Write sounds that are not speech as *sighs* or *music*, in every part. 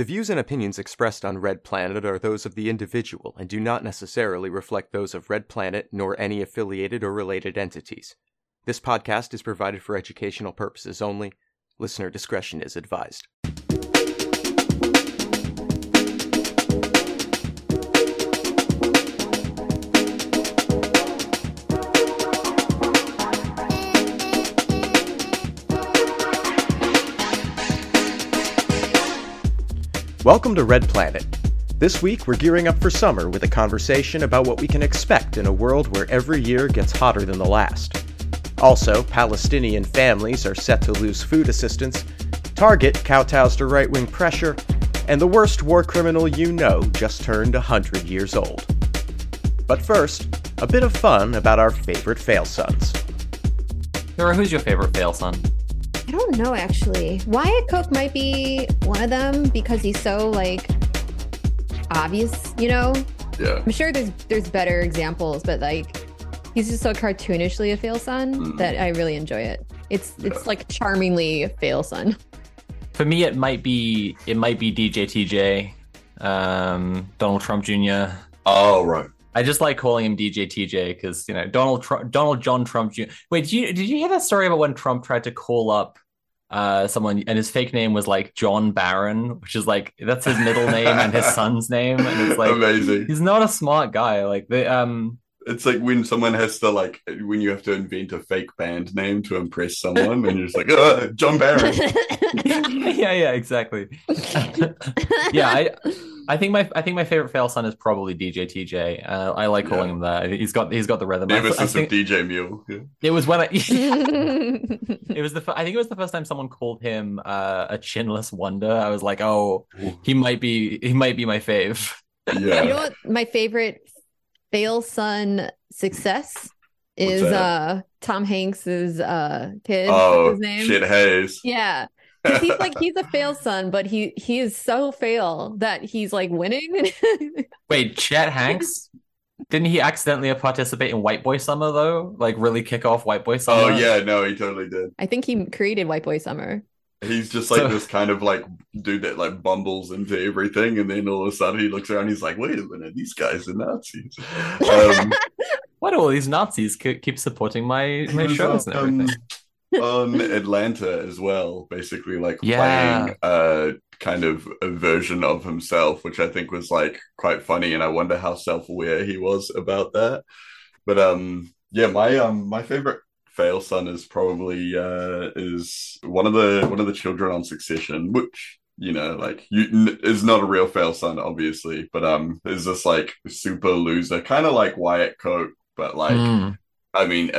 The views and opinions expressed on Red Planet are those of the individual and do not necessarily reflect those of Red Planet nor any affiliated or related entities. This podcast is provided for educational purposes only. Listener discretion is advised. Welcome to Red Planet. This week, we're gearing up for summer with a conversation about what we can expect in a world where every year gets hotter than the last. Also, Palestinian families are set to lose food assistance, Target kowtows to right wing pressure, and the worst war criminal you know just turned 100 years old. But first, a bit of fun about our favorite fail sons. Nora, who's your favorite fail son? I don't know actually. Wyatt Koch might be one of them because he's so like obvious, you know? Yeah. I'm sure there's there's better examples, but like he's just so cartoonishly a fail son Mm. that I really enjoy it. It's Yeah. it's like charmingly a fail son. For me, it might be it might be DJ TJ, um, Donald Trump Jr. Oh right. I just like calling him DJ TJ because you know Donald Trump, Donald John Trump Jr. Wait, did you did you hear that story about when Trump tried to call up uh someone and his fake name was like John Barron, which is like that's his middle name and his son's name, and it's like Amazing. he's not a smart guy. Like the um It's like when someone has to like when you have to invent a fake band name to impress someone, and you're just like, uh, John Barron. *laughs* *laughs* yeah yeah exactly *laughs* yeah I I think my I think my favorite fail son is probably DJ TJ. Uh, I like calling Yeah. him that. He's got he's got the rhythm. I, I Nemesis think of DJ Mule. Yeah. it was when I *laughs* *laughs* it was the I think it was the first time someone called him uh, a chinless wonder. I was like, oh, he might be he might be my fave. Yeah. You know what my favorite fail son success is uh Tom Hanks's uh kid. oh, his name? Chet Haze. Yeah. 'Cause he's *laughs* like he's a fail son, but he he is so fail that he's like winning. *laughs* Wait, Chet Hanks. Didn't he accidentally participate in White Boy Summer though? Like really kick off White Boy Summer? Oh yeah, no, he totally did. I think he created White Boy Summer. He's just like So- this kind of like dude that like bumbles into everything, and then all of a sudden he looks around, he's like, "Wait a minute, these guys are Nazis." *laughs* Um, Why do all these Nazis keep supporting my my He was shows and on- everything? On *laughs* Atlanta as well, basically like Yeah. playing a kind of a version of himself, which I think was like quite funny, and I wonder how self-aware he was about that. But um, yeah, my um, my favorite fail son is probably uh is one of the one of the children on Succession, which you know like you n- is not a real fail son, obviously, but um, is this like super loser, kind of like Wyatt Koch, but like. Mm. I mean,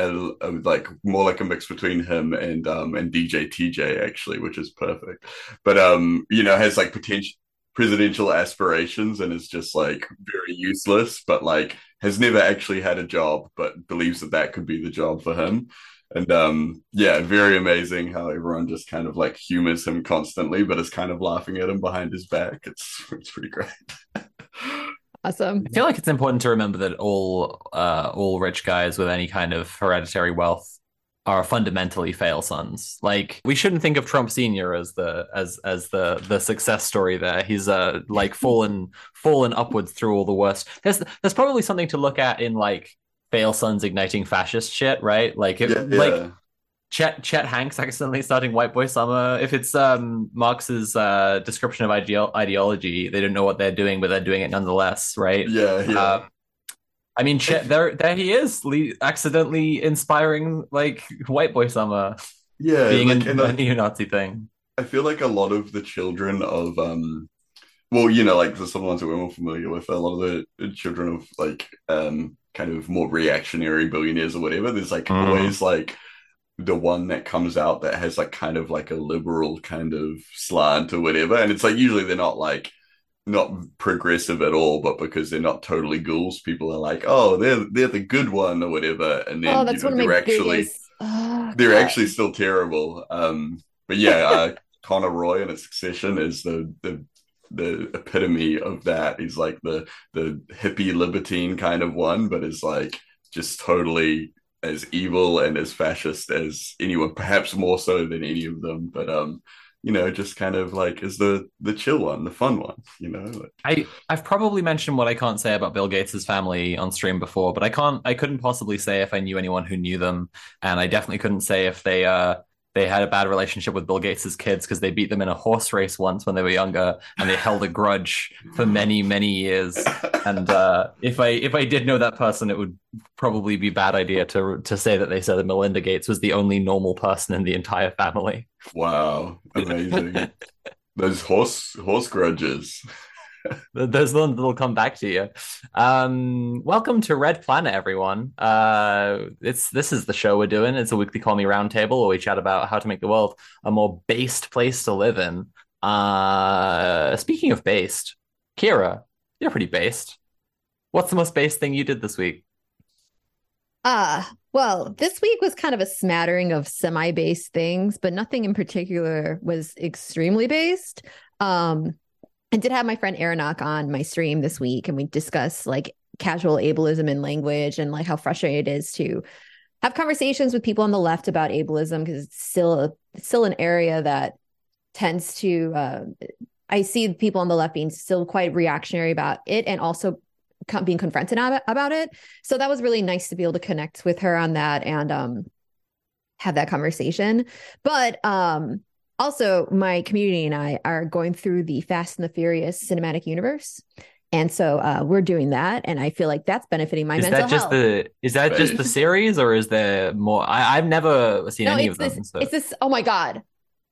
like more like a mix between him and um and DJ TJ actually, which is perfect. But um, you know, has like potential presidential aspirations and is just like very useless, but like has never actually had a job, but believes that that could be the job for him. And um, yeah, very amazing how everyone just kind of like humors him constantly, but is kind of laughing at him behind his back. It's it's pretty great. *laughs* Awesome. I feel like it's important to remember that all uh, all rich guys with any kind of hereditary wealth are fundamentally fail sons. Like we shouldn't think of Trump Senior as the as as the the success story. There, he's uh like *laughs* fallen fallen upwards through all the worst. There's there's probably something to look at in like fail sons igniting fascist shit, right? Like it, yeah, like yeah. Chet Chet Hanks accidentally starting White Boy Summer. If it's um Marx's uh description of ideo- ideology, they don't know what they're doing, but they're doing it nonetheless, right? yeah, yeah. Uh, I mean, Chet, there there he is, le- accidentally inspiring like White Boy Summer, yeah, being like, a, a neo-Nazi thing. I feel like a lot of the children of um well, you know, like the some ones that we're more familiar with, a lot of the children of like um kind of more reactionary billionaires or whatever, there's like Mhm. always like the one that comes out that has like kind of like a liberal kind of slant or whatever. And it's like usually they're not like not progressive at all, but because they're not totally ghouls, people are like, oh, they're they're the good one or whatever. And then oh, you know, they're actually. Oh, they're God. actually still terrible. Um, but yeah, uh, *laughs* Connor Roy in its succession is the the the epitome of that. He's like the the hippie libertine kind of one, but is like just totally as evil and as fascist as anyone, perhaps more so than any of them. But um, you know, just kind of like is the the chill one, the fun one, you know. I I've probably mentioned what I can't say about Bill Gates's family on stream before, but I can't I couldn't possibly say if I knew anyone who knew them, and I definitely couldn't say if they uh they had a bad relationship with Bill Gates' kids because they beat them in a horse race once when they were younger, and they held a grudge for many, many years. And uh, if I if I did know that person, it would probably be a bad idea to to say that they said that Melinda Gates was the only normal person in the entire family. wow, amazing. *laughs* Those horse horse grudges. Those ones that'll come back to you. Um, welcome to Red Planet, everyone. Uh, it's this is the show we're doing. It's a weekly call me roundtable where we chat about how to make the world a more based place to live in. Uh, speaking of based, Kira, you're pretty based. What's the most based thing you did this week? Uh, well, this week was kind of a smattering of semi-based things, but nothing in particular was extremely based. Um, I did have my friend Aronach on my stream this week, and we discussed like casual ableism in language and like how frustrating it is to have conversations with people on the left about ableism because it's still a, still an area that tends to uh, I see people on the left being still quite reactionary about it and also being confronted about it. So that was really nice to be able to connect with her on that and um have that conversation. But um also my community and I are going through the Fast and the Furious cinematic universe. And so uh, we're doing that, and I feel like that's benefiting my is mental that just health. the is that just the series or is there more? I, I've never seen no, any it's of this. them. So. It's this. Oh my god.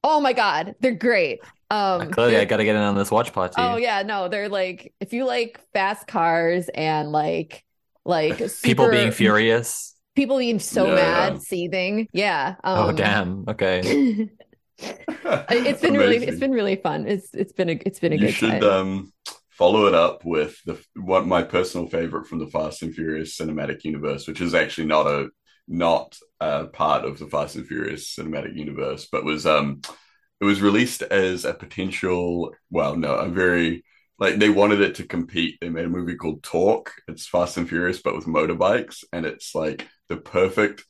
Oh my god, they're great. Um, Clearly, they're- I got to get in on this watch party. Oh yeah, no, they're like if you like fast cars and like like *laughs* People being furious. people being so Yeah. mad, seething. Yeah. Um, oh damn. Okay. *laughs* it's been really it's been really fun. It's it's been a it's been a you good should time. um follow it up with the what my personal favorite from the Fast and Furious cinematic universe, which is actually not a not a part of the Fast and Furious cinematic universe, but was um it was released as a potential well no a very like they wanted it to compete. They made a movie called Torque. It's Fast and Furious but with motorbikes, and it's like the perfect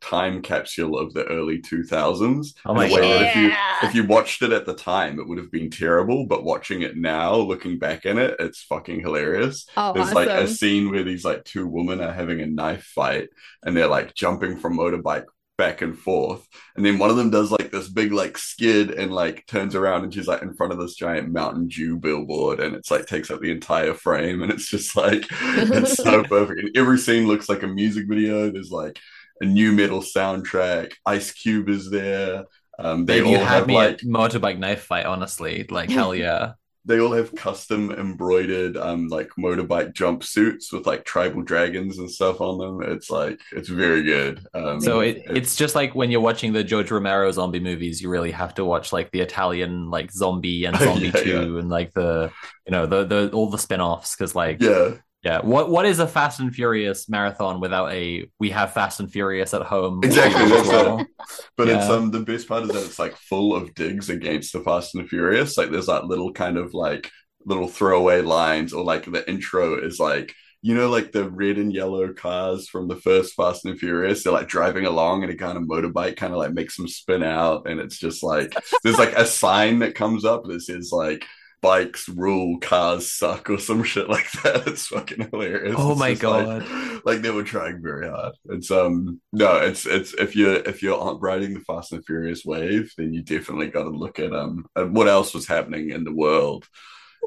time capsule of the early 2000s Oh my in a if you if you watched it at the time it would have been terrible but watching it now looking back in it it's fucking hilarious. Oh, there's like a scene where these like two women are having a knife fight and they're like jumping from motorbike back and forth and then one of them does like this big like skid and like turns around and she's like in front of this giant mountain dew billboard and it's like takes up the entire frame and it's just like it's so *laughs* perfect. And every scene looks like a music video. There's like a nu metal soundtrack ice cube is there um they all have me like motorbike knife fight. Honestly, like hell *laughs* yeah. they all have custom embroidered um like motorbike jumpsuits with like tribal dragons and stuff on them. It's like it's very good. Um So it, it's just like when you're watching the George Romero zombie movies, you really have to watch like the Italian like zombie and *laughs* zombie Yeah, two and like the you know the the all the spin-offs because like yeah. Yeah. What what is a Fast and Furious marathon without a we have Fast and Furious at home? Exactly, that's. But it's um the best part is that it's like full of digs against the Fast and the Furious. Like there's that little kind of like little throwaway lines or like the intro is like you know like the red and yellow cars from the first Fast and Furious? They're like driving along and a kind of motorbike kind of like makes them spin out and it's just like there's like a sign that comes up that says like bikes rule cars suck or some shit like *laughs* that it's fucking hilarious Oh It's my just like- God. like they were trying very hard. It's um no, it's it's if you're if you're on- riding the Fast and Furious wave, then you definitely got to look at um at what else was happening in the world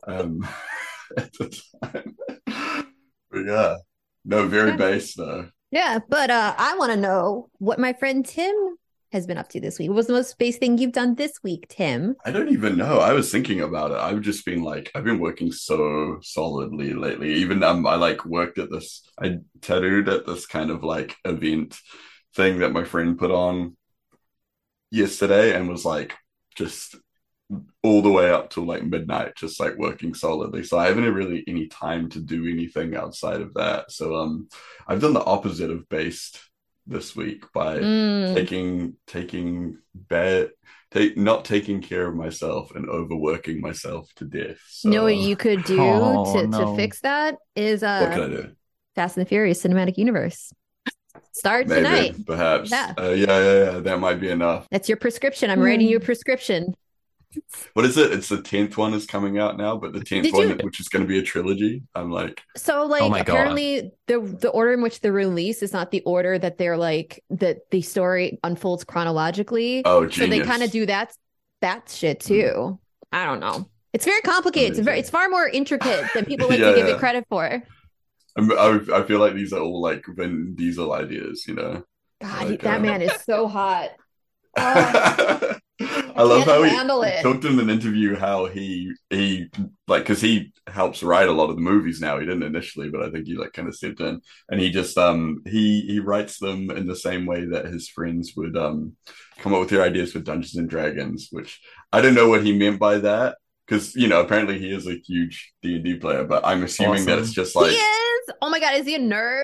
um *laughs* at the time. But yeah, no, very Yeah. base though. Yeah, but uh, I want to know what my friend Tim has been up to this week. What was the most space thing you've done this week, Tim? I don't even know. I was thinking about it. I've just been like, I've been working so solidly lately. Even um, I like worked at this. I tattooed at this kind of like event thing that my friend put on yesterday, and was like just all the way up till like midnight, just like working solidly. So I haven't really any time to do anything outside of that. So um, I've done the opposite of based this week by Mm. taking taking bad take not taking care of myself and overworking myself to death. So, You know what you could do *laughs* Oh, to, no. to fix that is what can I uh, do? Fast and the Furious cinematic universe. Start Maybe, tonight. perhaps. Yeah. Uh, yeah, yeah, yeah. That might be enough. That's your prescription. I'm writing Hmm. you a prescription. What is it? It's the tenth one is coming out now, but the tenth one, you- which is going to be a trilogy. I'm like, So like Oh my God. apparently the the order in which they release is not the order that they're like that the story unfolds chronologically. oh, so they kind of do that that shit too. I don't know. It's very complicated. It's very it's far more intricate than people *laughs* like Yeah, to give yeah. it credit for. I, I feel like these are all like Vin Diesel ideas, you know. God, Like, that uh, man is so hot. *laughs* Oh, I love how he handle it. talked in an interview how he he like because he helps write a lot of the movies now. He didn't initially, but I think he like kind of stepped in, and he just um he he writes them in the same way that his friends would um come up with their ideas for Dungeons and Dragons, which I don't know what he meant by that because you know apparently he is a huge D and D player, but I'm assuming that it's just like he is. Oh my god, is he a nerd?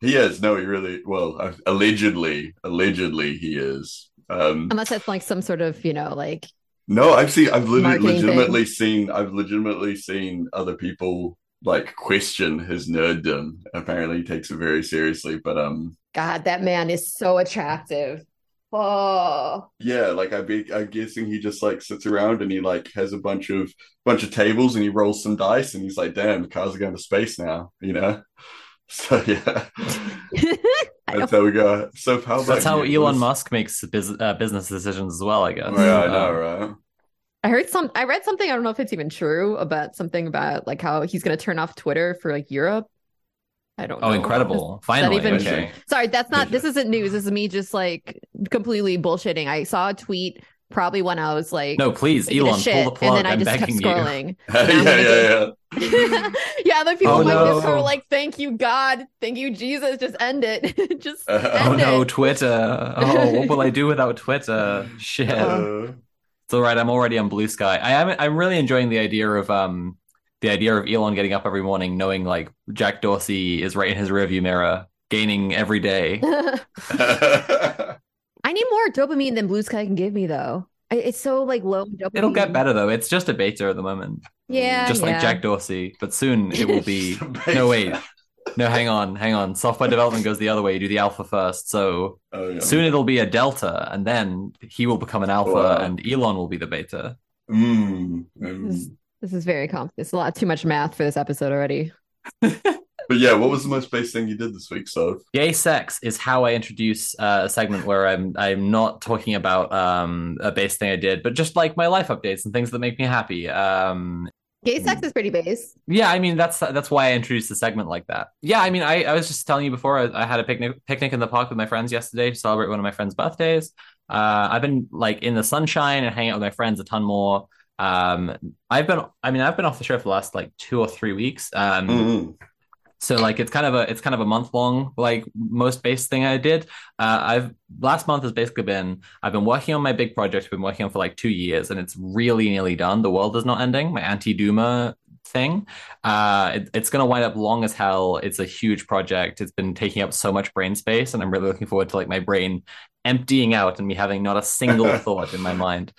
he is. No, he really well allegedly allegedly he is. Um, Unless it's like some sort of you know like No, I've seen, I've Marketing legitimately seen, I've legitimately seen other people like question his nerddom. Apparently, he takes it very seriously. But um, God, that man is so attractive. Oh, yeah, like I be, I'm guessing he just like sits around and he like has a bunch of bunch of tables and he rolls some dice and he's like, "Damn, the cars are going to space now," you know. *laughs* So yeah, *laughs* that's how we go. So how That's how? Elon What's- Musk makes bus- uh, business decisions as well, I guess. Oh, yeah, I know, Um, right? I heard some. I read something. I don't know if it's even true about something about like how he's going to turn off Twitter for like Europe. I don't. Oh, know. incredible! Is that Finally, even okay. Sorry, that's not. This isn't news. This is me just like completely bullshitting. I saw a tweet probably when I was like No, please, Elon, shit, pull the plug. and then I I'm just kept scrolling. yeah, now I'm yeah, yeah. yeah, *laughs* *laughs* like people Oh, in my no. Discord were like, "Thank you, God. Thank you, Jesus. Just end it. *laughs* just Uh, Oh end no, it." Twitter! Oh, what will I do without Twitter? Shit. Uh, It's all right. I'm already on Bluesky. I am. I'm really enjoying the idea of um, the idea of Elon getting up every morning, knowing like Jack Dorsey is right in his rearview mirror, gaining every day. I need more dopamine than Bluesky can give me, though. It's so like low dopamine. It'll get better though. It's just a beta at the moment, Yeah, just yeah. like Jack Dorsey. But soon it will be. *laughs* no, wait. No, hang on, hang on. Software development goes the other way. You do the alpha first. So Oh, yeah. soon it'll be a delta, and then he will become an alpha, Wow. and Elon will be the beta. Mm, mm. This is, this is very complex. It's a lot too much math for this episode already. But yeah, what was the most base thing you did this week, so? Gay sex is how I introduce uh, a segment where I'm I'm not talking about um, a base thing I did, but just like my life updates and things that make me happy. Um, Gay sex is pretty base. yeah, I mean that's that's why I introduced the segment like that. Yeah, I mean I, I was just telling you before I, I had a picnic picnic in the park with my friends yesterday to celebrate one of my friends' birthdays. Uh, I've been like in the sunshine and hanging out with my friends a ton more. Um, I've been I mean I've been off the show for the last like two or three weeks. Um, Mm. so like it's kind of a it's kind of a month long like most base thing I did. Uh, I've last month has basically been I've been working on my big project. I've been working on for like two years, and it's really nearly done. The world is not ending. My anti doomer thing. Uh, it, it's going to wind up long as hell. It's a huge project. It's been taking up so much brain space, and I'm really looking forward to like my brain emptying out and me having not a single *laughs* thought in my mind.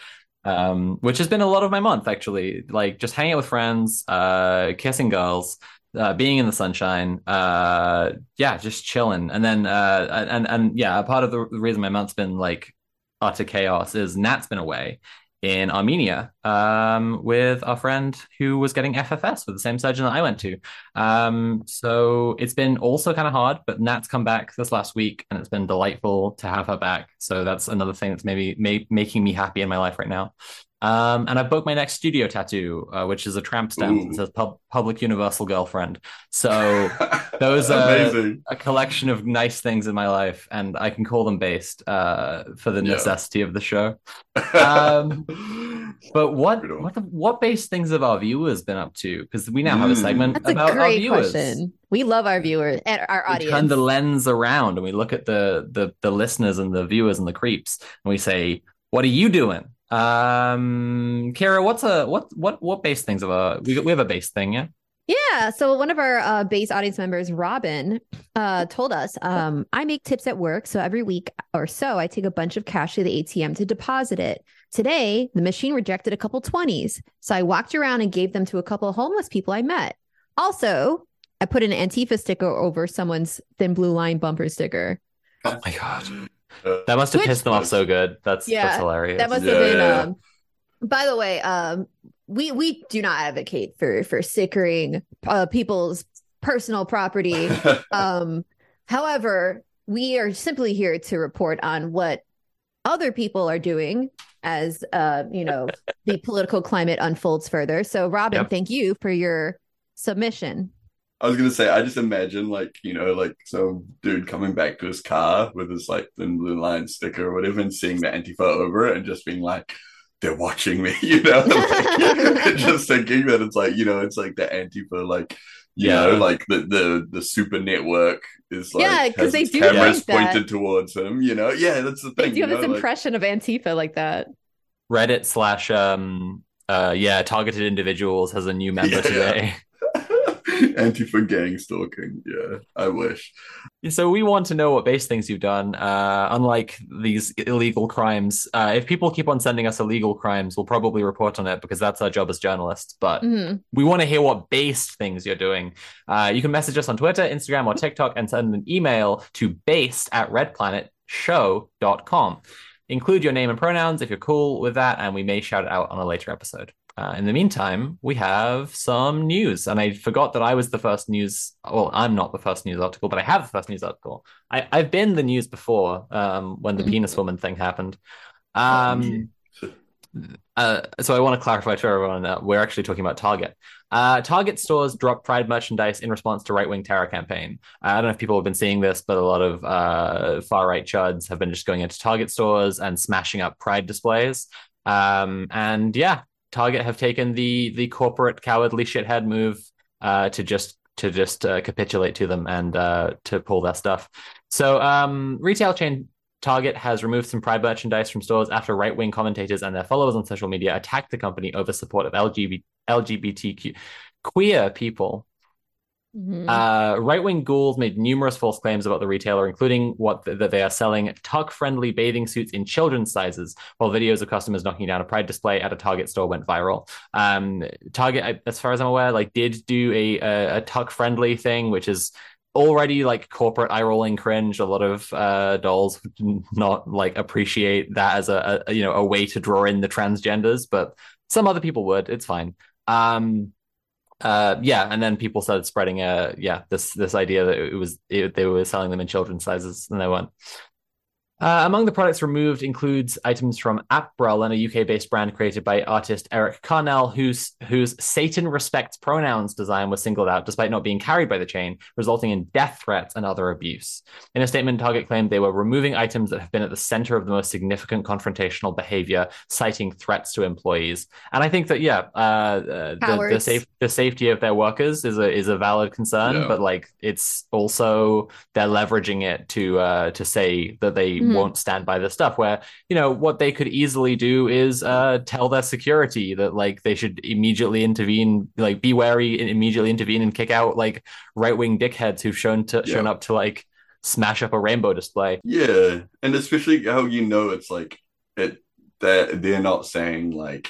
Um, which has been a lot of my month actually, like just hanging out with friends, uh, kissing girls, uh, being in the sunshine, uh, yeah, just chilling. And then, uh, and and yeah, a part of the reason my month's been like utter chaos is Nat's been away in Armenia, um, with our friend who was getting FFS with the same surgeon that I went to. Um, so it's been also kind of hard, but Nat's come back this last week, and it's been delightful to have her back. So that's another thing that's maybe ma- making me happy in my life right now. Um, and I've booked my next studio tattoo, uh, which is a tramp stamp Ooh. that says pub- "Public Universal Girlfriend." So *laughs* those are a collection of nice things in my life, and I can call them based uh, for the Yeah. necessity of the show. *laughs* Um, But what what the, what base things have our viewers been up to? Because we now have a Mm. segment That's a about our viewers. question. We love our viewers and our We audience. turn the lens around and we look at the the the listeners and the viewers and the creeps, and we say, "What are you doing?" Um, Kara, what's a what what what base things have a we we have a base thing, yeah? Yeah. So one of our uh, base audience members, Robin, uh, told us, um, I make tips at work. So every week or so, I take a bunch of cash to the ATM to deposit it. Today, the machine rejected a couple 20s. So I walked around and gave them to a couple homeless people I met. Also, I put an Antifa sticker over someone's thin blue line bumper sticker. Oh my god, that must have Which- pissed them off so good. That's Yeah, that's hilarious. That must Yeah, have been yeah. um, By the way, um, we we do not advocate for for sickering uh, people's personal property. *laughs* um, however, we are simply here to report on what other people are doing as uh, you know *laughs* the political climate unfolds further. So, Robin, Yep. thank you for your submission. I was gonna say, I just imagine like you know, like some dude coming back to his car with his like thin blue line sticker or whatever, and seeing the Antifa over it, and just being like, "They're watching me," *laughs* you know, *laughs* like, just thinking that it's like you know, it's like the Antifa, like you Yeah. know, like the the the super network is like Yeah, 'cause has they do cameras think that. pointed towards him, you know, yeah, that's the They thing. do have you this know, like- impression of Antifa like that. Reddit slash um uh yeah, targeted individuals has a new member *laughs* Yeah. today. *laughs* Antifa gang stalking. Yeah, I wish. So we want to know what base things you've done. Uh, unlike these illegal crimes, uh, if people keep on sending us illegal crimes, we'll probably report on it because that's our job as journalists. But Mhm. we want to hear what base things you're doing. Uh, you can message us on Twitter, Instagram, or TikTok and send an email to based at redplanetshow.com. Include your name and pronouns if you're cool with that, and we may shout it out on a later episode. Uh, in the meantime, we have some news, and I forgot that I was the first news. Well, I'm not the first news article, but I have the first news article. I, I've been the news before um, when the Mhm. penis woman thing happened. Um, uh, so I want to clarify to everyone that we're actually talking about Target. Uh, Target stores dropped Pride merchandise in response to right-wing terror campaign. Uh, I don't know if people have been seeing this, but a lot of uh, far-right chuds have been just going into Target stores and smashing up Pride displays. Um, and yeah, Target have taken the the corporate cowardly shithead move uh, to just to just uh, capitulate to them and uh, to pull their stuff. So um, retail chain Target has removed some Pride merchandise from stores after right wing commentators and their followers on social media attacked the company over support of LGBT, LGBTQ queer people. Mhm. Uh, right wing ghouls made numerous false claims about the retailer, including what that they are selling tuck friendly bathing suits in children's sizes, while videos of customers knocking down a Pride display at a Target store went viral. Um, Target, I- as far as I'm aware, like did do a a, a tuck friendly thing, which is already like corporate eye rolling cringe. A lot of uh, dolls not like appreciate that as a, a you know a way to draw in the transgenders, but some other people would. It's fine. Um, uh, yeah, and then people started spreading uh yeah this this idea that it was it, they were selling them in children's sizes, and they weren't. Uh, among the products removed includes items from Abprallen, a UK-based brand created by artist Erik Carnell, whose whose Satan respects pronouns design was singled out despite not being carried by the chain, resulting in death threats and other abuse. In a statement, Target claimed they were removing items that have been at the center of the most significant confrontational behavior, citing threats to employees. And I think that yeah, uh, uh, the, the Cowards. safe the safety of their workers is a is a valid concern, Yeah. but like it's also they're leveraging it to uh to say that they Mhm. won't stand by this stuff where you know what they could easily do is uh tell their security that like they should immediately intervene like be wary and immediately intervene and kick out like right-wing dickheads who've shown to shown up to like smash up a rainbow display Yeah, and especially how you know it's like it that they're not saying like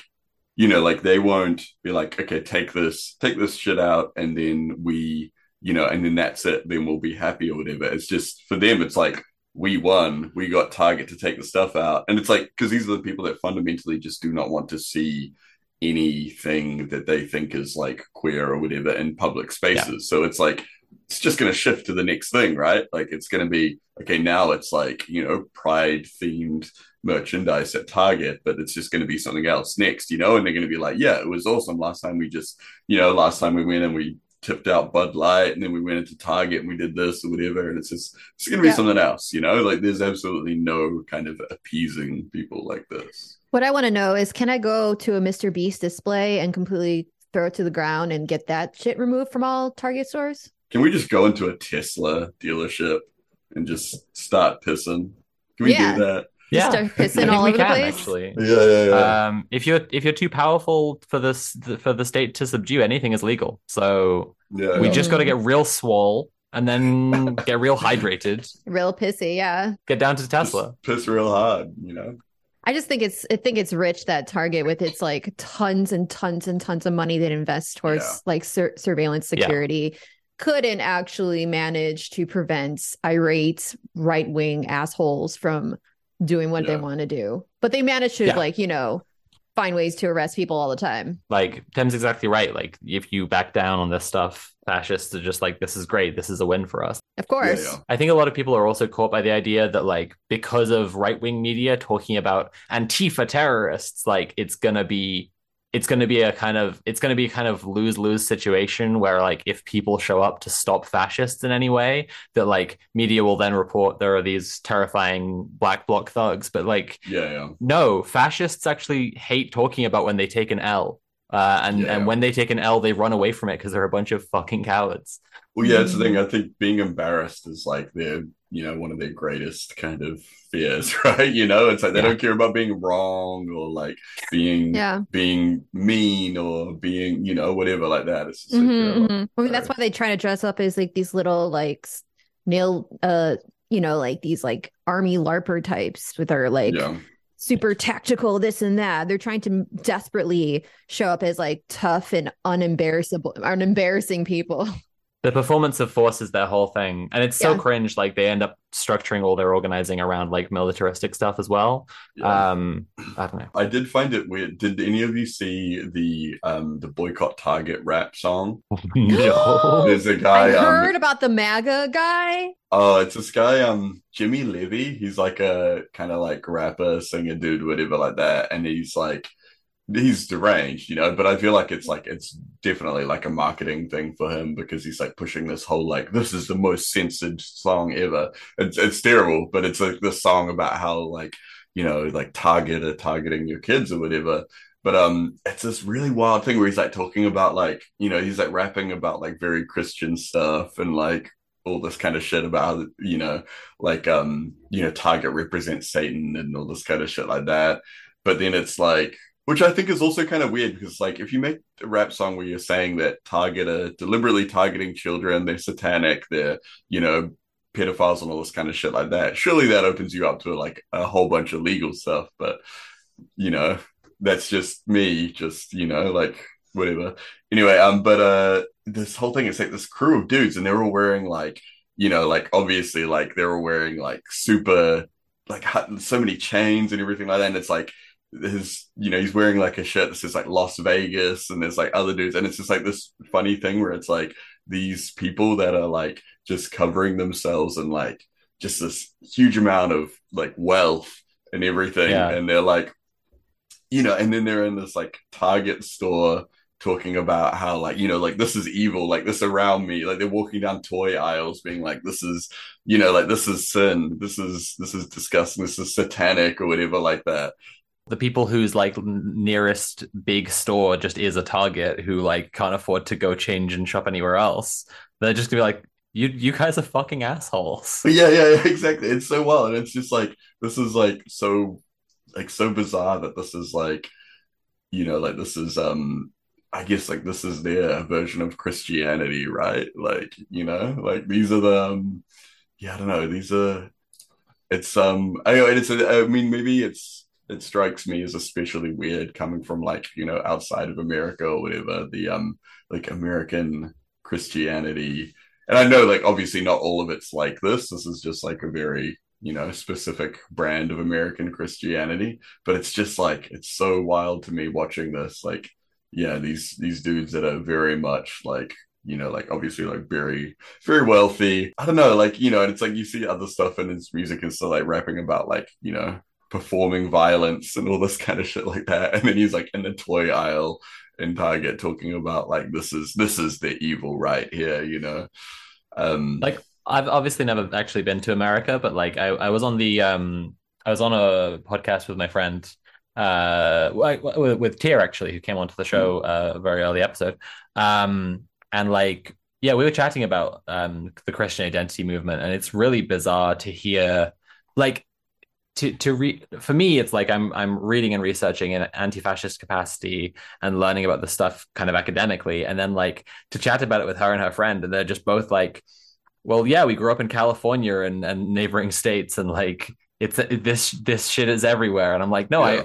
you know like they won't be like okay take this take this shit out and then we you know and then that's it then we'll be happy or whatever. It's just for them it's like we won we got Target to take the stuff out and it's like because these are the people that fundamentally just do not want to see anything that they think is like queer or whatever in public spaces. So it's like it's just going to shift to the next thing, right? Like it's going to be okay. Now it's like you know pride themed merchandise at Target, but it's just going to be something else next, you know. And they're going to be like, yeah, it was awesome last time. We just you know last time we went and we tipped out Bud Light, and then we went into Target and we did this or whatever. And it's just it's going to be Yeah. something else, you know. Like there's absolutely no kind of appeasing people like this. What I want to know is can I go to a Mr. Beast display and completely throw it to the ground and get that shit removed from all Target stores? Can we just go into a Tesla dealership and just start pissing? Can we Yeah. do that? Yeah start pissing all we over the can, place? actually Yeah, yeah, yeah. um if you're if you're too powerful for this for the state to subdue anything is legal so yeah, we yeah. just got to get real swole and then *laughs* get real hydrated Real pissy, yeah. get down to tesla Just piss real hard, you know. I just think it's I think it's rich that Target with its like tons and tons and tons of money that invests towards Yeah. like sur- surveillance Yeah. security couldn't actually manage to prevent irate right wing assholes from doing what they want to do. But they manage to Yeah. like, you know, find ways to arrest people all the time. Like Tim's exactly right. Like if you back down on this stuff, fascists are just like, this is great. This is a win for us. Of course. Yeah, yeah. I think a lot of people are also caught by the idea that like because of right wing media talking about Antifa terrorists, like it's gonna be it's going to be a kind of it's going to be a kind of lose lose situation where like if people show up to stop fascists in any way that like media will then report there are these terrifying black bloc thugs but like Yeah, yeah. no fascists actually hate talking about when they take an L uh, and Yeah. and when they take an L they run away from it because they're a bunch of fucking cowards Well, yeah, it's the thing. I think being embarrassed is like their, you know, one of their greatest kind of fears, *laughs* right? You know, it's like they Yeah. don't care about being wrong or like being Yeah. being mean or being, you know, whatever like that. It's just like, Mhm, yeah, mhm. I mean, that's why they try to dress up as like these little like nail, uh, you know, like these like army larper types with their like yeah, super tactical this and that. They're trying to desperately show up as like tough and unembarrassable, unembarrassing people. *laughs* the performance of force is their whole thing and it's so Yeah. cringe like they end up structuring all their organizing around like militaristic stuff as well yeah. um i don't know I did find it weird. Did any of you see the um the boycott Target rap song? *laughs* no There's a guy. um, heard about the MAGA guy. Oh, it's this guy, um, Jimmy Levy. He's like a kind of like rapper, singer dude, whatever like that. And he's like, he's deranged, you know, but I feel like it's like, it's definitely like a marketing thing for him because he's like pushing this whole, like, this is the most censored song ever. It's, it's terrible, but it's like this song about how, like, you know, like Target are targeting your kids or whatever. But um, it's this really wild thing where he's like talking about like, you know, he's like rapping about like very Christian stuff and like all this kind of shit about you know, like um, you know, Target represents Satan and all this kind of shit like that. But then it's like, which I think is also kind of weird because like if you make a rap song where you're saying that Target are deliberately targeting children, they're satanic, they're, you know, pedophiles and all this kind of shit like that, surely that opens you up to like a whole bunch of legal stuff. But you know, that's just me, just you know, like whatever. Anyway, um, but uh, this whole thing is like this crew of dudes, and they're all wearing like, you know, like obviously like they were wearing like super, like so many chains and everything like that, and it's like his, you know, he's wearing like a shirt that says like Las Vegas, and there's like other dudes, and it's just like this funny thing where it's like these people that are like just covering themselves and like just this huge amount of like wealth and everything, Yeah. and they're like you know, and then they're in this like Target store talking about how like you know like this is evil like this around me like they're walking down toy aisles being like this is you know like this is sin this is this is disgusting this is satanic or whatever like that the people whose like nearest big store just is a Target who like can't afford to go change and shop anywhere else. They're just gonna be like, you you guys are fucking assholes. *laughs* Yeah, yeah, exactly. It's so wild, and it's just like this is like so, like so bizarre that this is like, you know, like this is um, I guess like this is their version of Christianity, right? Like you know, like these are the, um, yeah, I don't know, these are, it's um, it's I mean maybe it's it strikes me as especially weird coming from like you know outside of America or whatever the um like American Christianity and I know like obviously not all of it's like this. This is just like a very you know specific brand of American Christianity, but it's just like it's so wild to me watching this. Like yeah, these these dudes that are very much like you know like obviously like very very wealthy. I don't know like you know, and it's like you see other stuff in his music and stuff like rapping about like you know performing violence and all this kind of shit like that, and then he's like in the toy aisle in Target talking about like this is this is the evil right here, you know. Um Like I've obviously never actually been to America, but like I, I was on the um I was on a podcast with my friend uh with, with Tier actually who came onto the show uh a very early episode. Um and like yeah we were chatting about um the Christian identity movement and it's really bizarre to hear like to to read for me it's like I'm I'm reading and researching in anti-fascist capacity and learning about the stuff kind of academically and then like to chat about it with her and her friend and they're just both like well yeah we grew up in California and and neighboring states and like it's this this shit is everywhere and I'm like no Yeah.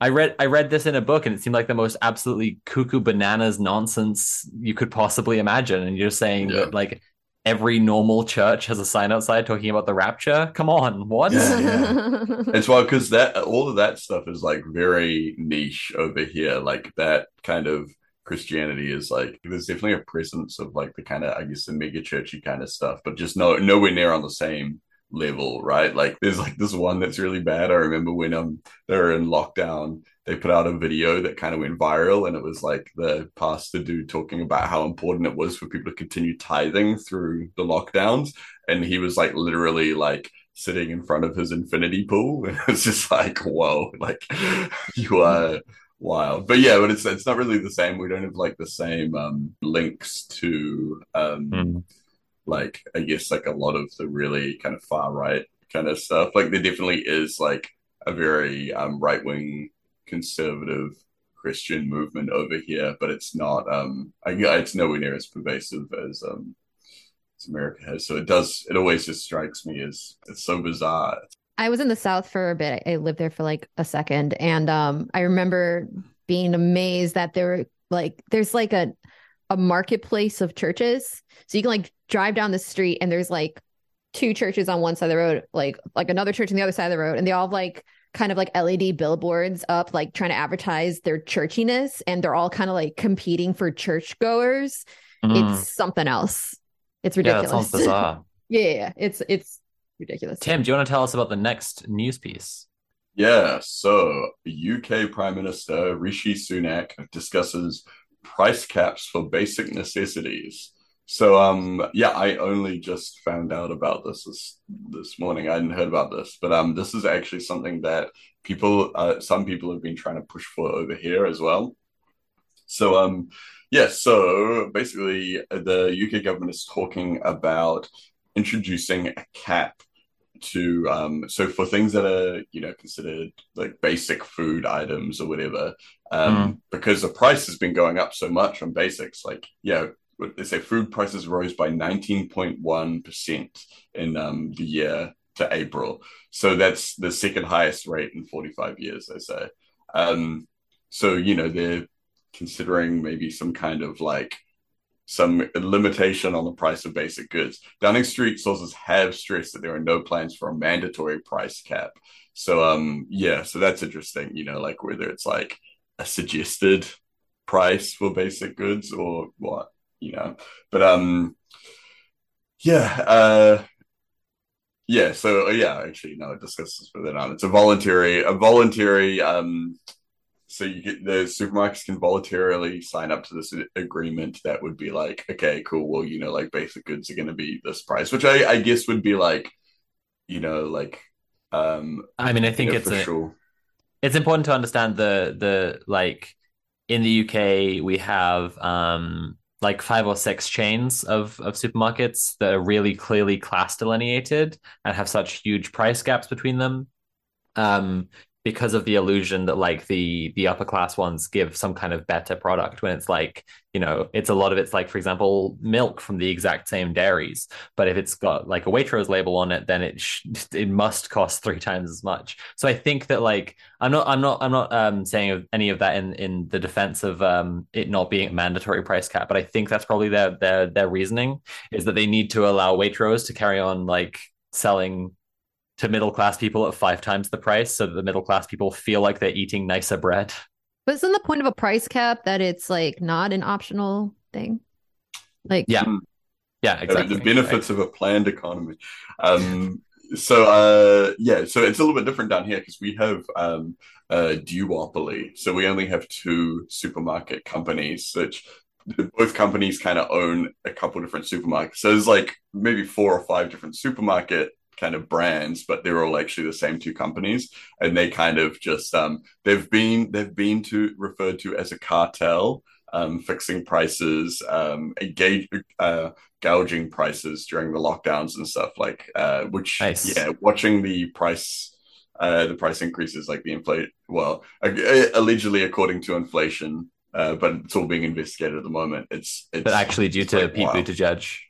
I I read I read this in a book and it seemed like the most absolutely cuckoo bananas nonsense you could possibly imagine and you're saying Yeah. that like every normal church has a sign outside talking about the rapture. Come on, what? Yeah, yeah. *laughs* It's well because that all of that stuff is like very niche over here. Like that kind of Christianity is like there's definitely a presence of like the kind of I guess the mega churchy kind of stuff, but just no nowhere near on the same level, right? Like there's like this one that's really bad. I remember when um they were in lockdown, they put out a video that kind of went viral and it was like the pastor dude talking about how important it was for people to continue tithing through the lockdowns. And he was like literally like sitting in front of his infinity pool. *laughs* And it's just like, whoa, like *laughs* you are wild. But yeah, but it's it's not really the same. We don't have like the same um links to um Mm. like I guess like a lot of the really kind of far right kind of stuff. Like there definitely is like a very um right wing conservative Christian movement over here, but it's not um I it's nowhere near as pervasive as um as America has. So it does it always just strikes me as it's so bizarre. I was in the South for a bit. I lived there for like a second. And um, I remember being amazed that there were like, there's like a, a marketplace of churches. So you can like drive down the street and there's like two churches on one side of the road, like, like another church on the other side of the road. And they all have like kind of like LED billboards up, like trying to advertise their churchiness. And they're all kind of like competing for churchgoers. Mm. It's something else. It's ridiculous. yeah, that ridiculous. sounds *laughs* bizarre. yeah, yeah, yeah. It's, it's ridiculous. Tim, do you want to tell us about the next news piece? Yeah, so UK Prime Minister Rishi Sunak discusses price caps for basic necessities. So um yeah, I only just found out about this this, this morning. I hadn't heard about this, but um this is actually something that people uh, some people have been trying to push for over here as well. So um yeah, so basically the UK government is talking about introducing a cap to um so for things that are you know considered like basic food items or whatever um Mm. because the price has been going up so much on basics like yeah they say food prices rose by 19.1% in um the year to April so that's the second highest rate in 45 years they say um so you know they're considering maybe some kind of like some limitation on the price of basic goods. Downing Street sources have stressed that there are no plans for a mandatory price cap. So um yeah, so that's interesting, you know, like whether it's like a suggested price for basic goods or what, you know. But um yeah, uh yeah, so uh, yeah, actually no, it discusses further on. It's a voluntary a voluntary um so you get the supermarkets can voluntarily sign up to this agreement that would be like okay cool well you know like basic goods are going to be this price which i i guess would be like you know like um I mean, I think it's a, it's important to understand the the like in the UK we have um like five or six chains of of supermarkets that are really clearly class delineated and have such huge price gaps between them. Um because of the illusion that like the the upper class ones give some kind of better product when it's like you know it's a lot of it's like for example milk from the exact same dairies. But if it's got like a Waitrose label on it then it sh- *laughs* it must cost three times as much. So I think that like I'm not I'm not I'm not um saying any of that in in the defense of um it not being a mandatory price cap. But I think that's probably their their their reasoning is that they need to allow Waitrose to carry on like selling to middle class people at five times the price so that the middle class people feel like they're eating nicer bread. But isn't the point of a price cap that it's like not an optional thing? Like, Yeah. Mm. Yeah, exactly. the benefits of a planned economy um so uh yeah so it's a little bit different down here because we have um a duopoly so we only have two supermarket companies which both companies kind of own a couple different supermarkets so there's like maybe four or five different supermarket kind of brands but they're all actually the same two companies and they kind of just um they've been they've been to referred to as a cartel um fixing prices um engage uh gouging prices during the lockdowns and stuff like uh which Nice. yeah watching the price uh the price increases like the inflate well uh, allegedly according to inflation uh but it's all being investigated at the moment it's it's but actually due to like, Pete wow. Buttigieg.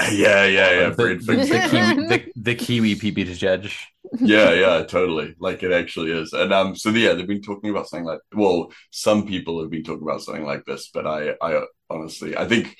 *laughs* yeah yeah yeah the, Fred *laughs* the, the, Kiwi, the, the Kiwi Pete Buttigieg. yeah yeah totally like it actually is and um so yeah they've been talking about something like well some people have been talking about something like this but i i honestly i think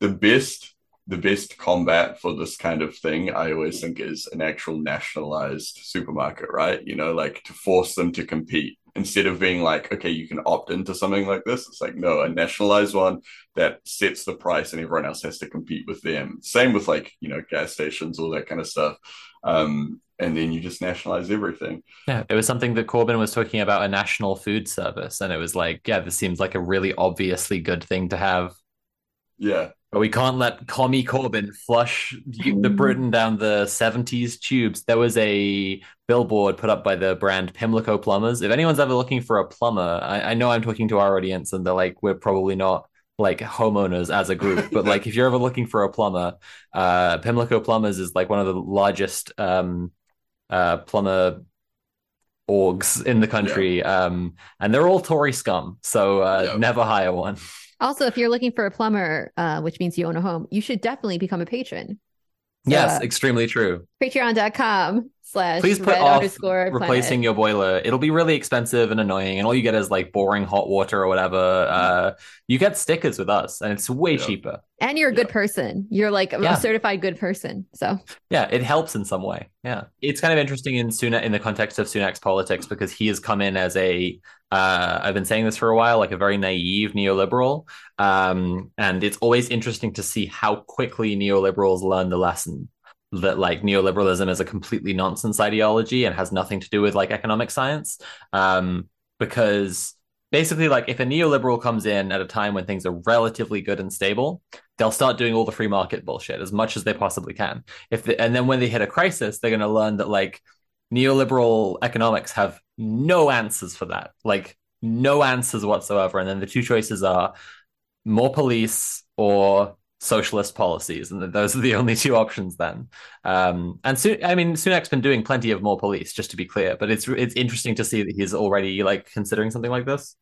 the best the best combat for this kind of thing, I always think, is an actual nationalized supermarket, right? You know, like to force them to compete instead of being like, okay, you can opt into something like this. It's like, no, a nationalized one that sets the price and everyone else has to compete with them. Same with like, you know, gas stations, all that kind of stuff. Um, and then you just nationalize everything. Yeah, it was something that Corbyn was talking about a national food service. And it was like, yeah, this seems like a really obviously good thing to have. Yeah. But we can't let Commie Corbyn flush the Britain down the 70s tubes. There was a billboard put up by the brand Pimlico Plumbers. If anyone's ever looking for a plumber, I, I know I'm talking to our audience and they're like, we're probably not like homeowners as a group. But like if you're ever looking for a plumber, uh Pimlico Plumbers is like one of the largest um uh plumber orgs in the country. Yeah. Um and they're all Tory scum. So uh yeah. never hire one. Also, if you're looking for a plumber, uh, which means you own a home, you should definitely become a patron. So, yes, extremely true. Patreon.com slash please put off replacing your boiler. It'll be really expensive and annoying, and all you get is like boring hot water or whatever. Uh, you get stickers with us, and it's way yeah. cheaper. And you're a good yeah. person. You're like a yeah. certified good person. So yeah, it helps in some way. Yeah, it's kind of interesting in Sunak in the context of Sunak's politics because he has come in as a uh, I've been saying this for a while, like a very naive neoliberal. Um, and it's always interesting to see how quickly neoliberals learn the lesson that like neoliberalism is a completely nonsense ideology and has nothing to do with like economic science. Um, because basically, like if a neoliberal comes in at a time when things are relatively good and stable, they'll start doing all the free market bullshit as much as they possibly can. If the, and then when they hit a crisis, they're going to learn that like neoliberal economics have no answers for that, like no answers whatsoever. And then the two choices are more police or socialist policies, and those are the *laughs* only two options then. Um, and so, I mean, Sunak's been doing plenty of more police, just to be clear. But it's it's interesting to see that he's already like considering something like this.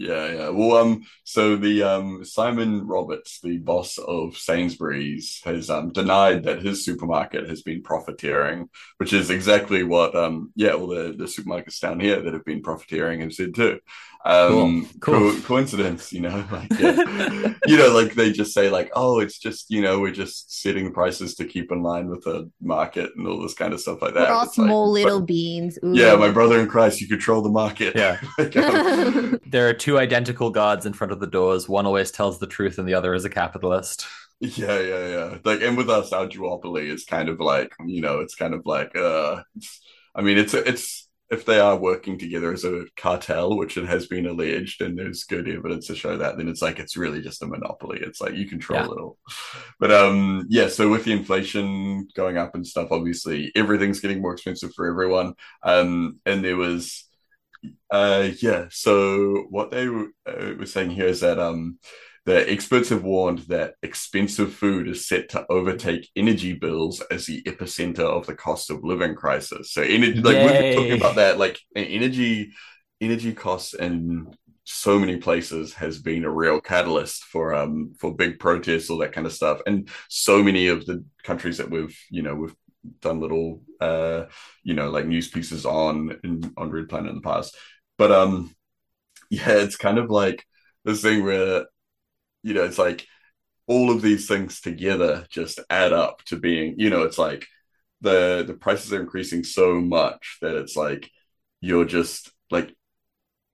Yeah, yeah. Well, um, so the um Simon Roberts, the boss of Sainsbury's, has um denied that his supermarket has been profiteering, which is exactly what um yeah, all the the supermarkets down here that have been profiteering have said too. Um, cool. cool. Co- coincidence, you know, *laughs* like yeah. you know, like they just say like, oh, it's just you know, we're just setting prices to keep in line with the market and all this kind of stuff like that. We're all small like, little but, beans. Ooh. Yeah, my brother in Christ, you control the market. Yeah. *laughs* like, um, *laughs* there are two identical gods in front of the doors. One always tells the truth, and the other is a capitalist. Yeah, yeah, yeah. Like, and with us, our duopoly is kind of like, you know, it's kind of like, uh, I mean, it's it's if they are working together as a cartel, which it has been alleged, and there's good evidence to show that, then it's like it's really just a monopoly. It's like you control yeah. it all. But um, yeah. So with the inflation going up and stuff, obviously everything's getting more expensive for everyone. Um, and there was, uh, yeah. So what they were, uh, were saying here is that um the experts have warned that expensive food is set to overtake energy bills as the epicenter of the cost of living crisis. So, energy, like we've been talking about that, like energy, energy costs in so many places has been a real catalyst for um for big protests, all that kind of stuff, and so many of the countries that we've you know we've done little uh you know like news pieces on in, on Red Planet in the past, but um yeah, it's kind of like this thing where you know, it's like all of these things together just add up to being, you know, it's like the the prices are increasing so much that it's like you're just like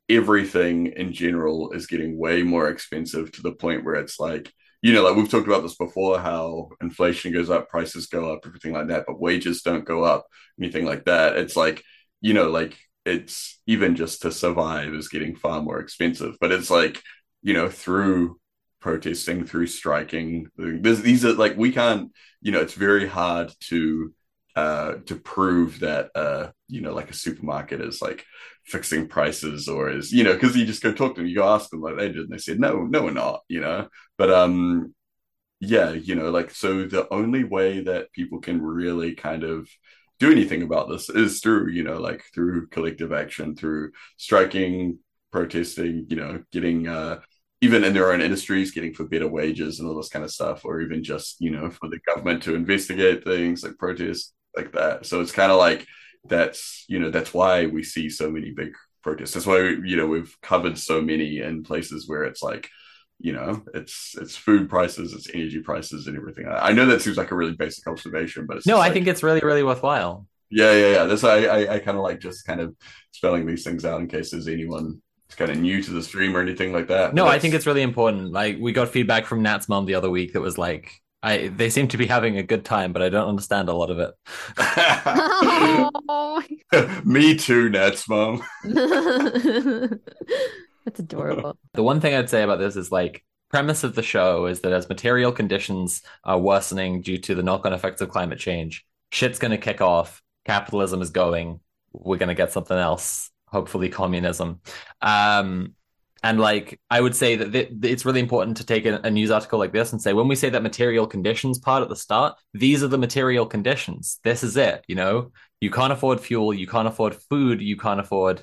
everything in general is getting way more expensive to the point where it's like you know like we've talked about this before how inflation goes up prices go up everything like that but wages don't go up anything like that. It's like you know like it's even just to survive is getting far more expensive. But it's like you know through protesting through striking. There's, these are like we can't you know it's very hard to uh to prove that uh you know like a supermarket is like fixing prices or is you know because you just go talk to them you go ask them like they did and they said no no we're not you know? But um yeah you know like so the only way that people can really kind of do anything about this is through you know like through collective action through striking protesting you know getting uh even in their own industries, getting for better wages and all this kind of stuff, or even just you know for the government to investigate things like protests like that. So it's kind of like that's you know that's why we see so many big protests. That's why we, you know we've covered so many in places where it's like you know it's it's food prices it's energy prices and everything i know that seems like a really basic observation but no i like, think it's really really worthwhile yeah yeah yeah that's i i, I kind of like just kind of spelling these things out in case there's anyone kind of new to the stream or anything like that no i think it's really important like we got feedback from nat's mom the other week that was like I, they seem to be having a good time, but I don't understand a lot of it. oh. *laughs* *laughs* Me too, Nat's mom. *laughs* That's adorable. The one thing I'd say about this is like premise of the show is that as material conditions are worsening due to the knock-on effects of climate change, shit's going to kick off. Capitalism is going. We're going to get something else. Hopefully, communism. Um, and like I would say that th- it's really important to take a, a, news article like this and say when we say that material conditions part at the start, these are the material conditions. This is it. You know, you can't afford fuel, you can't afford food, you can't afford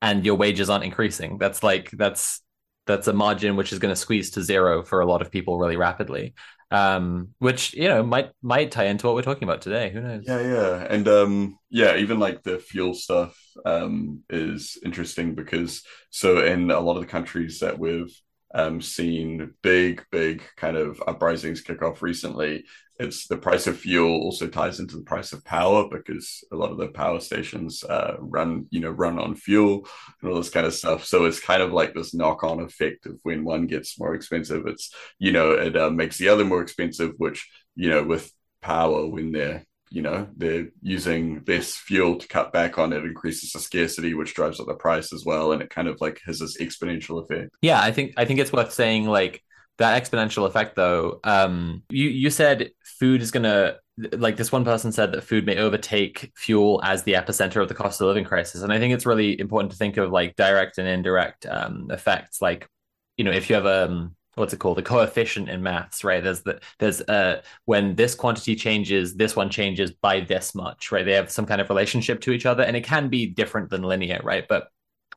and your wages aren't increasing. That's like that's that's a margin which is going to squeeze to zero for a lot of people really rapidly. Um, which you know might might tie into what we're talking about today. Who knows? Yeah, yeah, and um, yeah, even like the fuel stuff um is interesting because so in a lot of the countries that we've um, seen big, big kind of uprisings kick off recently. It's the price of fuel also ties into the price of power because a lot of the power stations uh, run, you know, run on fuel and all this kind of stuff. So it's kind of like this knock-on effect of when one gets more expensive, it's you know it uh, makes the other more expensive, which you know with power when they're you know they're using less fuel to cut back on it increases the scarcity which drives up the price as well and it kind of like has this exponential effect. Yeah i think i think it's worth saying like that exponential effect though um you you said food is gonna like this one person said that food may overtake fuel as the epicenter of the cost of living crisis and i think it's really important to think of like direct and indirect um effects. Like you know if you have a um, what's it called? The coefficient in maths right? There's the there's uh when this quantity changes this one changes by this much right? They have some kind of relationship to each other and it can be different than linear right? But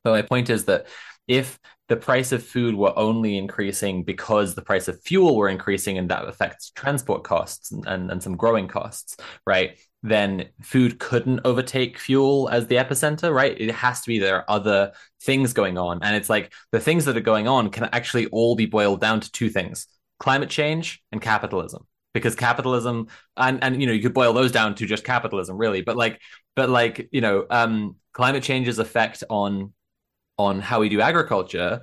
but my point is that if the price of food were only increasing because the price of fuel were increasing and that affects transport costs and, and, and some growing costs right then food couldn't overtake fuel as the epicenter, right? It has to be there are other things going on. And it's like the things that are going on can actually all be boiled down to two things climate change and capitalism. Because capitalism and and you know, you could boil those down to just capitalism, really. But like, but like, you know, um, climate change's effect on on how we do agriculture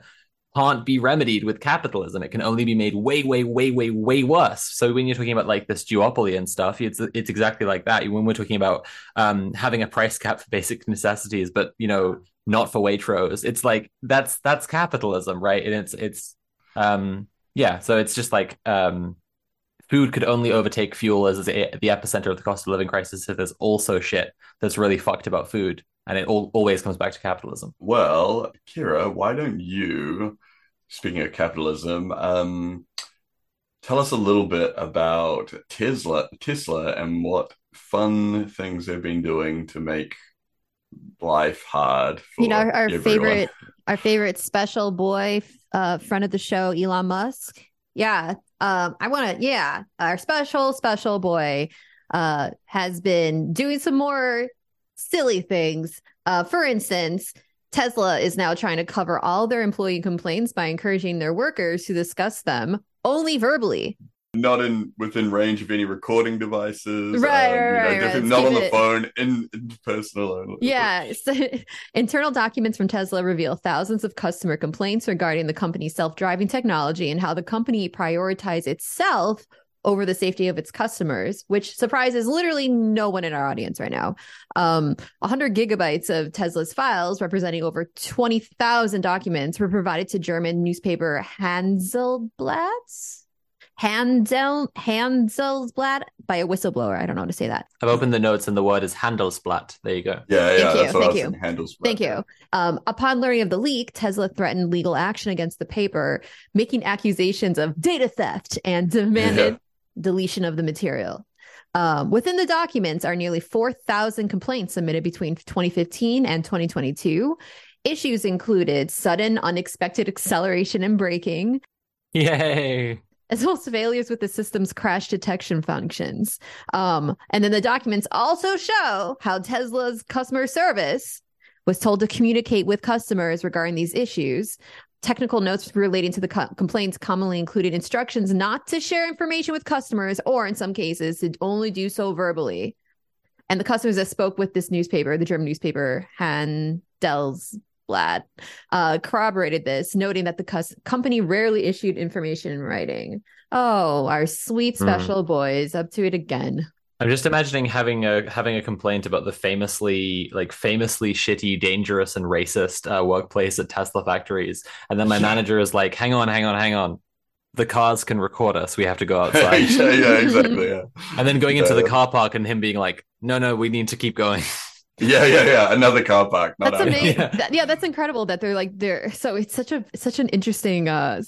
can't be remedied with capitalism. It can only be made way, way, way, way, way worse. So when you're talking about like this duopoly and stuff, it's it's exactly like that. When we're talking about um, having a price cap for basic necessities, but you know, not for Waitrose, it's like that's that's capitalism, right? And it's it's um, yeah. So it's just like um, food could only overtake fuel as the epicenter of the cost of living crisis. if there's also shit that's really fucked about food and it all, always comes back to capitalism. Well, Kira, why don't you speaking of capitalism, um, tell us a little bit about Tesla, Tesla, and what fun things they've been doing to make life hard. you know, our, our favorite, our favorite special boy, uh, friend of the show, Elon Musk. Yeah, um, I want to. Yeah, our special, special boy, uh, has been doing some more silly things. Uh, for instance, Tesla is now trying to cover all their employee complaints by encouraging their workers to discuss them only verbally. Not in within range of any recording devices. Right, um, right, right, right. Not on the phone, in, in personal. *laughs* Yeah. So, *laughs* internal documents from Tesla reveal thousands of customer complaints regarding the company's self-driving technology and how the company prioritizes itself over the safety of its customers, which surprises literally no one in our audience right now. Um, 100 gigabytes of Tesla's files, representing over 20,000 documents, were provided to German newspaper Handelsblatt. Handel Handelsblatt by a whistleblower. I don't know how to say that. I've opened the notes and the word is Handelsblatt. There you go. Yeah, yeah. Thank you. Thank you. Handelsblatt. Thank you. Um, upon learning of the leak, Tesla threatened legal action against the paper, making accusations of data theft and demanded yeah deletion of the material. Um, within the documents are nearly 4,000 complaints submitted between 2015 and 2022. Issues included sudden, unexpected acceleration and braking. Yay. As well as failures with the system's crash detection functions. Um, and then the documents also show how Tesla's customer service was told to communicate with customers regarding these issues technical notes relating to the co- complaints commonly included instructions not to share information with customers, or in some cases, to only do so verbally. And the customers that spoke with this newspaper, the German newspaper Handelsblatt, uh, corroborated this, noting that the cus- company rarely issued information in writing. Oh, our sweet special mm. boys up to it again. I'm just imagining having a having a complaint about the famously like famously shitty, dangerous, and racist uh, workplace at Tesla factories, and then my *laughs* manager is like, "Hang on, hang on, hang on." The cars can record us. We have to go *laughs* outside. yeah, yeah, exactly. Yeah. And then going into the car park and him being like, "No, no, we need to keep going." *laughs* Yeah, yeah, yeah. Another car park. that's amazing. Yeah. That, yeah, that's incredible that they're like they're so it's such a such an interesting uh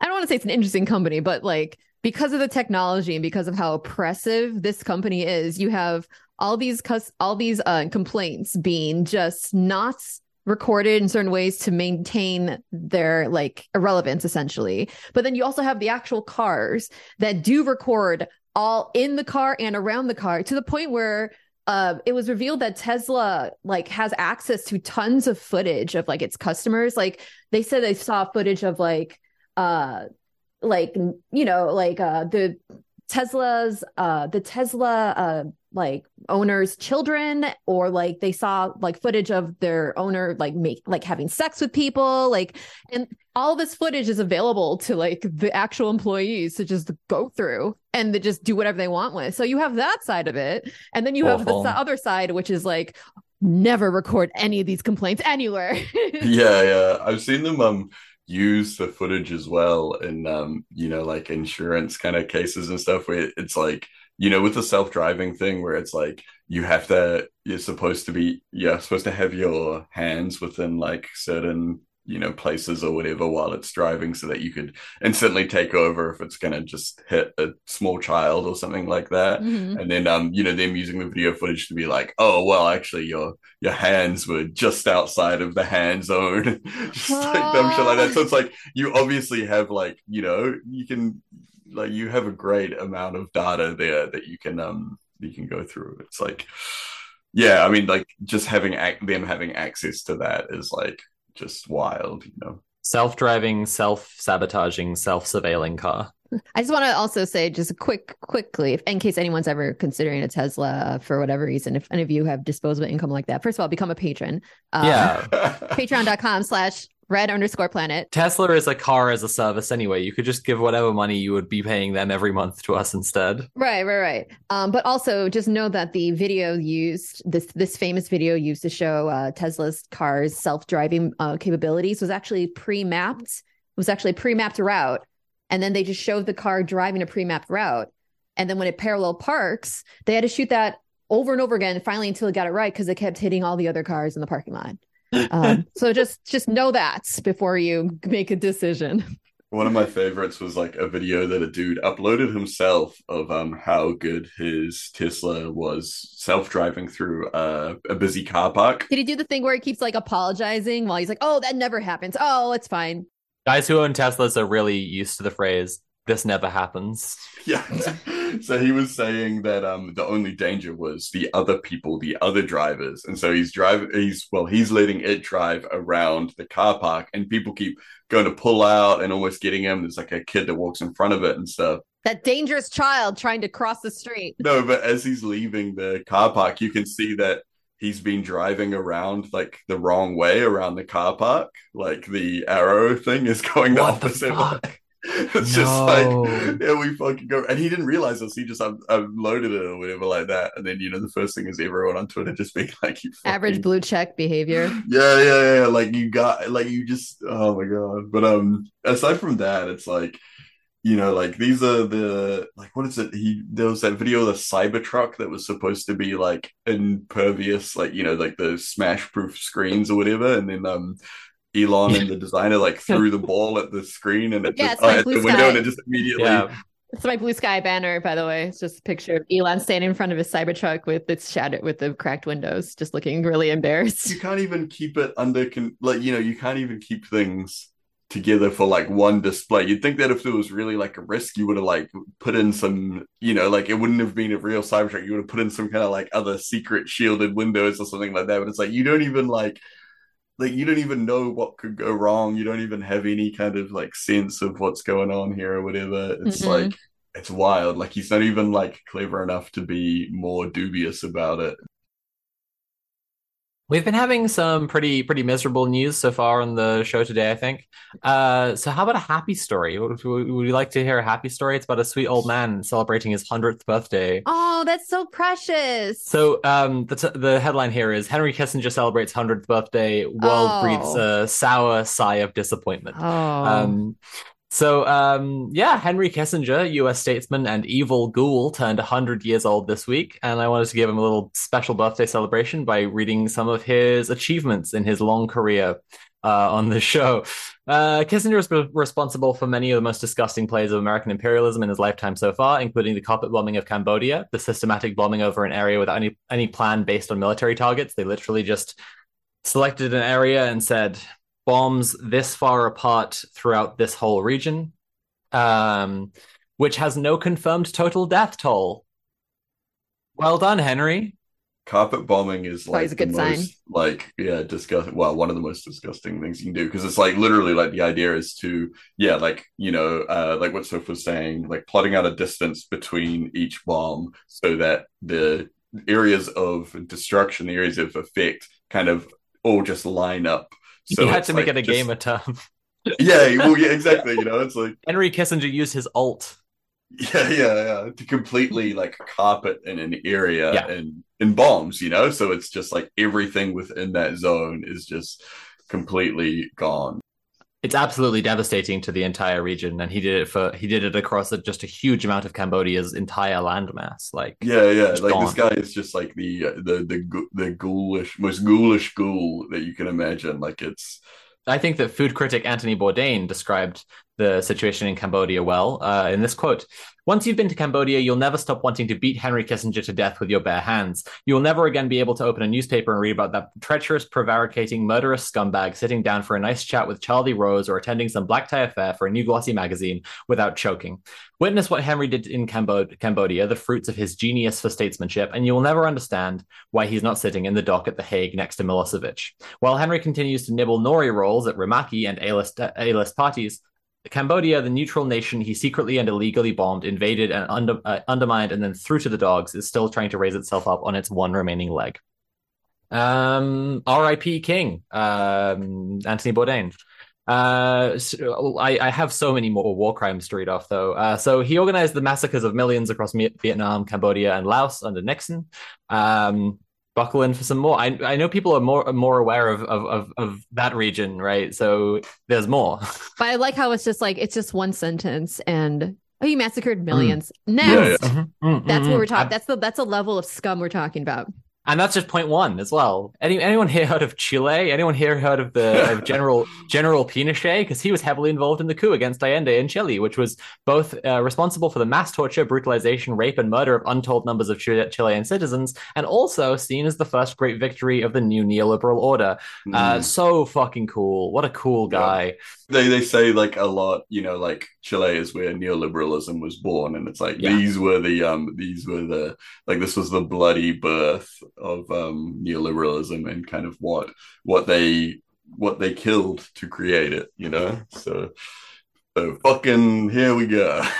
I don't want to say it's an interesting company, but like because of the technology and because of how oppressive this company is, you have all these cus- all these uh, complaints being just not recorded in certain ways to maintain their like irrelevance essentially. But then you also have the actual cars that do record all in the car and around the car to the point where uh, it was revealed that Tesla like has access to tons of footage of like its customers. Like they said they saw footage of like uh like you know like uh the tesla's uh the tesla uh like owners children or like they saw like footage of their owner like make like having sex with people like and all this footage is available to like the actual employees to just go through and to just do whatever they want with. So you have that side of it and then you Awful. have the other side which is like never record any of these complaints anywhere. *laughs* Yeah yeah. I've seen them um use the footage as well in um you know like insurance kind of cases and stuff where it's like you know with the self-driving thing where it's like you have to you're supposed to be you're supposed to have your hands within like certain you know places or whatever while it's driving so that you could instantly take over if it's going to just hit a small child or something like that. Mm-hmm. and then um you know them using the video footage to be like oh well actually your your hands were just outside of the hand zone. *laughs* Just like dumb shit like that. So it's like you obviously have like you know you can like you have a great amount of data there that you can um you can go through. It's like yeah i mean like just having ac- them having access to that is like just wild, you know. Self-driving, self-sabotaging, self-surveilling car. I just want to also say, just quick, quickly, in case anyone's ever considering a Tesla for whatever reason, if any of you have disposable income like that, first of all, become a patron. Um, yeah. *laughs* Patreon.com slash red underscore planet. Tesla is a car as a service anyway. You could just give whatever money you would be paying them every month to us instead. Right, right, right. Um, but also just know that the video used this this famous video used to show uh, Tesla's cars self driving uh, capabilities was actually pre mapped. Was actually pre mapped route, and then they just showed the car driving a pre mapped route. And then when it parallel parks, they had to shoot that over and over again, finally until it got it right because it kept hitting all the other cars in the parking lot um, so just just know that before you make a decision one of my favorites was like a video that a dude uploaded himself of um how good his Tesla was self-driving through uh, a busy car park. Did he do the thing where he keeps like apologizing while he's like, "Oh, that never happens. Oh, it's fine." Guys who own Teslas are really used to the phrase "this never happens." Yeah. *laughs* so he was saying that um the only danger was the other people, the other drivers, and so he's driving. He's well, he's letting it drive around the car park, and people keep going to pull out and almost getting him. There's like a kid that walks in front of it and stuff. That dangerous child trying to cross the street. No, but as he's leaving the car park, you can see that he's been driving around like the wrong way around the car park. Like the arrow thing is going the opposite the way. *laughs* it's no. just like yeah we fucking go and he didn't realize this he just un- unloaded it or whatever like that and then you know the first thing is everyone on twitter just being *laughs* like you fucking... average blue check behavior. *laughs* Yeah yeah yeah like you got like you just oh my god. But um aside from that it's like you know like these are the like what is it? He there was that video of the cybertruck that was supposed to be like impervious like you know like the smash proof screens or whatever and then um Elon and the designer like *laughs* threw the ball at the screen and it yeah, just oh, at the window and it just immediately. Yeah. It's my Bluesky banner, by the way. It's just a picture of Elon standing in front of his Cybertruck with its shattered with the cracked windows, just looking really embarrassed. You can't even keep it under con- like you know you can't even keep things together for like one display. You'd think that if there was really like a risk, you would have like put in some, you know, like it wouldn't have been a real Cybertruck. You would have put in some kind of like other secret shielded windows or something like that. But it's like you don't even like like you don't even know what could go wrong. You don't even have any kind of like sense of what's going on here or whatever. It's Mhm. like it's wild. Like he's not even like clever enough to be more dubious about it. We've been having some pretty pretty miserable news so far on the show today, I think. Uh, so how about a happy story? Would, would would you like to hear a happy story? It's about a sweet old man celebrating his hundredth birthday. Oh, that's so precious. So um, the t- the headline here is Henry Kissinger celebrates hundredth birthday. World Oh. breathes a sour sigh of disappointment. oh, Um, so um, yeah, Henry Kissinger, U.S. statesman and evil ghoul, turned 100 years old this week, and I wanted to give him a little special birthday celebration by reading some of his achievements in his long career uh, on the show. Uh, Kissinger was re- responsible for many of the most disgusting plays of American imperialism in his lifetime so far, including the carpet bombing of Cambodia, the systematic bombing over an area without any any plan based on military targets. They literally just selected an area and said bombs this far apart throughout this whole region, um, which has no confirmed total death toll. Well done, Henry. Carpet bombing is like a good the sign. most, like yeah, disgusting. Well, one of the most disgusting things you can do because it's like literally like the idea is to yeah, like you know, uh, like what Soph was saying, like plotting out a distance between each bomb so that the areas of destruction, the areas of effect, kind of all just line up. So you had to make like it a just- game of term. *laughs* Yeah, well, yeah, exactly. You know, it's like Henry Kissinger used his alt. yeah, yeah, yeah, to completely like carpet in an area Yeah. and in bombs, you know. So it's just like everything within that zone is just completely gone. It's absolutely devastating to the entire region, and he did it for he did it across a, just a huge amount of Cambodia's entire landmass. Like Yeah, yeah. Like gone. this guy is just like the uh, the the the ghoulish, most ghoulish ghoul that you can imagine. Like it's I think that food critic Anthony Bourdain described the situation in Cambodia well uh, in this quote. Once you've been to Cambodia, you'll never stop wanting to beat Henry Kissinger to death with your bare hands. You will never again be able to open a newspaper and read about that treacherous, prevaricating, murderous scumbag sitting down for a nice chat with Charlie Rose or attending some black tie affair for a new glossy magazine without choking. Witness what Henry did in Cambo- Cambodia, the fruits of his genius for statesmanship, and you will never understand why he's not sitting in the dock at The Hague next to Milosevic. While Henry continues to nibble nori rolls at remaki and A-list, A-list parties, Cambodia, the neutral nation he secretly and illegally bombed, invaded, and under, uh, undermined, and then threw to the dogs, is still trying to raise itself up on its one remaining leg. Um, R.I.P. King, um, Anthony Bourdain. Uh, I, I have so many more war crimes to read off, though. Uh, so he organized the massacres of millions across Vietnam, Cambodia, and Laos under Nixon. Um, buckle in for some more. I I know people are more more aware of of of, of that region, right? So there's more. *laughs* but I like how it's just like it's just one sentence and oh, you massacred millions. Next, Yeah, yeah. Mm-hmm. that's what we're talking. That's the that's a level of scum we're talking about. And that's just point one as well. Any anyone here heard of Chile? Anyone here heard of the of *laughs* General General Pinochet? Because he was heavily involved in the coup against Allende in Chile, which was both uh, responsible for the mass torture, brutalization, rape, and murder of untold numbers of Chile- Chilean citizens, and also seen as the first great victory of the new neoliberal order. Uh, Mm. so fucking cool! What a cool guy. They they say like a lot, you know, like Chile is where neoliberalism was born, and it's like Yeah. these were the um these were the like this was the bloody birth of um neoliberalism and kind of what what they what they killed to create it, you know. So so fucking here we go. *laughs*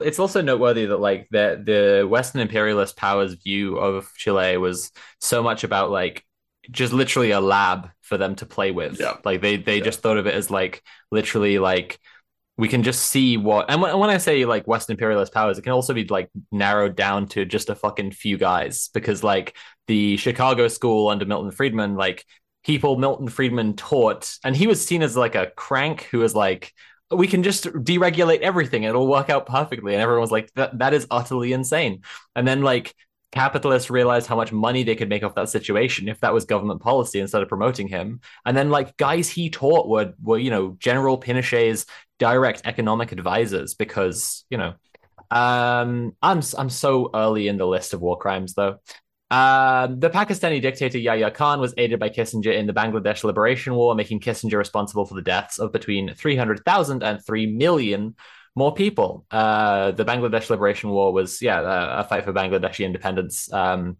It's also noteworthy that like the the Western imperialist powers view of Chile was so much about like just literally a lab for them to play with. Yeah. Like they they Yeah. just thought of it as like literally like we can just see what and when, when I say like Western imperialist powers, it can also be like narrowed down to just a fucking few guys because like the Chicago school under Milton Friedman, like people Milton Friedman taught, and he was seen as like a crank who was like we can just deregulate everything it'll work out perfectly and everyone was like that that is utterly insane and then like capitalists realized how much money they could make off that situation if that was government policy instead of promoting him. And then like guys he taught were were you know general pinochet's direct economic advisors because you know um i'm i'm so early in the list of war crimes though. Um, the Pakistani dictator Yahya Khan was aided by Kissinger in the Bangladesh Liberation War, making Kissinger responsible for the deaths of between 300,000 and 3 million more people. Uh, the Bangladesh Liberation War was, yeah, a, a fight for Bangladeshi independence. Um,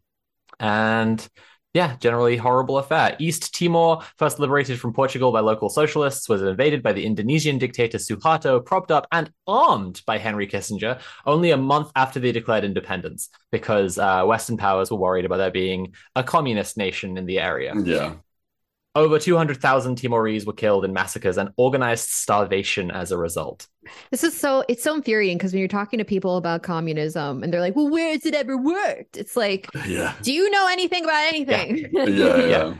and yeah, generally horrible affair. East Timor, first liberated from Portugal by local socialists, was invaded by the Indonesian dictator Suharto, propped up and armed by Henry Kissinger only a month after they declared independence because uh, Western powers were worried about there being a communist nation in the area. Yeah. Over 200,000 Timorese were killed in massacres and organized starvation as a result. This is so it's so infuriating because when you're talking to people about communism and they're like, "Well, where has it ever worked?" It's like, Yeah. "Do you know anything about anything?" Yeah. *laughs* Yeah. Yeah.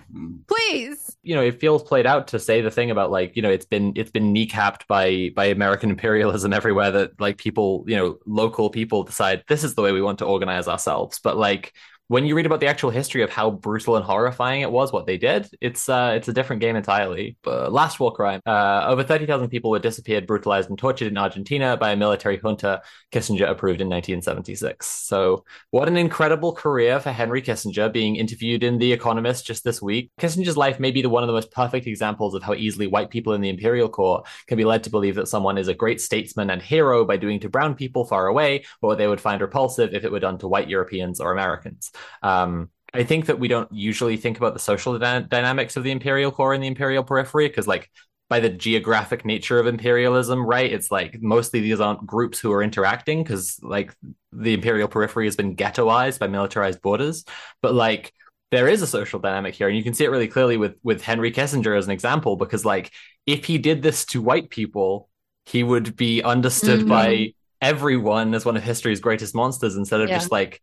Please. you know it feels played out to say the thing about like you know it's been it's been kneecapped by by american *laughs* imperialism everywhere that like people you know local people decide this is the way we want to organize ourselves but like when you read about the actual history of how brutal and horrifying it was what they did it's uh it's a different game entirely but last war crime uh over 30,000 people were disappeared brutalized and tortured in argentina by a military junta kissinger approved in 1976 so what an incredible career for Henry Kissinger being interviewed in The Economist just this week. Kissinger's life may be the one of the most perfect examples of how easily white people in the imperial core can be led to believe that someone is a great statesman and hero by doing to brown people far away what they would find repulsive if it were done to white Europeans or Americans. Um, I think that we don't usually think about the social dy- dynamics of the imperial core and the imperial periphery because, like, by the geographic nature of imperialism, right? It's like mostly these aren't groups who are interacting because like the imperial periphery has been ghettoized by militarized borders. But like there is a social dynamic here, and you can see it really clearly with with Henry Kissinger as an example, because like if he did this to white people, he would be understood Mhm. by everyone as one of history's greatest monsters instead of Yeah. just like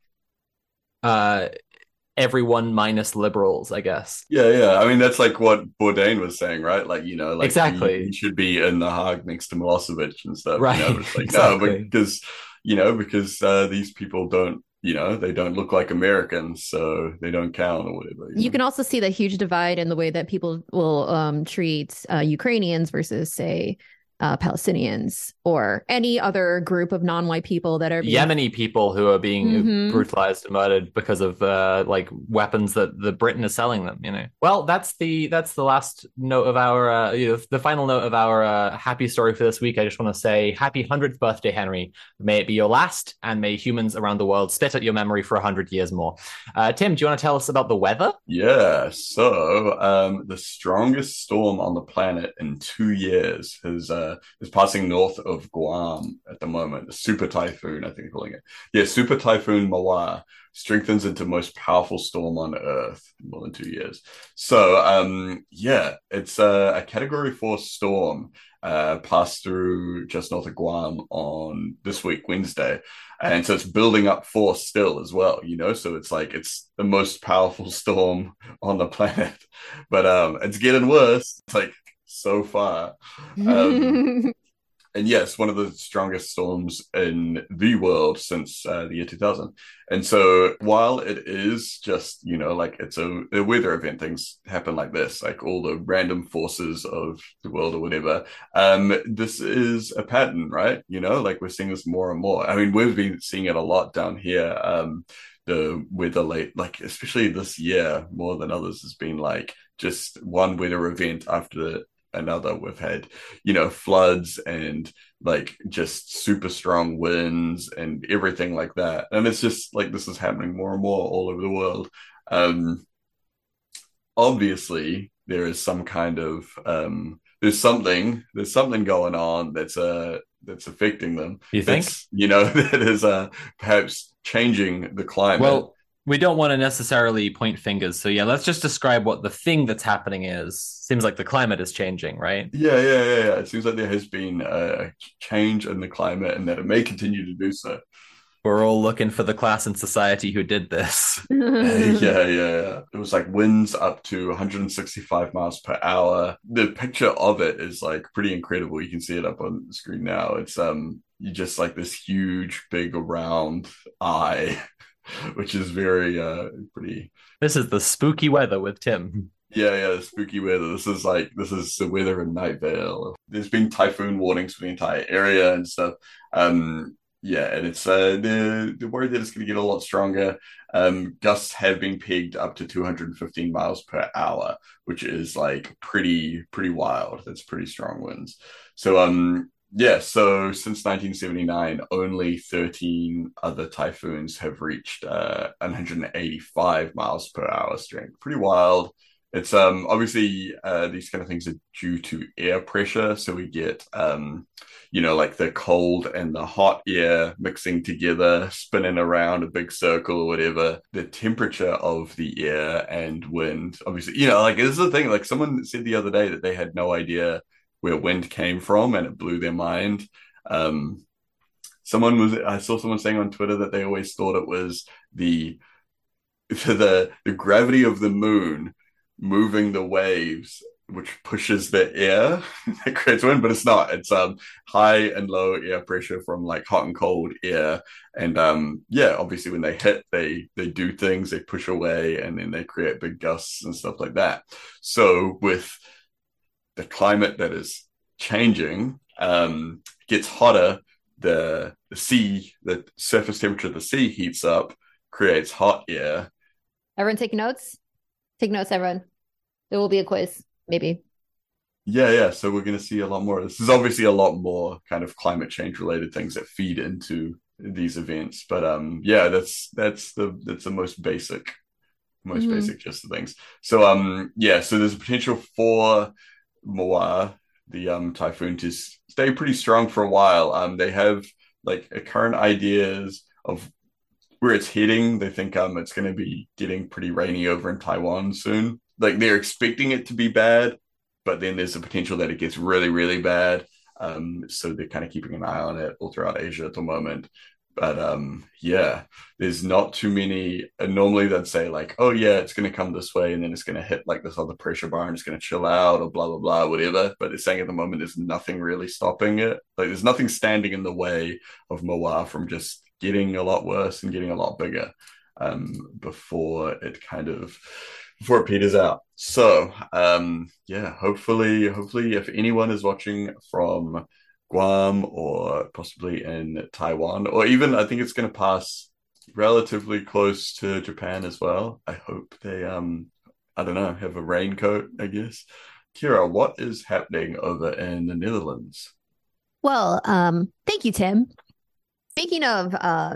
uh everyone minus liberals, I guess. Yeah, yeah. I mean, that's like what Bourdain was saying, right? Like, you know, like Exactly. he, he should be in the Hague next to Milosevic and stuff. Right, You know? It's like, *laughs* exactly. no, because, you know, because uh, these people don't, you know, they don't look like Americans, so they don't count or whatever. You know? can also see the huge divide in the way that people will um, treat uh, Ukrainians versus, say, uh, Palestinians or any other group of non-white people that are being Yemeni people who are being Mhm. brutalized and murdered because of uh, like weapons that the Britain is selling them. You know. Well, that's the that's the last note of our uh, you know, the final note of our uh, happy story for this week. I just want to say happy hundredth birthday, Henry. May it be your last, and may humans around the world spit at your memory for a hundred years more. Uh, Tim, do you want to tell us about the weather? Yeah, so um, the strongest storm on the planet in two years is uh, is passing north of Guam at the moment. Super typhoon, I think calling it. Yeah, super typhoon Mawar strengthens into most powerful storm on Earth in more than two years. So um, yeah, it's uh, a Category Four storm. Uh, passed through just north of Guam on this week, Wednesday. And so it's building up force still as well, you know. So it's like it's the most powerful *laughs* storm on the planet, but um, it's getting worse. It's like so far, um, *laughs* and yes, one of the strongest storms in the world since uh, the year 2000. And so while it is just, you know, like it's a, a weather event, things happen like this, like all the random forces of the world or whatever. Um, this is a pattern, right? You know, like we're seeing this more and more. I mean, we've been seeing it a lot down here. Um, the weather late, like especially this year, more than others, has been like just one weather event after another. We've had, you know, floods and like just super strong winds and everything like that. And it's just like this is happening more and more all over the world. Um, obviously, there is some kind of um, there's something there's something going on that's uh that's affecting them. You think? You know *laughs* that is uh perhaps changing the climate. Well, we don't want to necessarily point fingers. So yeah, let's just describe what the thing that's happening is. Seems like the climate is changing, right? Yeah, yeah, yeah, yeah. It seems like there has been a change in the climate and that it may continue to do so. We're all looking for the class in society who did this. *laughs* yeah, yeah, yeah. It was like winds up to 165 miles per hour. The picture of it is like pretty incredible. You can see it up on the screen now. It's um you just like this huge, big, round eye, *laughs* which is very uh pretty This is the spooky weather with Tim. Yeah, yeah, spooky weather. This is like this is the weather in Night Vale. There's been typhoon warnings for the entire area and stuff. Um, yeah, and it's uh, the the worried that it's going to get a lot stronger. Um, gusts have been pegged up to 215 miles per hour, which is like pretty pretty wild. That's pretty strong winds. So um, yeah, so since 1979, only 13 other typhoons have reached uh, 185 miles per hour strength. Pretty wild. It's um obviously uh, these kind of things are due to air pressure, so we get um you know like the cold and the hot air mixing together, spinning around a big circle or whatever. The temperature of the air and wind, obviously, you know, like this is the thing. Like someone said the other day that they had no idea where wind came from, and it blew their mind. Um, someone was I saw someone saying on Twitter that they always thought it was the *laughs* the the gravity of the moon moving the waves which pushes the air *laughs* that creates wind but it's not. It's um high and low air pressure from like hot and cold air. And um yeah obviously when they hit they they do things they push away and then they create big gusts and stuff like that. So with the climate that is changing um, gets hotter. The the sea, the surface temperature of the sea heats up, creates hot air. Everyone take notes. Take notes, everyone. There will be a quiz, maybe. Yeah, yeah. So we're going to see a lot more. This is obviously a lot more kind of climate change related things that feed into these events. But um, yeah, that's that's the that's the most basic, most mm-hmm. basic just the things. So um, yeah. So there's a potential for Mawar, the um, typhoon, to stay pretty strong for a while. Um, they have like current ideas of where it's heading. They think um, it's going to be getting pretty rainy over in Taiwan soon. Like they're expecting it to be bad, but then there's a potential that it gets really, really bad. Um, so they're kind of keeping an eye on it all throughout Asia at the moment but um yeah there's not too many and normally they'd say like oh yeah it's going to come this way and then it's going to hit like this other pressure bar and it's going to chill out or blah blah blah whatever. But it's saying at the moment there's nothing really stopping it. Like there's nothing standing in the way of Mawar from just getting a lot worse and getting a lot bigger um before it kind of before it peters out. So um yeah hopefully hopefully if anyone is watching from Guam or possibly in Taiwan, or even I think it's going to pass relatively close to Japan as well. I hope they, um, I don't know, have a raincoat, I guess. Kira, what is happening over in the Netherlands? Well, um, thank you, Tim. Speaking of, uh,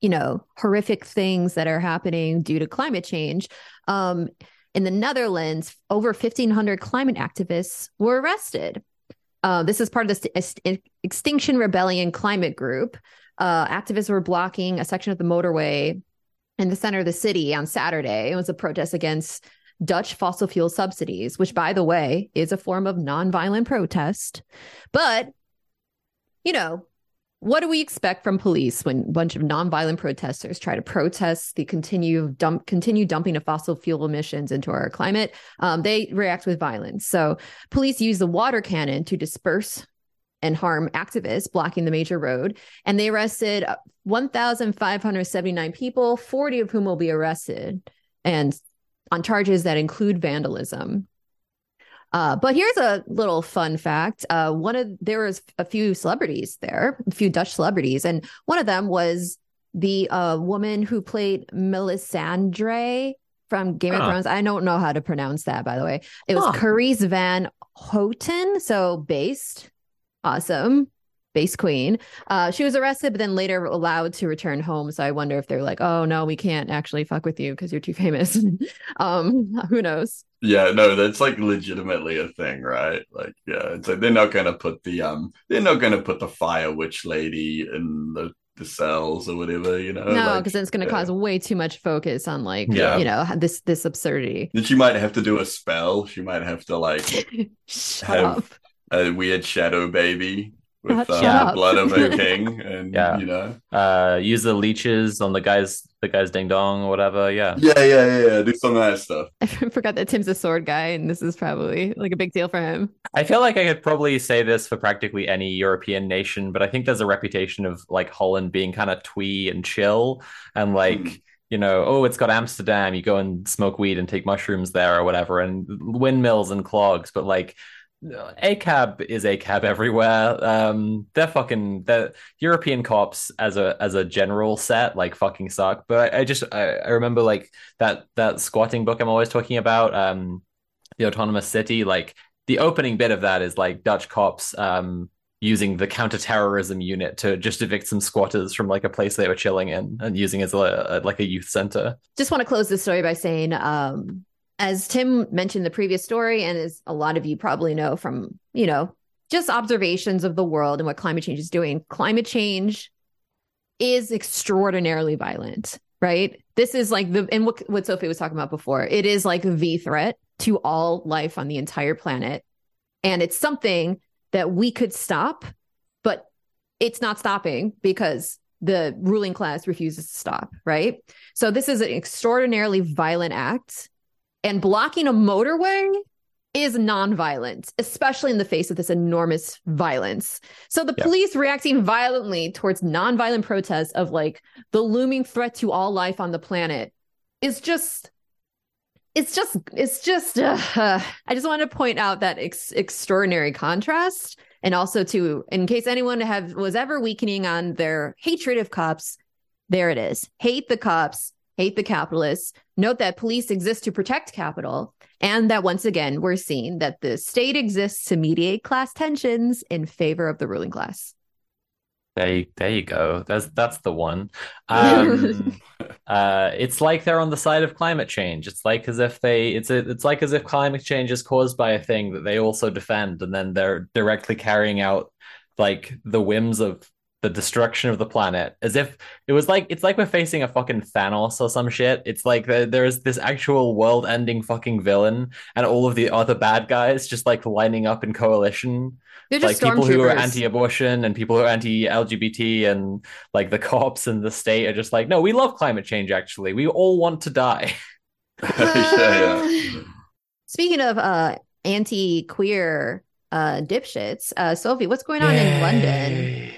you know, horrific things that are happening due to climate change, um, in the Netherlands, over 1,500 climate activists were arrested uh, this is part of the Extinction Rebellion climate group. Uh, activists were blocking a section of the motorway in the center of the city on Saturday. It was a protest against Dutch fossil fuel subsidies, which, by the way, is a form of nonviolent protest. But, you know, what do we expect from police when a bunch of nonviolent protesters try to protest the continue dump continue dumping of fossil fuel emissions into our climate? Um, they react with violence. So police use the water cannon to disperse and harm activists blocking the major road. And they arrested 1,579 people, 40 of whom will be arrested and on charges that include vandalism. Uh, but here's a little fun fact. Uh, one of there was a few celebrities there, a few Dutch celebrities, and one of them was the uh, woman who played Melisandre from Game huh. of Thrones. I don't know how to pronounce that, by the way. It was huh. Carice Van Houten, so based. Awesome space queen. Uh, she was arrested, but then later allowed to return home. So I wonder if they're like, oh no, we can't actually fuck with you because you're too famous. *laughs* um, *laughs* who knows? Yeah, no, that's like legitimately a thing, right? Like, yeah, it's like they're not gonna put the um, they're not gonna put the fire witch lady in the the cells or whatever, you know. No, because like, it's going to yeah. cause way too much focus on like, yeah. you know, this this absurdity. Then she might have to do a spell. She might have to like *laughs* have up. a weird shadow baby with uh, blood of a *laughs* king, and yeah. you know, uh, use the leeches on the guys, the guys ding dong or whatever. Yeah, yeah, yeah, yeah, yeah. Do some of that stuff. *laughs* I forgot that Tim's a sword guy, and this is probably like a big deal for him. I feel like I could probably say this for practically any European nation, but I think there's a reputation of like Holland being kind of twee and chill, and like. Mm you know, oh, it's got Amsterdam. You go and smoke weed and take mushrooms there or whatever, and windmills and clogs. But like ACAB is ACAB everywhere. Um, they're fucking the European cops as a as a general set like fucking suck. But I, I just I, I, remember like that that squatting book I'm always talking about, um, the autonomous city. Like the opening bit of that is like Dutch cops um using the counterterrorism unit to just evict some squatters from like a place they were chilling in and using as a, a like a youth center. Just want to close this story by saying, um, as Tim mentioned the previous story, and as a lot of you probably know from you know just observations of the world and what climate change is doing, climate change is extraordinarily violent. Right. This is like the and what what Sophie was talking about before. It is like the threat to all life on the entire planet, and it's something that we could stop, but it's not stopping because the ruling class refuses to stop, right? So this is an extraordinarily violent act. And blocking a motorway is nonviolent, especially in the face of this enormous violence. So the police reacting violently towards nonviolent protests of like the looming threat to all life on the planet is just it's just it's just uh, *sighs* i just want to point out that ex- extraordinary contrast. And also to in case anyone have was ever weakening on their hatred of cops there it is. Hate the cops hate the capitalists note that police exist to protect capital and that once again we're seeing that the state exists to mediate class tensions in favor of the ruling class there you, there you go. That's that's the one. *laughs* Um, uh, it's like they're on the side of climate change. It's like as if they it's a, it's like as if climate change is caused by a thing that they also defend, and then they're directly carrying out like the whims of the destruction of the planet as if it was like it's like we're facing a fucking Thanos or some shit. It's like there is this actual world-ending fucking villain and all of the other bad guys just like lining up in coalition they're just like people who are anti-abortion and people who are anti-LGBT and like the cops and the state are just like, no, we love climate change. Actually, we all want to die. *laughs* *laughs* yeah, yeah. Speaking of uh, anti-queer uh, dipshits, uh, Sophie, what's going on Yay. in London?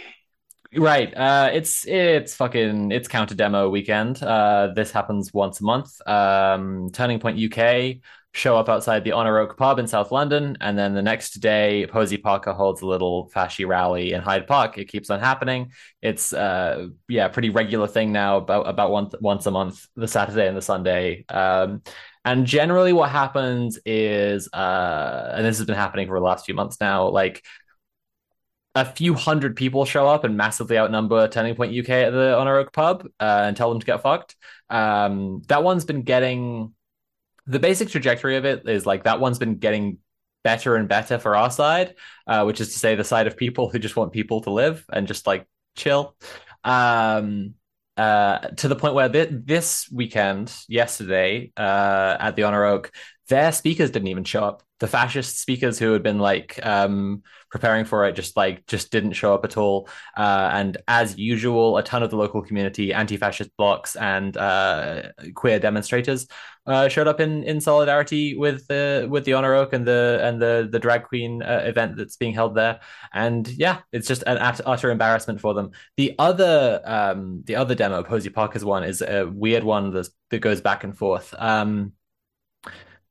Right. Uh, it's it's fucking it's counter demo weekend. Uh, this happens once a month. Um, Turning Point UK show up outside the Honor Oak pub in South London, and then the next day, Posie Parker holds a little fashy rally in Hyde Park. It keeps on happening. It's uh yeah, pretty regular thing now, about about once once a month, the Saturday and the Sunday. Um, and generally, what happens is, uh, and this has been happening for the last few months now, like a few hundred people show up and massively outnumber Turning Point UK at the Honor Oak pub uh, and tell them to get fucked. Um, that one's been getting the basic trajectory of it is like that one's been getting better and better for our side, uh, which is to say the side of people who just want people to live and just like chill. Um, uh, to the point where th- this weekend, yesterday, uh, at the Honor Oak, their speakers didn't even show up. The fascist speakers who had been like um, preparing for it just like just didn't show up at all. Uh, and as usual, a ton of the local community, anti-fascist blocks, and uh, queer demonstrators uh, showed up in in solidarity with the with the Honor Oak and the and the the drag queen uh, event that's being held there. And yeah, it's just an utter embarrassment for them. The other um, the other demo, Posie Parker's one, is a weird one that goes back and forth. Um,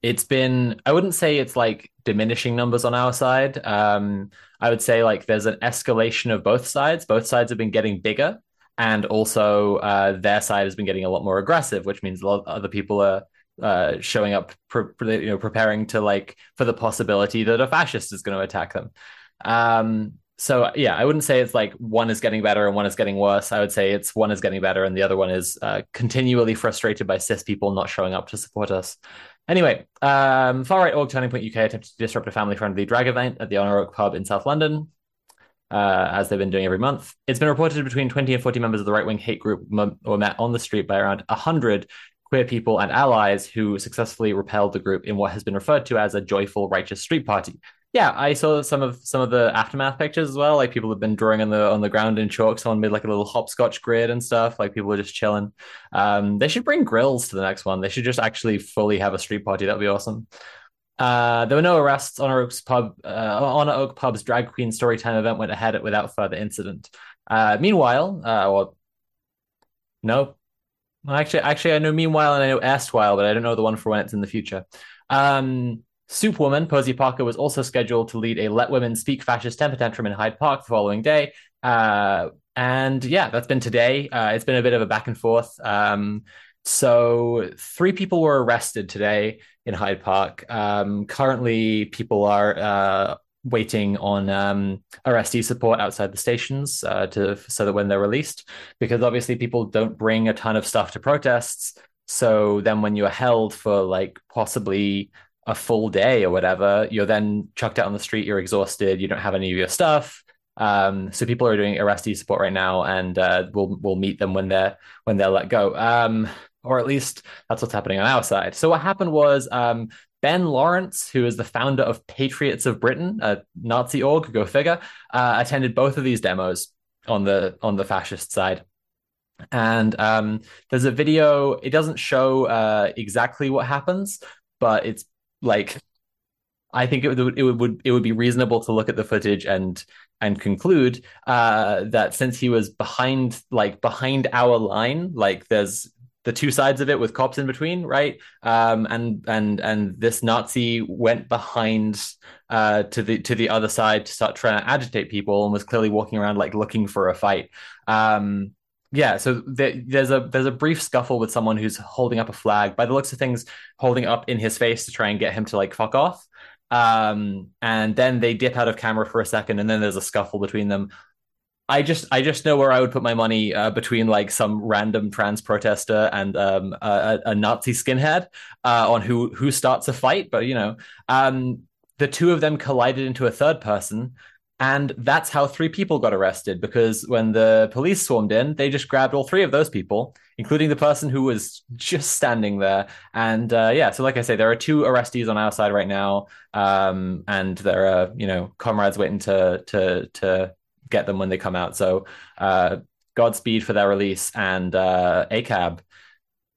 it's been i wouldn't say it's like diminishing numbers on our side. Um, i would say like there's an escalation of both sides. Both sides have been getting bigger and also uh, their side has been getting a lot more aggressive which means a lot of other people are uh, showing up pre- you know preparing to like for the possibility that a fascist is going to attack them. Um, so yeah i wouldn't say it's like one is getting better and one is getting worse. I would say it's one is getting better and the other one is uh, continually frustrated by cis people not showing up to support us Anyway, um, far right org Turning Point UK attempted to disrupt a family friendly drag event at the Honor Oak pub in South London, uh, as they've been doing every month. It's been reported between 20 and 40 members of the right wing hate group were met on the street by around 100 queer people and allies who successfully repelled the group in what has been referred to as a joyful righteous street party, yeah, I saw some of some of the aftermath pictures as well. Like people have been drawing on the on the ground in chalk. Someone made like a little hopscotch grid and stuff. Like people are just chilling. Um, they should bring grills to the next one. They should just actually fully have a street party. That'd be awesome. Uh, there were no arrests on Oak's pub. Uh, Honor Oak Pub's drag queen storytime event went ahead without further incident. Uh, meanwhile, uh, well, no, actually, actually, I know meanwhile and I know erstwhile, but I don't know the one for when it's in the future. Um, Superwoman, Posie Parker, was also scheduled to lead a Let Women Speak fascist temper tantrum in Hyde Park the following day. Uh, and yeah, that's been today. Uh, it's been a bit of a back and forth. Um, so three people were arrested today in Hyde Park. Um, currently, people are uh, waiting on um, arrestee support outside the stations uh, to so that when they're released, because obviously people don't bring a ton of stuff to protests. So then when you're held for like possibly a full day or whatever, you're then chucked out on the street. You're exhausted. You don't have any of your stuff. Um, so people are doing arrestee support right now, and uh, we'll we'll meet them when they're when they're let go. Um, or at least that's what's happening on our side. So what happened was um, Ben Lawrence, who is the founder of Patriots of Britain, a Nazi org, go figure, uh, attended both of these demos on the on the fascist side. And um, there's a video. It doesn't show uh, exactly what happens, but it's like I think it would it would it would be reasonable to look at the footage and and conclude uh, that since he was behind like behind our line, like there's the two sides of it with cops in between, right? Um, and and and this Nazi went behind uh, to the to the other side to start trying to agitate people and was clearly walking around like looking for a fight. Um, yeah, so there's a there's a brief scuffle with someone who's holding up a flag. By the looks of things, holding up in his face to try and get him to like fuck off. Um, and then they dip out of camera for a second, and then there's a scuffle between them. I just I just know where I would put my money uh, between like some random trans protester and um, a, a, Nazi skinhead uh, on who who starts a fight. But you know, um, the two of them collided into a third person, and that's how three people got arrested. Because when the police swarmed in, they just grabbed all three of those people, including the person who was just standing there. And uh, yeah, so like I say, there are two arrestees on our side right now, um, and there are you know comrades waiting to to to get them when they come out. So uh, Godspeed for their release and uh, ACAB.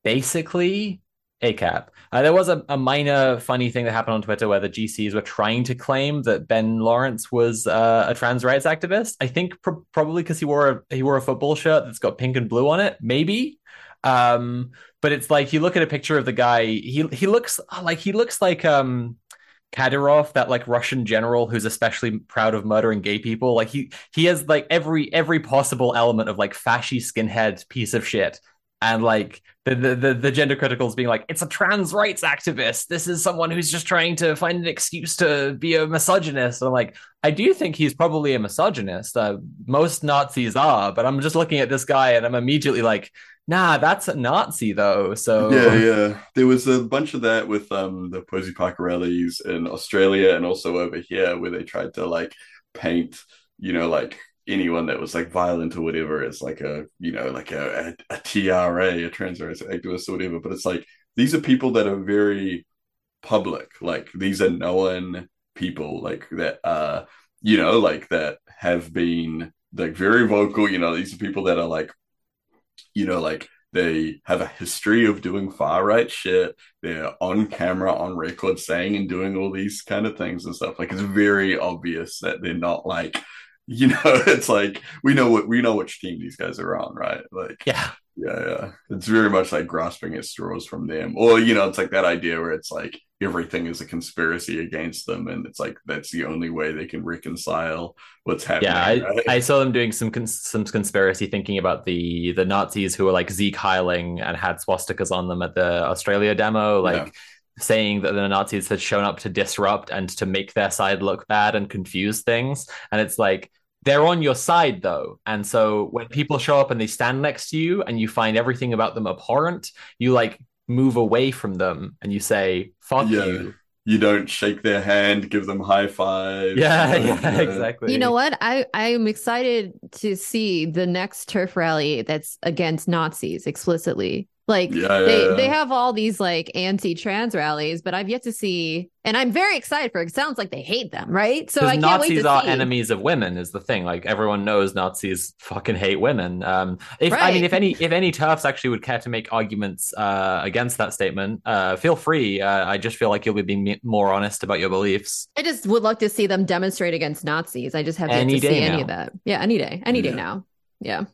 Basically, ACAB. Uh, there was a, a, minor funny thing that happened on Twitter where the GCs were trying to claim that Ben Lawrence was uh, a trans rights activist. I think pr- probably because he wore a he wore a football shirt that's got pink and blue on it. Maybe. Um, but it's like you look at a picture of the guy. He he looks like he looks like um Kadyrov, that like Russian general who's especially proud of murdering gay people. Like he he has like every every possible element of like fashy skinhead piece of shit. And like the, the the, the gender criticals being like, it's a trans rights activist. This is someone who's just trying to find an excuse to be a misogynist. And I'm like, I do think he's probably a misogynist. Uh, most Nazis are, but I'm just looking at this guy and I'm immediately like, nah, that's a Nazi though. So yeah, yeah, there was a bunch of that with um the Posie Parker rallies in Australia and also over here where they tried to like paint, you know, like anyone that was like violent or whatever as like a you know like a, a, a TRA, a trans rights activist or whatever. But it's like these are people that are very public. Like these are known people like that uh you know like that have been like very vocal you know these are people that are like you know, like they have a history of doing far right shit. They're on camera, on record, saying and doing all these kind of things and stuff. Like it's very obvious that they're not like, you know, *laughs* it's like we know what we know which team these guys are on, right? Like, yeah, yeah, yeah. It's very much like grasping at straws from them, or you know, it's like that idea where it's like everything is a conspiracy against them and it's like that's the only way they can reconcile what's happening yeah i, right? I saw them doing some cons- some conspiracy thinking about the the nazis who were like Sieg Heiling and had swastikas on them at the australia demo like yeah. saying that the nazis had shown up to disrupt and to make their side look bad and confuse things and it's like they're on your side though. And so when people show up and they stand next to you and you find everything about them abhorrent you like move away from them and you say fuck yeah. you. You don't shake their hand give them high five *laughs* yeah, yeah. exactly. You know what? I i'm excited to see the next TERF rally that's against nazis explicitly like yeah, they yeah. they have all these like anti-trans rallies, but I've yet to see, and I'm very excited for it. it sounds like they hate them, right? So I can't Nazis wait to are see. enemies of women is the thing. Like everyone knows Nazis fucking hate women. Um, if right. I mean, if any if any TERFs actually would care to make arguments uh, against that statement, uh, feel free. Uh, I just feel like you'll be being more honest about your beliefs. I just would love to see them demonstrate against Nazis. I just have yet to see now. any of that. Yeah, any day, any yeah. day now. Yeah.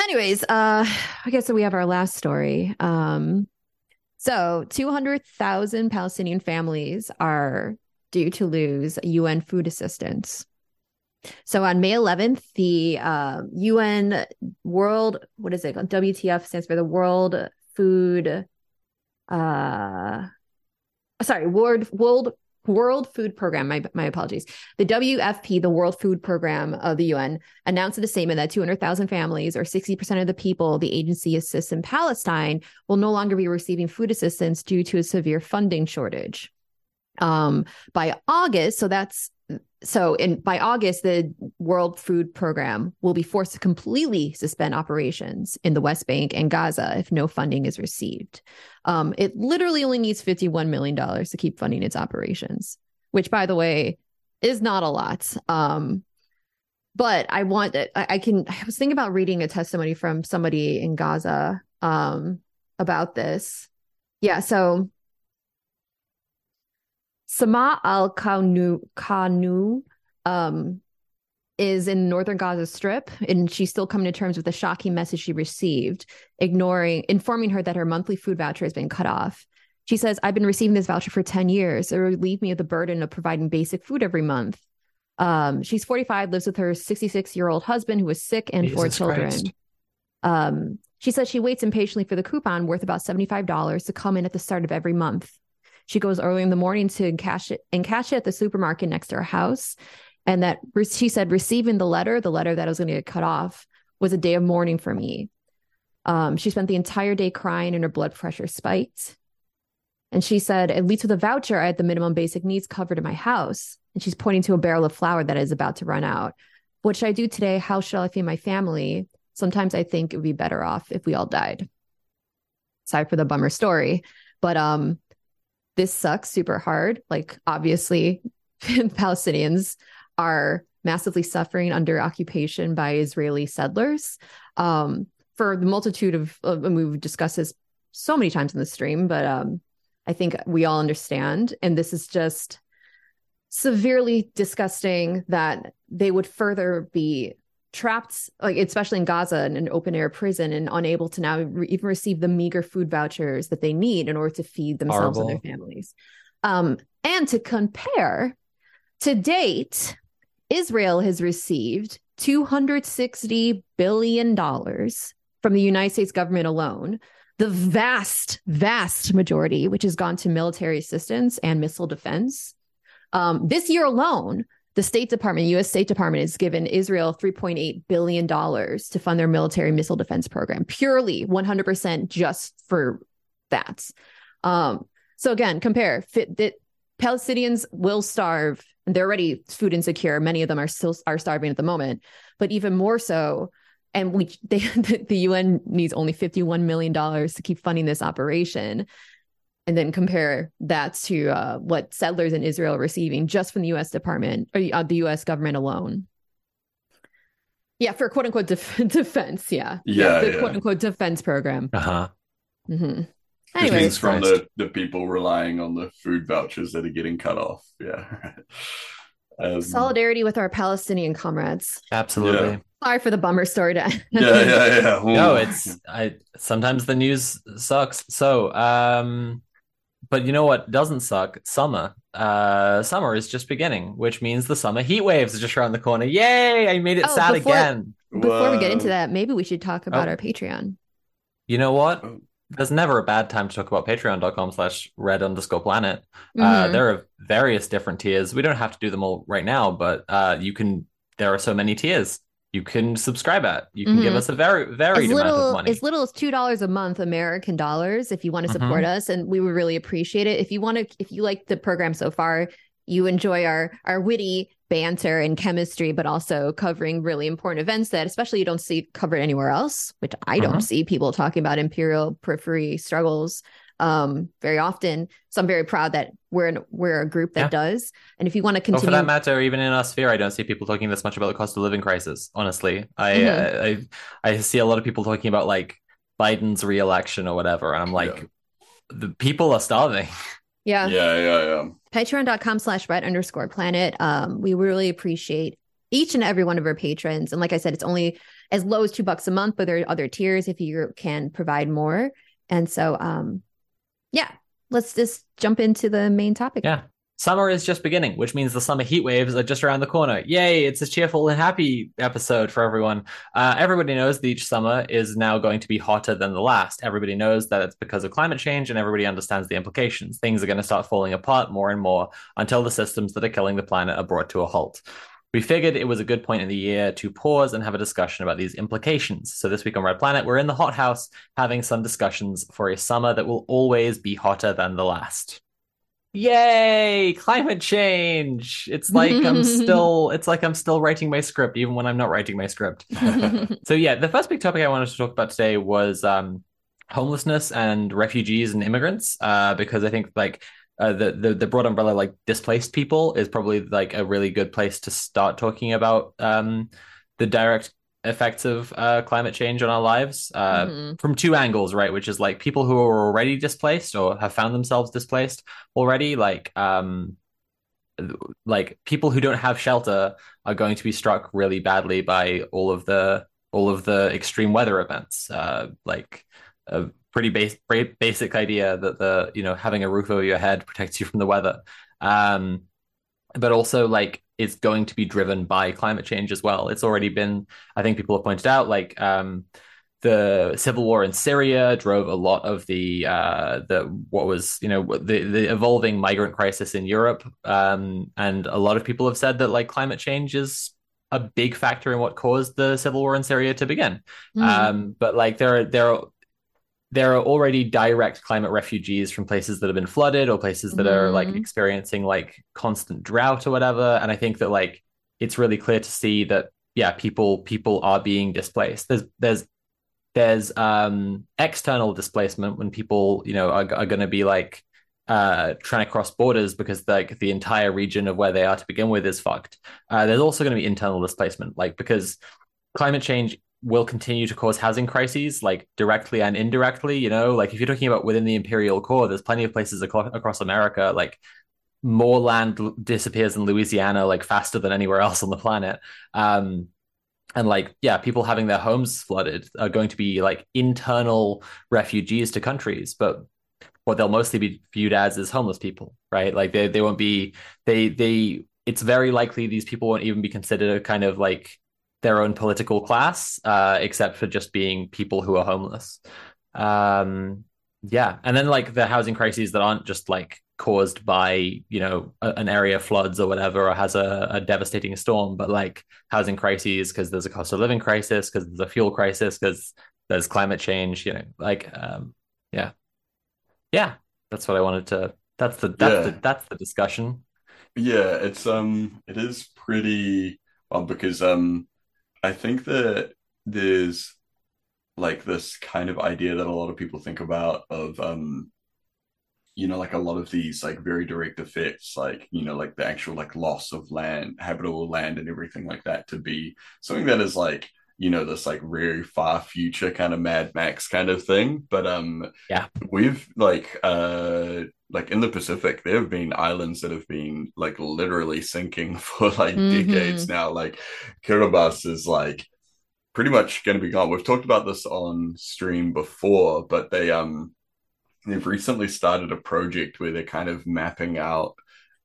Anyways, uh, I guess so we have our last story. Um, so 200,000 Palestinian families are due to lose UN food assistance. So on May 11th, the uh, UN World, what is it? WTF stands for the World Food, uh, sorry, World World World Food Program, my, my apologies. The WFP, the World Food Program of the UN, announced in a statement that 200,000 families, or 60% of the people the agency assists in Palestine, will no longer be receiving food assistance due to a severe funding shortage. Um, by August, so that's so in by August, the World Food Program will be forced to completely suspend operations in the West Bank and Gaza if no funding is received. Um, it literally only needs $51 million to keep funding its operations, which, by the way, is not a lot. Um, but I want I, I can I was thinking about reading a testimony from somebody in Gaza um, about this. Yeah, so Sama al Kanu um, is in northern Gaza Strip, and she's still coming to terms with the shocking message she received, ignoring informing her that her monthly food voucher has been cut off. She says, "I've been receiving this voucher for ten years. It relieved me of the burden of providing basic food every month." Um, she's 45, lives with her 66 year old husband who is sick and Jesus four children. Um, she says she waits impatiently for the coupon worth about $75 to come in at the start of every month. She goes early in the morning to cash it and cash it at the supermarket next to her house. And that she said receiving the letter, the letter that I was going to get cut off, was a day of mourning for me. Um, she spent the entire day crying and her blood pressure spiked. And she said, at least with a voucher, I had the minimum basic needs covered in my house. And she's pointing to a barrel of flour that is about to run out. What should I do today? How shall I feed my family? Sometimes I think it would be better off if we all died. Sorry for the bummer story, but um, this sucks super hard. Like obviously, *laughs* Palestinians are massively suffering under occupation by Israeli settlers. Um, for the multitude of, of and we've discussed this so many times in the stream, but um, I think we all understand. And this is just severely disgusting that they would further be trapped, like especially in Gaza in an open air prison, and unable to now re- even receive the meager food vouchers that they need in order to feed themselves and their families. Um, and to compare, to date, Israel has received $260 billion from the United States government alone. The vast, vast majority, which has gone to military assistance and missile defense. Um, this year alone, the State Department, U.S. State Department, has given Israel $3.8 billion to fund their military missile defense program, purely 100% just for that. Um, so again, compare fit that Palestinians will starve, they're already food insecure. Many of them are still are starving at the moment, but even more so. And we, *laughs* they, the UN needs only $51 million to keep funding this operation and then compare that to uh, what settlers in Israel are receiving just from the U.S. Department or uh, the U.S. government alone. Yeah, for quote unquote def- *laughs* defense. Yeah, Yeah, the yeah. quote unquote defense program. Uh huh. hmm Anyways, means from the, the people relying on the food vouchers that are getting cut off. Yeah. *laughs* um, solidarity with our Palestinian comrades. Absolutely. Yeah. Sorry for the bummer story to end. Yeah, yeah, yeah. No, it's I sometimes the news sucks. So, um but you know what doesn't suck? Summer. Uh summer is just beginning, which means the summer heat waves are just around the corner. Yay! I made it Oh, sad before- again. Before we get into that, maybe we should talk about Oh. our Patreon. You know what? Oh. There's never a bad time to talk about patreon.com slash red underscore planet. Uh, Mhm. there are various different tiers. We don't have to do them all right now, but uh, you can, there are so many tiers you can subscribe at. You can give Mhm. us a very, as varied amount of money. as little as two dollars a month American dollars if you want to Mm-hmm. support us, and we would really appreciate it. If you want to, if you like the program so far, you enjoy our our witty banter and chemistry, but also covering really important events that especially you don't see covered anywhere else, which I don't Mhm. see people talking about imperial periphery struggles um very often so i'm very proud that we're in, we're a group that Yeah. does and if you want to Or for continue that matter, even in our sphere, I don't see people talking this much about the cost of living crisis. Honestly, I Mhm. I, I see a lot of people talking about like Biden's re-election or whatever, and I'm like, Yeah. the people are starving. yeah Yeah, yeah, yeah. patreon.com slash red underscore planet um we really appreciate each and every one of our patrons and like i said it's only as low as two bucks a month but there are other tiers if you can provide more and so um yeah let's just jump into the main topic Yeah. summer is just beginning, which means the summer heat waves are just around the corner. Yay! It's a cheerful and happy episode for everyone. Uh, everybody knows that each summer is now going to be hotter than the last. Everybody knows that it's because of climate change, and everybody understands the implications. Things are going to start falling apart more and more until the systems that are killing the planet are brought to a halt. We figured it was a good point in the year to pause and have a discussion about these implications. So, this week on Red Planet, we're in the hothouse having some discussions for a summer that will always be hotter than the last. Yay! Climate change! It's like i'm *laughs* still it's like i'm still writing my script even when i'm not writing my script. *laughs* So yeah the first big topic i wanted to talk about today was um, homelessness and refugees and immigrants uh, because i think like uh, the, the the broad umbrella like displaced people is probably like a really good place to start talking about um, the direct effects of uh, climate change on our lives uh, mm-hmm. from two angles, right? Which is like people who are already displaced or have found themselves displaced already, like um, like people who don't have shelter are going to be struck really badly by all of the all of the extreme weather events. Uh, like a pretty base, basic idea that the you know having a roof over your head protects you from the weather. Um, but also like it's going to be driven by climate change as well. It's already been, I think people have pointed out, like um, the civil war in Syria drove a lot of the uh, the what was you know the the evolving migrant crisis in Europe, um, and a lot of people have said that like climate change is a big factor in what caused the civil war in Syria to begin. Mm. Um, but like there are there are there are already direct climate refugees from places that have been flooded or places that mm. are like mm-hmm. experiencing like constant drought or whatever and i think that like it's really clear to see that yeah people people are being displaced there's there's there's um external displacement when people you know are, are going to be like uh trying to cross borders because like the entire region of where they are to begin with is fucked uh, there's also going to be internal displacement like because climate change will continue to cause housing crises, like directly and indirectly. You know, like if you're talking about within the imperial core, there's plenty of places ac- across America, like more land disappears in Louisiana, like faster than anywhere else on the planet. Um, and like, yeah, people having their homes flooded are going to be like internal refugees to countries, but what they'll mostly be viewed as is homeless people, right? Like they they won't be they they. It's very likely these people won't even be considered a kind of like their own political class, uh, except for just being people who are homeless. Um, yeah, and then like the housing crises that aren't just like caused by you know a, an area floods or whatever or has a, a devastating storm, but like housing crises because there's a cost of living crisis, because there's a fuel crisis, because there's climate change. You know, like um, yeah, yeah, that's what I wanted to. That's the that's yeah. the that's the discussion. Yeah, it's um, it is pretty well because um I think that there's like this kind of idea that a lot of people think about of um you know like a lot of these like very direct effects like you know like the actual like loss of land habitable land and everything like that to be something that is like you know this like very far future kind of mad max kind of thing but um yeah we've like uh like in the Pacific, there have been islands that have been like literally sinking *laughs* for like mm-hmm. decades now. Like Kiribati is like pretty much going to be gone. We've talked about this on stream before, but they um they've recently started a project where they're kind of mapping out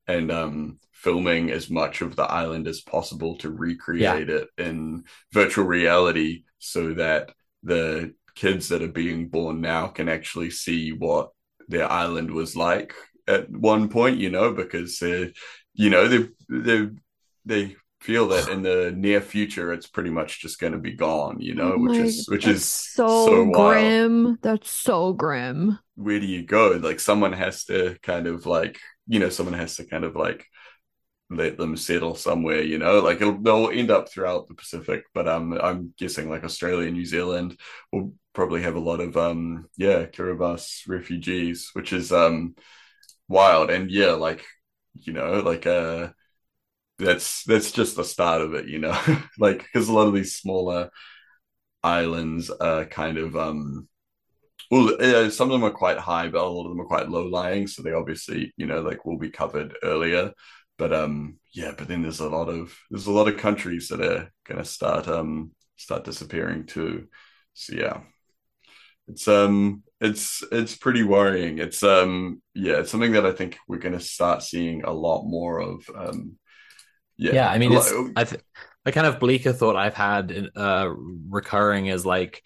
and um filming as much of the island as possible to recreate yeah. it in virtual reality so that the kids that are being born now can actually see what their island was like at one point, you know, because uh, you know they they they feel that in the near future it's pretty much just going to be gone, you know, oh which is which is so, so grim. That's so grim. Where do you go? Like someone has to kind of like you know someone has to kind of like let them settle somewhere, you know, like they'll end up throughout the Pacific, but um, I'm guessing like Australia, New Zealand will probably have a lot of um, yeah, Kiribati refugees, which is um, wild, and yeah, like you know, like uh, that's that's just the start of it, you know, *laughs* like because a lot of these smaller islands are kind of um well, uh, some of them are quite high, but a lot of them are quite low lying. So they obviously, you know, like will be covered earlier but um yeah but then there's a lot of there's a lot of countries that are going to start um start disappearing too so yeah it's um it's it's pretty worrying. It's um yeah, it's something that I think we're going to start seeing a lot more of. Um, yeah, yeah. I mean, it's, I th- the kind of bleaker thought I've had uh, recurring is like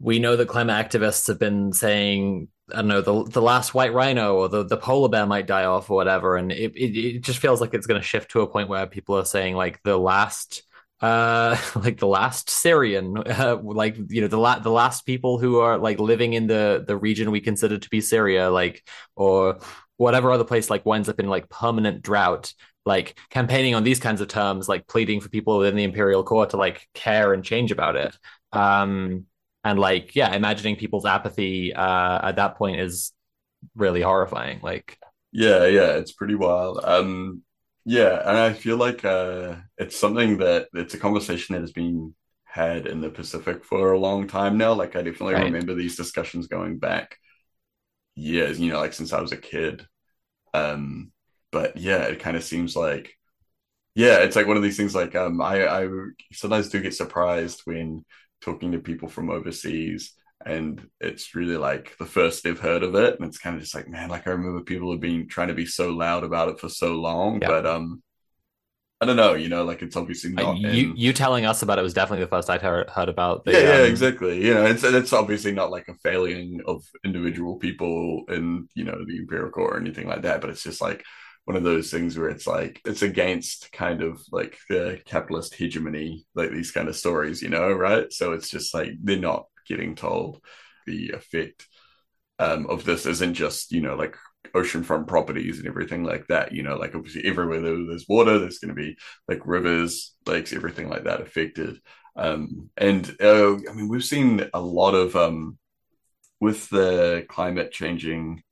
we know that climate activists have been saying I don't know the the last white rhino or the, the polar bear might die off or whatever, and it, it, it just feels like it's going to shift to a point where people are saying like the last uh *laughs* like the last Syrian uh, like you know the la- the last people who are like living in the the region we consider to be Syria like or whatever other place like winds up in like permanent drought like campaigning on these kinds of terms like pleading for people within the imperial core to like care and change about it. Um and like yeah imagining people's apathy uh at that point is really horrifying like yeah yeah it's pretty wild um yeah, and I feel like uh, it's something that it's a conversation that has been had in the Pacific for a long time now. Like I definitely right. remember these discussions going back years, you know, like since I was a kid. Um, but yeah, it kind of seems like yeah, it's like one of these things. Like um, I I sometimes do get surprised when talking to people from overseas and it's really like the first they've heard of it and it's kind of just like man like i remember people have been trying to be so loud about it for so long yeah. but um i don't know you know like it's obviously not uh, you in... you telling us about it was definitely the first i'd heard, heard about the, yeah yeah um... exactly you know it's it's obviously not like a failing of individual people in you know the core or anything like that but it's just like one of those things where it's like it's against kind of like the capitalist hegemony like these kind of stories you know right so it's just like they're not getting told the effect um, of this isn't just you know like oceanfront properties and everything like that. You know, like obviously everywhere there's water, there's going to be like rivers, lakes, everything like that affected. Um, and uh, I mean, we've seen a lot of um, with the climate changing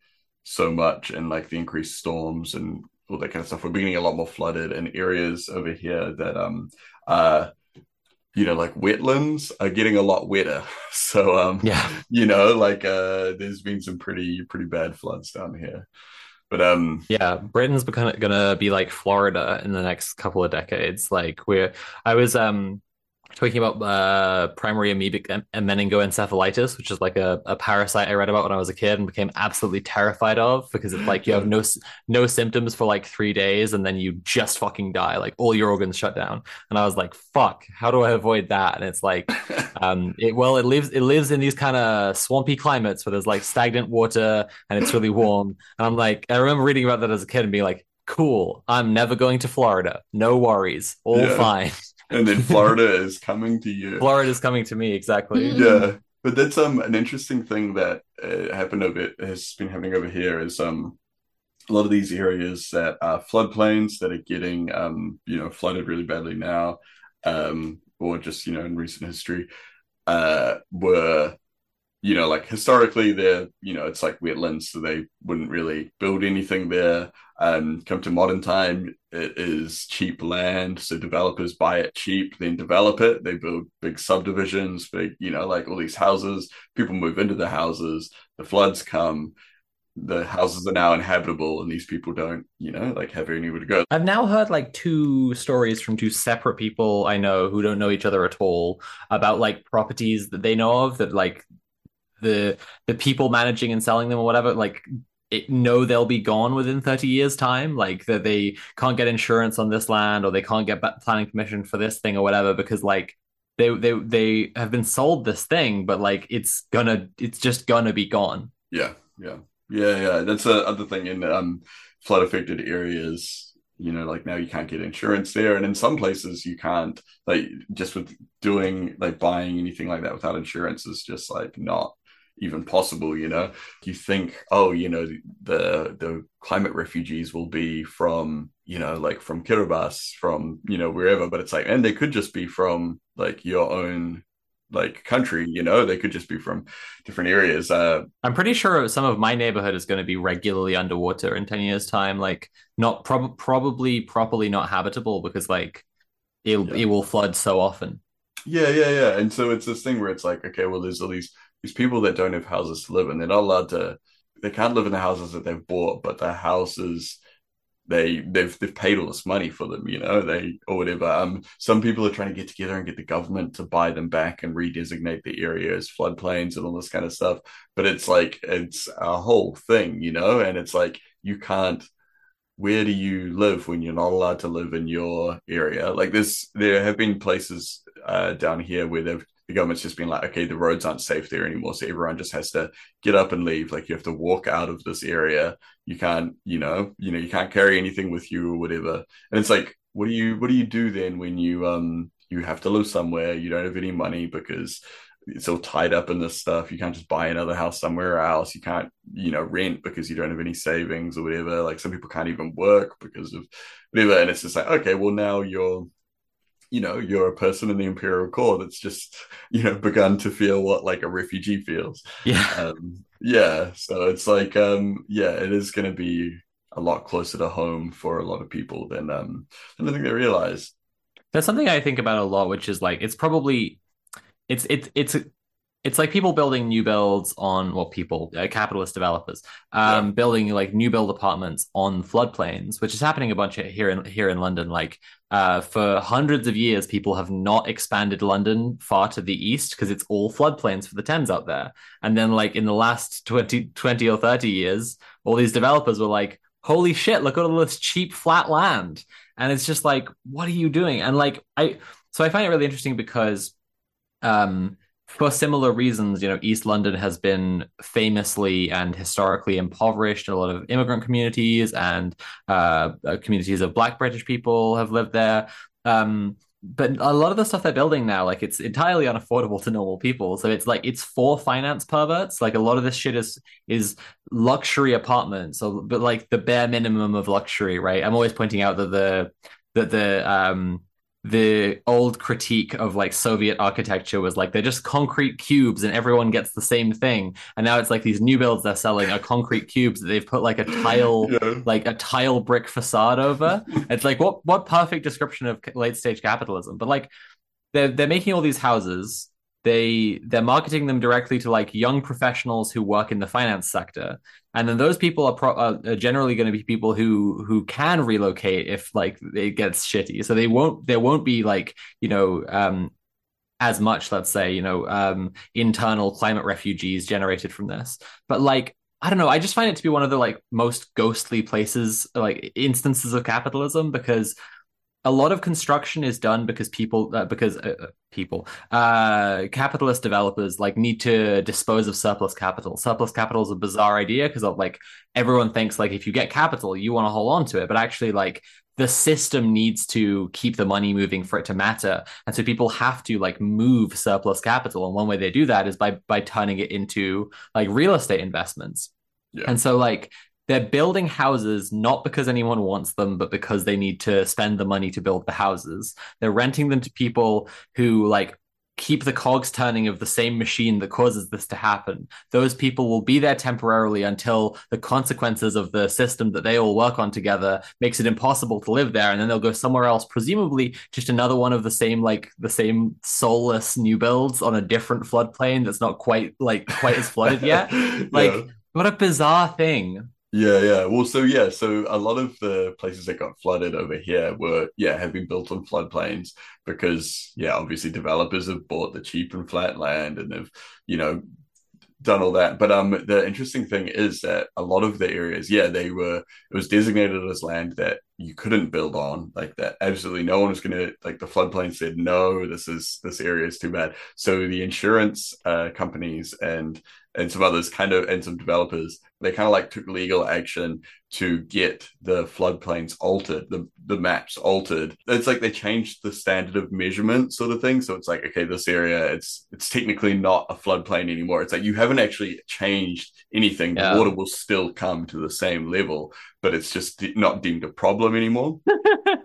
so much and like the increased storms and all that kind of stuff. We're getting a lot more flooded and areas over here that um uh you know like wetlands are getting a lot wetter. *laughs* So um yeah. you know like uh there's been some pretty pretty bad floods down here. But um yeah britain's gonna be like florida in the next couple of decades. Like we're i was um talking about uh, primary amoebic meningoencephalitis, which is like a, a parasite I read about when I was a kid and became absolutely terrified of because it's like you have no no symptoms for like three days and then you just fucking die, like all your organs shut down. And I was like, "Fuck, how do I avoid that?" And it's like, *laughs* um, it well, it lives it lives in these kind of swampy climates where there's like stagnant water and it's really warm. And I'm like, I remember reading about that as a kid and being like, "Cool, I'm never going to Florida. No worries, all yeah. fine." And then Florida is coming to you. Florida is coming to me, exactly. Yeah, but that's um an interesting thing that uh, happened over it has been happening over here is um a lot of these areas that are floodplains that are getting um you know flooded really badly now um or just you know in recent history uh were you know like historically they're you know it's like wetlands so they wouldn't really build anything there um, come to modern time, it is cheap land. So developers buy it cheap, then develop it. They build big subdivisions, big, you know, like all these houses. People move into the houses. The floods come. The houses are now inhabitable, and these people don't, you know, like have anywhere to go. I've now heard like two stories from two separate people I know who don't know each other at all about like properties that they know of that like the the people managing and selling them or whatever like it, know they'll be gone within 30 years time like that they can't get insurance on this land or they can't get planning permission for this thing or whatever because like they they they have been sold this thing but like it's gonna it's just gonna be gone. Yeah yeah. Yeah yeah. That's the other thing in um flood affected areas you know like now you can't get insurance there. And in some places you can't like just with doing like buying anything like that without insurance is just like not even possible you know? You think oh you know the the climate refugees will be from you know like from kiribati from you know wherever but it's like and they could just be from like your own like country you know? They could just be from different areas uh i'm pretty sure some of my neighborhood is going to be regularly underwater in 10 years time like not prob- probably properly not habitable because like it, yeah. it will flood so often. Yeah yeah yeah. And so it's this thing where it's like okay well there's all these these people that don't have houses to live in, they're not allowed to. They can't live in the houses that they've bought, but the houses they they've they've paid all this money for them, you know, they or whatever. Um, some people are trying to get together and get the government to buy them back and redesignate the area as floodplains and all this kind of stuff. But it's like it's a whole thing, you know, and it's like you can't. Where do you live when you're not allowed to live in your area? Like this, there have been places uh, down here where they've the government's just been like, okay, the roads aren't safe there anymore. So everyone just has to get up and leave. Like you have to walk out of this area. You can't, you know, you know, you can't carry anything with you or whatever. And it's like, what do you what do you do then when you um you have to live somewhere, you don't have any money because it's all tied up in this stuff. You can't just buy another house somewhere else. You can't, you know, rent because you don't have any savings or whatever. Like some people can't even work because of whatever. And it's just like, okay, well now you're you know you're a person in the imperial core that's just you know begun to feel what like a refugee feels. Yeah. Um, yeah so it's like um yeah it is going to be a lot closer to home for a lot of people than um than i think they realize. There's something i think about a lot which is like it's probably it's it's it's it's like people building new builds on well people uh, capitalist developers um, yeah. building like new build apartments on floodplains which is happening a bunch here in here in london like uh, for hundreds of years people have not expanded london far to the east because it's all floodplains for the thames out there. And then like in the last 20 20 or 30 years all these developers were like holy shit look at all this cheap flat land. And it's just like what are you doing? And like i so i find it really interesting because um for similar reasons, you know, East London has been famously and historically impoverished. A lot of immigrant communities and uh, communities of Black British people have lived there. Um, but a lot of the stuff they're building now, like it's entirely unaffordable to normal people. So it's like it's for finance perverts. Like a lot of this shit is is luxury apartments, but like the bare minimum of luxury, right? I'm always pointing out that the that the um the old critique of like Soviet architecture was like they're just concrete cubes and everyone gets the same thing. And now it's like these new builds they're selling are concrete cubes that they've put like a tile, *laughs* yeah. like a tile brick facade over. it's like what what perfect description of late stage capitalism. But like they're they're making all these houses they they're marketing them directly to like young professionals who work in the finance sector and then those people are, pro- are generally going to be people who who can relocate if like it gets shitty so they won't there won't be like you know um as much let's say you know um internal climate refugees generated from this but like I don't know. I just find it to be one of the like most ghostly places, like instances of capitalism, because a lot of construction is done because people uh, because uh, uh, people uh capitalist developers like need to dispose of surplus capital. Surplus capital is a bizarre idea because like everyone thinks like if you get capital you want to hold on to it. But actually like the system needs to keep the money moving for it to matter. And so people have to like move surplus capital. And one way they do that is by by turning it into like real estate investments. Yeah. and so like they're building houses not because anyone wants them, but because they need to spend the money to build the houses. They're renting them to people who like keep the cogs turning of the same machine that causes this to happen. Those people will be there temporarily until the consequences of the system that they all work on together makes it impossible to live there. And then they'll go somewhere else, presumably just another one of the same, like the same soulless new builds on a different floodplain that's not quite like quite as flooded yet. *laughs* Like, yeah. what a bizarre thing. Yeah, yeah. Well, so yeah, so a lot of the places that got flooded over here were, yeah, have been built on floodplains because, yeah, obviously developers have bought the cheap and flat land and they've, you know, done all that. But um, the interesting thing is that a lot of the areas, yeah, they were it was designated as land that you couldn't build on, like that. Absolutely, no one was gonna like the floodplain said no. This is this area is too bad. So the insurance uh, companies and and some others kind of and some developers they kind of like took legal action to get the floodplains altered the the maps altered. It's like they changed the standard of measurement sort of thing. So it's like okay this area it's it's technically not a floodplain anymore. It's like you haven't actually changed anything. Yeah. the water will still come to the same level but it's just not deemed a problem anymore. *laughs*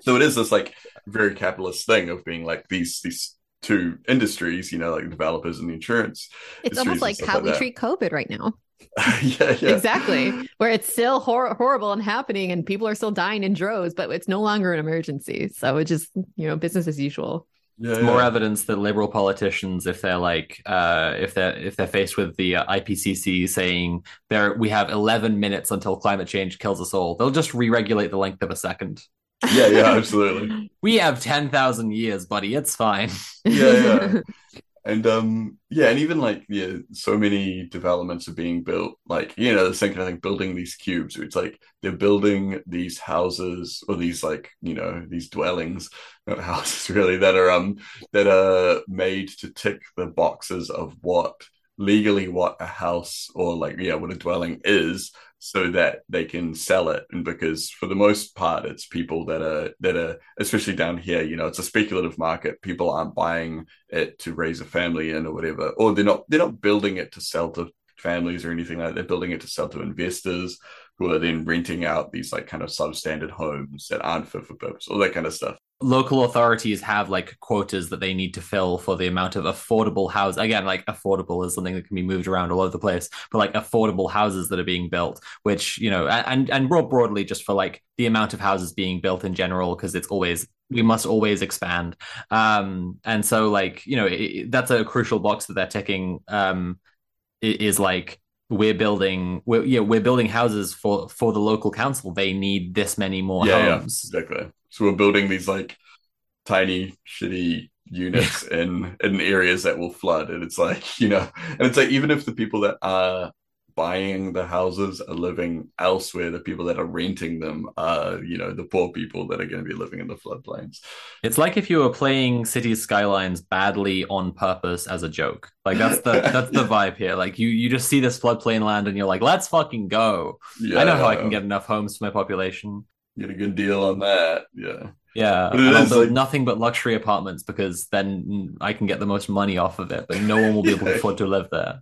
So it is this like very capitalist thing of being like these these to industries, you know, like developers and the insurance. It's almost like how like we that. treat COVID right now. *laughs* yeah, yeah, exactly. *laughs* Where it's still hor- horrible and happening, and people are still dying in droves, but it's no longer an emergency. So it's just, you know, business as usual. Yeah, It's more evidence that liberal politicians, if they're like, uh, if they're if they're faced with the uh, IPCC saying there we have 11 minutes until climate change kills us all, they'll just re-regulate the length of a second. Yeah, yeah, absolutely. *laughs* We have 10,000 years, buddy. It's fine. Yeah, yeah. *laughs* And um yeah, and even like yeah, so many developments are being built, like you know, the same kind of thing, building these cubes. It's like they're building these houses or these like, you know, these dwellings, not houses *laughs* really, that are um that are made to tick the boxes of what legally what a house or like yeah, what a dwelling is, so that they can sell it. And because for the most part it's people that are that are especially down here, you know, it's a speculative market. People aren't buying it to raise a family in or whatever, or they're not they're not building it to sell to families or anything like that. They're building it to sell to investors who are then renting out these like kind of substandard homes that aren't fit for purpose, all that kind of stuff. Local authorities have like quotas that they need to fill for the amount of affordable house. Again, like affordable is something that can be moved around all over the place, but like affordable houses that are being built, which you know, and and more broadly, just for like the amount of houses being built in general, because it's always we must always expand. Um, and so like you know, it, that's a crucial box that they're ticking. Um, is like we're building we're yeah we're building houses for for the local council they need this many more yeah, homes yeah, exactly. So we're building these like tiny, shitty units in in areas that will flood, and it's like you know, and it's like even if the people that are buying the houses are living elsewhere, the people that are renting them are you know the poor people that are going to be living in the floodplains. it's like if you were playing cities skylines badly on purpose as a joke. Like that's the *laughs* that's the vibe here. Like you you just see this floodplain land and you're like let's fucking go. Yeah, i know how i can get enough homes for my population get a good deal on that. Yeah. yeah But and I'll build like- nothing but luxury apartments because then i can get the most money off of it but no one will be able to *laughs* afford to live there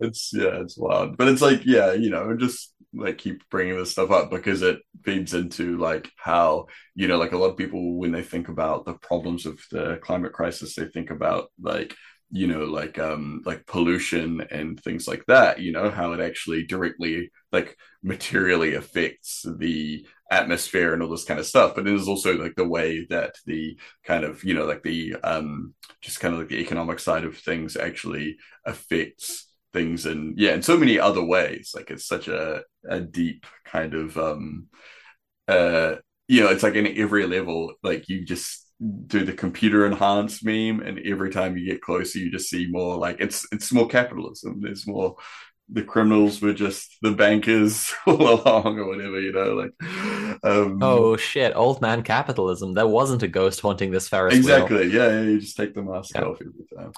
It's yeah, it's wild. But it's like, yeah, you know, just like keep bringing this stuff up because it feeds into like how, you know, like a lot of people when they think about the problems of the climate crisis, they think about like you know like um like pollution and things like that you know how it actually directly like materially affects the atmosphere and all this kind of stuff but it is also like the way that the kind of you know like the um just kind of like the economic side of things actually affects things and yeah in so many other ways. Like it's such a a deep kind of um uh you know it's like in every level like you just do the computer enhanced meme and every time you get closer you just see more like it's it's more capitalism. There's more the criminals were just the bankers *laughs* all along or whatever you know like um oh shit old man capitalism there wasn't a ghost haunting this ferris wheel. exactly yeah, yeah you just take the mask Yeah. off every time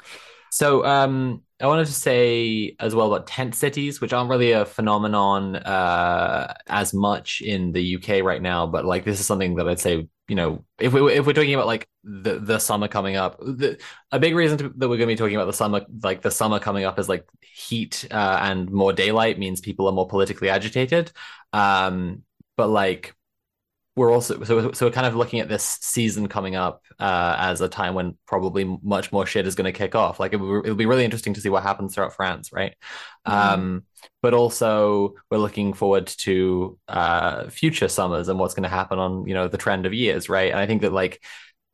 So um, I wanted to say as well about tent cities, which aren't really a phenomenon uh, as much in the UK right now, but like this is something that I'd say, you know, if we if we're talking about like the the summer coming up, the, a big reason to, that we're going to be talking about the summer, like the summer coming up, is like heat uh, and more daylight means people are more politically agitated. Um, but like we're also so so we're kind of looking at this season coming up uh, as a time when probably much more shit is going to kick off. Like it, will- it'll be really interesting to see what happens throughout France, right? Mhm. Um, but also we're looking forward to uh, future summers and what's going to happen on you know the trend of years, right? And I think that like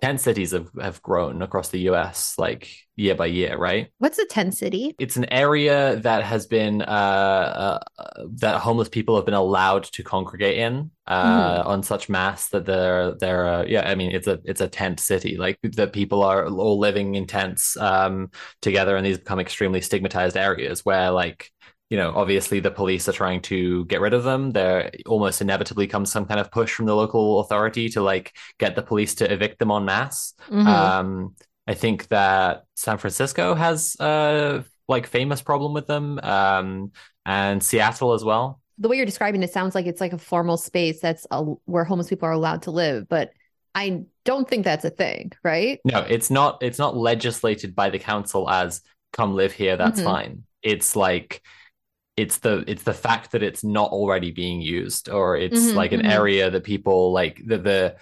tent cities have have grown across the U.S. like year by year, right? What's a tent city? it's an area that has been uh, uh, that homeless people have been allowed to congregate in uh, on such mass that they're they're uh, yeah I mean it's a it's a tent city like that people are all living in tents um, together and these become extremely stigmatized areas where like you know obviously the police are trying to get rid of them there almost inevitably comes some kind of push from the local authority to like get the police to evict them en masse Mhm. um, I think that San Francisco has a like famous problem with them, um, and Seattle as well. the way you're describing it sounds like it's like a formal space that's a, where homeless people are allowed to live, but I don't think that's a thing, right? No, it's not. It's not legislated by the council as "come live here." That's Mhm. fine. It's like it's the it's the fact that it's not already being used, or it's Mhm, like an mhm. area that people like the the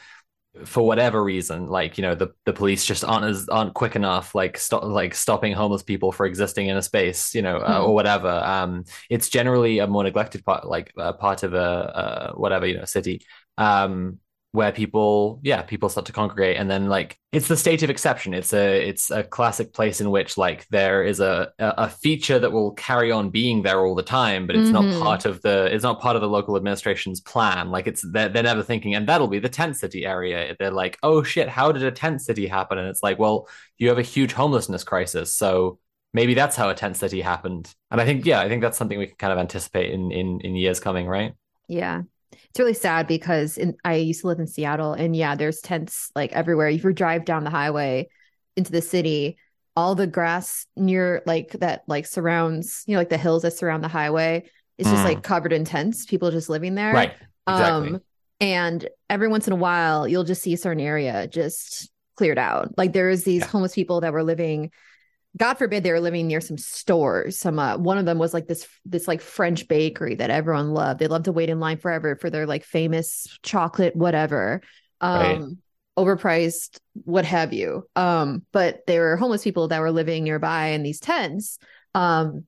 for whatever reason, like you know, the the police just aren't as aren't quick enough, like stop like stopping homeless people for existing in a space, you know, uh, Mhm. or whatever. Um, it's generally a more neglected part, like uh, part of a uh, whatever you know city. Um, where people yeah people start to congregate. And then like it's the state of exception. It's a it's a classic place in which like there is a a feature that will carry on being there all the time but it's mm-hmm. not part of the it's not part of the local administration's plan. Like it's they're, they're never thinking and that'll be the tent city area. They're like oh shit how did a tent city happen? And it's like well you have a huge homelessness crisis so maybe that's how a tent city happened. And i think yeah i think that's something we can kind of anticipate in in in years coming right? Yeah it's really sad because in, I used to live in Seattle and yeah, there's tents like everywhere. If you drive down the highway into the city, all the grass near like that like surrounds, you know, like the hills that surround the highway, it's mm. just like mm. covered in tents, people just living there. Right. Exactly. Um, and every once in a while, you'll just see a certain area just cleared out. Like there's these yeah. homeless people that were living God forbid they were living near some stores. Some uh, one of them was like this this like French bakery that everyone loved. They loved to wait in line forever for their like famous chocolate whatever. Um right. overpriced what have you. Um but there were homeless people that were living nearby in these tents. Um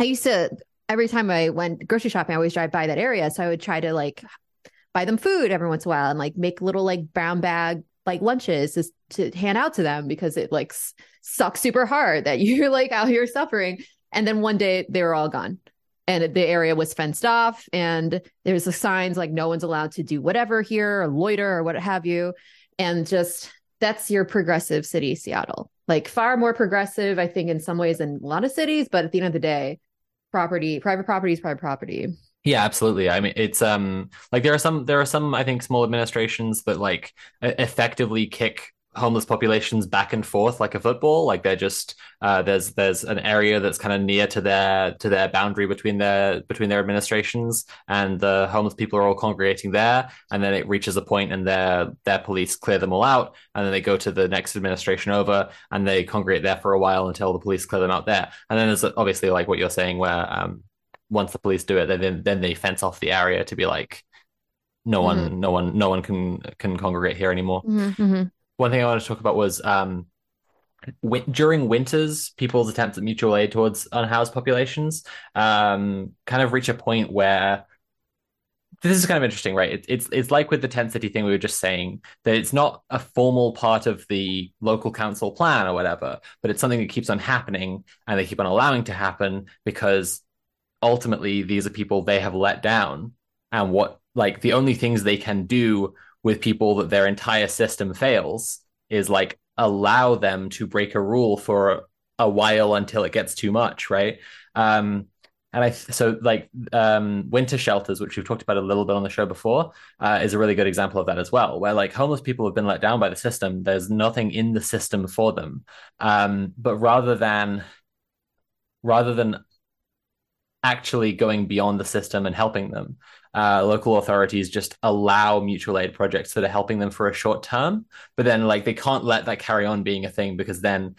I used to every time I went grocery shopping I always drive by that area so I would try to like buy them food every once in a while and like make little like brown bag like lunches to, to hand out to them because it like sucks super hard that *laughs* you're like out here suffering. And then one day they were all gone and the area was fenced off and there's the signs like no one's allowed to do whatever here or loiter or what have you. And just that's your progressive city, Seattle. Like far more progressive, I think, in some ways than a lot of cities, but at the end of the day, property, private property is private property. Yeah, absolutely. I mean, it's um like there are some there are some I think small administrations that like effectively kick homeless populations back and forth like a football like they're just uh, there's there's an area that's kind of near to their to their boundary between their between their administrations and the homeless people are all congregating there and then it reaches a point and their their police clear them all out and then they go to the next administration over and they congregate there for a while until the police clear them out there and then there's obviously like what you're saying where um, once the police do it, then then they fence off the area to be like, no one, mm-hmm. no one, no one can can congregate here anymore. Mm-hmm. mm-hmm. One thing I wanted to talk about was um, w- during winters, people's attempts at mutual aid towards unhoused populations um, kind of reach a point where this is kind of interesting, right? It, it's it's like with the tent city thing we were just saying that it's not a formal part of the local council plan or whatever, but it's something that keeps on happening and they keep on allowing to happen because ultimately these are people they have let down and what like the only things they can do with people that their entire system fails is like allow them to break a rule for a while until it gets too much right um and I so like um, winter shelters, which we've talked about a little bit on the show before, uh, is a really good example of that as well. Where like homeless people have been let down by the system, there's nothing in the system for them. Um, but rather than rather than actually going beyond the system and helping them. Uh, local authorities just allow mutual aid projects that are helping them for a short term, but then like they can't let that carry on being a thing because then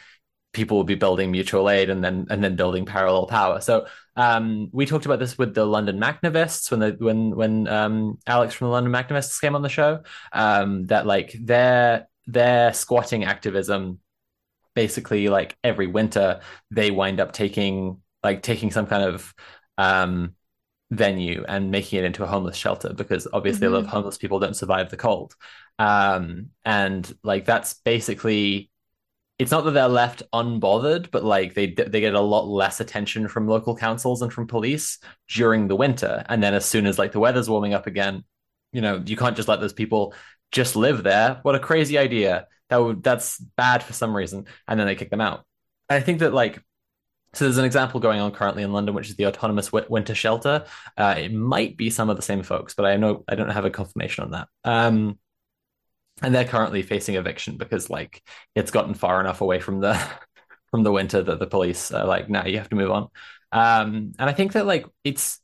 people will be building mutual aid and then and then building parallel power. So um, we talked about this with the London Makhnovists when the when when um, Alex from the London Makhnovists came on the show. Um, that like their their squatting activism, basically like every winter they wind up taking like taking some kind of um, venue and making it into a homeless shelter because obviously mm-hmm. a lot of homeless people don't survive the cold. Um, and like that's basically it's not that they're left unbothered, but like they they get a lot less attention from local councils and from police during the winter. And then as soon as like the weather's warming up again, you know, you can't just let those people just live there. What a crazy idea. That would that's bad for some reason. And then they kick them out. I think that like so there's an example going on currently in London, which is the autonomous winter shelter. Uh, it might be some of the same folks, but I know I don't have a confirmation on that. Um, and they're currently facing eviction because like it's gotten far enough away from the *laughs* from the winter that the police are like, now nah, you have to move on. Um, and I think that like it's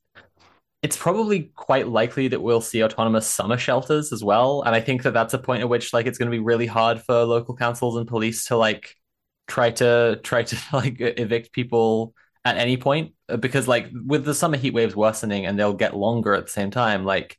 it's probably quite likely that we'll see autonomous summer shelters as well. And I think that that's a point at which like it's going to be really hard for local councils and police to like try to try to *laughs* like evict people at any point uh, because like with the summer heat waves worsening and they'll get longer at the same time like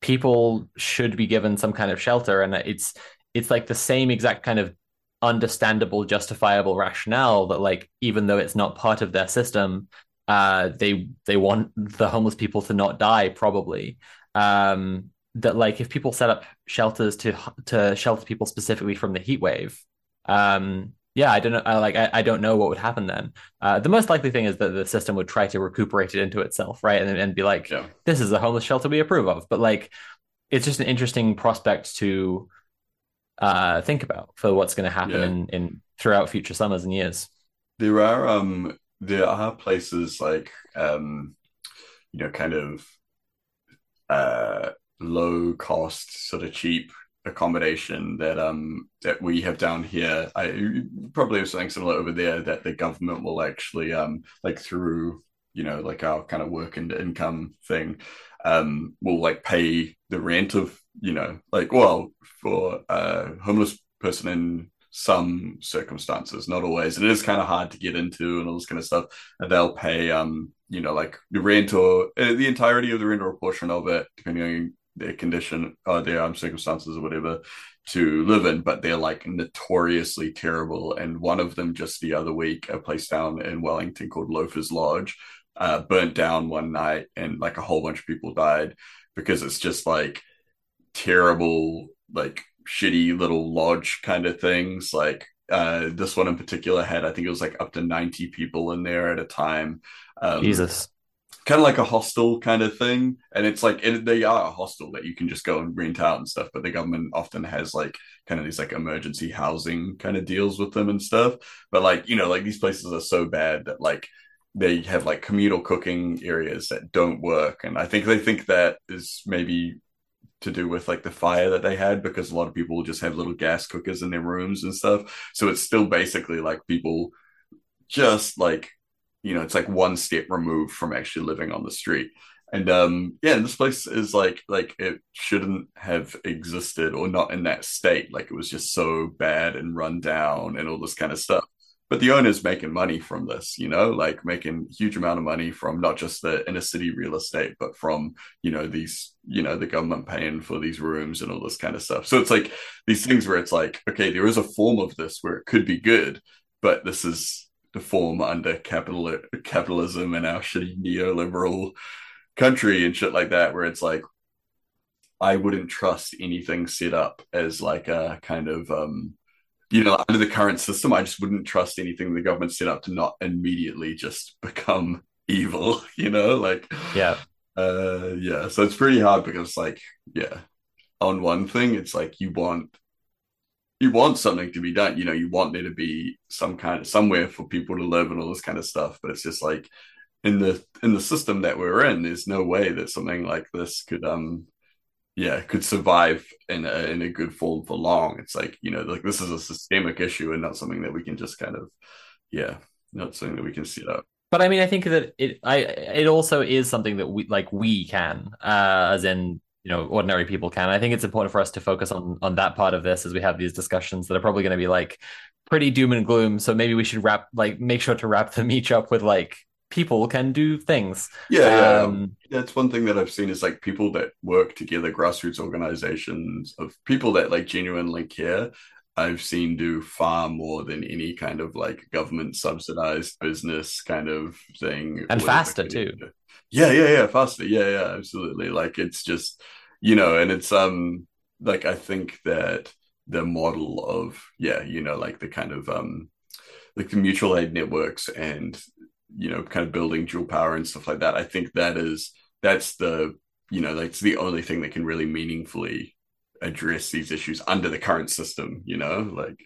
people should be given some kind of shelter. And it's it's like the same exact kind of understandable justifiable rationale that like even though it's not part of their system uh they they want the homeless people to not die probably. Um that like if people set up shelters to to shelter people specifically from the heat wave, um, yeah, I don't know. I, like, I, I don't know what would happen then. Uh, the most likely thing is that the system would try to recuperate it into itself, right, and and be like, Yeah. this is a homeless shelter we approve of. But like, it's just an interesting prospect to uh, think about for what's going to happen Yeah. in in throughout future summers and years. There are um there are places like um you know kind of uh low cost sort of cheap accommodation that um that we have down here. I probably have something similar over there that the government will actually um like through you know like our kind of work and income thing um will like pay the rent of you know like well for a homeless person in some circumstances, not always. And it is kind of hard to get into and all this kind of stuff. And they'll pay, um, you know, like the rent or uh, the entirety of the rent or a portion of it, depending on their condition or their um, circumstances or whatever, to live in. But they're like notoriously terrible. And one of them just the other week, a place down in Wellington called Loafers Lodge, uh, burnt down one night, and like a whole bunch of people died because it's just like terrible, like shitty little lodge kind of things. Like uh, this one in particular had, I think it was like up to 90 people in there at a time. Um, Jesus. Kind of like a hostel kind of thing. And it's like, it, they are a hostel that you can just go and rent out and stuff. But the government often has like kind of these like emergency housing kind of deals with them and stuff. But like, you know, like these places are so bad that like, they have like communal cooking areas that don't work and i think they think that is maybe to do with like the fire that they had because a lot of people just have little gas cookers in their rooms and stuff. So it's still basically like people just like, you know, it's like one step removed from actually living on the street. And um yeah, this place is like like it shouldn't have existed or not in that state. Like it was just so bad and run down and all this kind of stuff. But the owner's making money from this, you know, like making huge amount of money from not just the inner city real estate, but from, you know, these, you know, the government paying for these rooms and all this kind of stuff. So it's like these things where it's like, okay, there is a form of this where it could be good, but this is the form under capital capitalism and our shitty neoliberal country and shit like that, where it's like I wouldn't trust anything set up as like a kind of um you know, under the current system, I just wouldn't trust anything the government set up to not immediately just become *laughs* evil, you know, like Yeah. uh yeah, so it's pretty hard because like yeah, on one thing it's like you want you want something to be done, you know, you want there to be some kind of somewhere for people to live and all this kind of stuff, but it's just like in the in the system that we're in, there's no way that something like this could um yeah could survive in a, in a good form for long. It's like you know like this is a systemic issue and not something that we can just kind of yeah not something that we can set up. But I mean, I think that it I it also is something that we like we can, uh, as in you know ordinary people can. I think it's important for us to focus on on that part of this as we have these discussions that are probably going to be like pretty doom and gloom. So maybe we should wrap like make sure to wrap them *laughs* each up with like people can do things. Yeah, yeah. Um, That's one thing that I've seen is like people that work together, grassroots organizations of people that like genuinely care. I've seen do far more than any kind of like government subsidized business kind of thing. And faster, too. Yeah, yeah, yeah, faster. Yeah, yeah, absolutely. Like it's just, you know, and it's um like I think that the model of yeah, you know, like the kind of um like the mutual aid networks and you know, kind of building dual power and stuff like that. I think that is that's the you know, that's the only thing that can really meaningfully address these issues under the current system, you know, like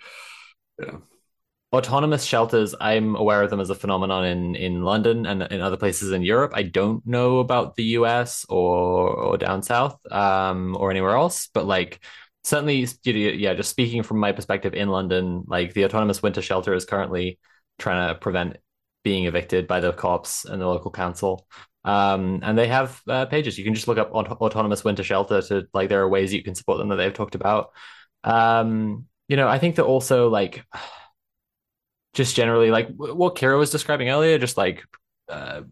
yeah. Autonomous shelters i'm aware of them as a phenomenon in in london and in other places in europe. I don't know about the us or or down south um or anywhere else but like certainly yeah just speaking from my perspective in london like the autonomous winter shelter is currently trying to prevent being evicted by the cops and the local council. Um and they have uh, pages. You can just look up aut- autonomous winter shelter to like there are ways you can support them that they've talked about. Um you know i think that also like just generally like what Kira was describing earlier, just like uh,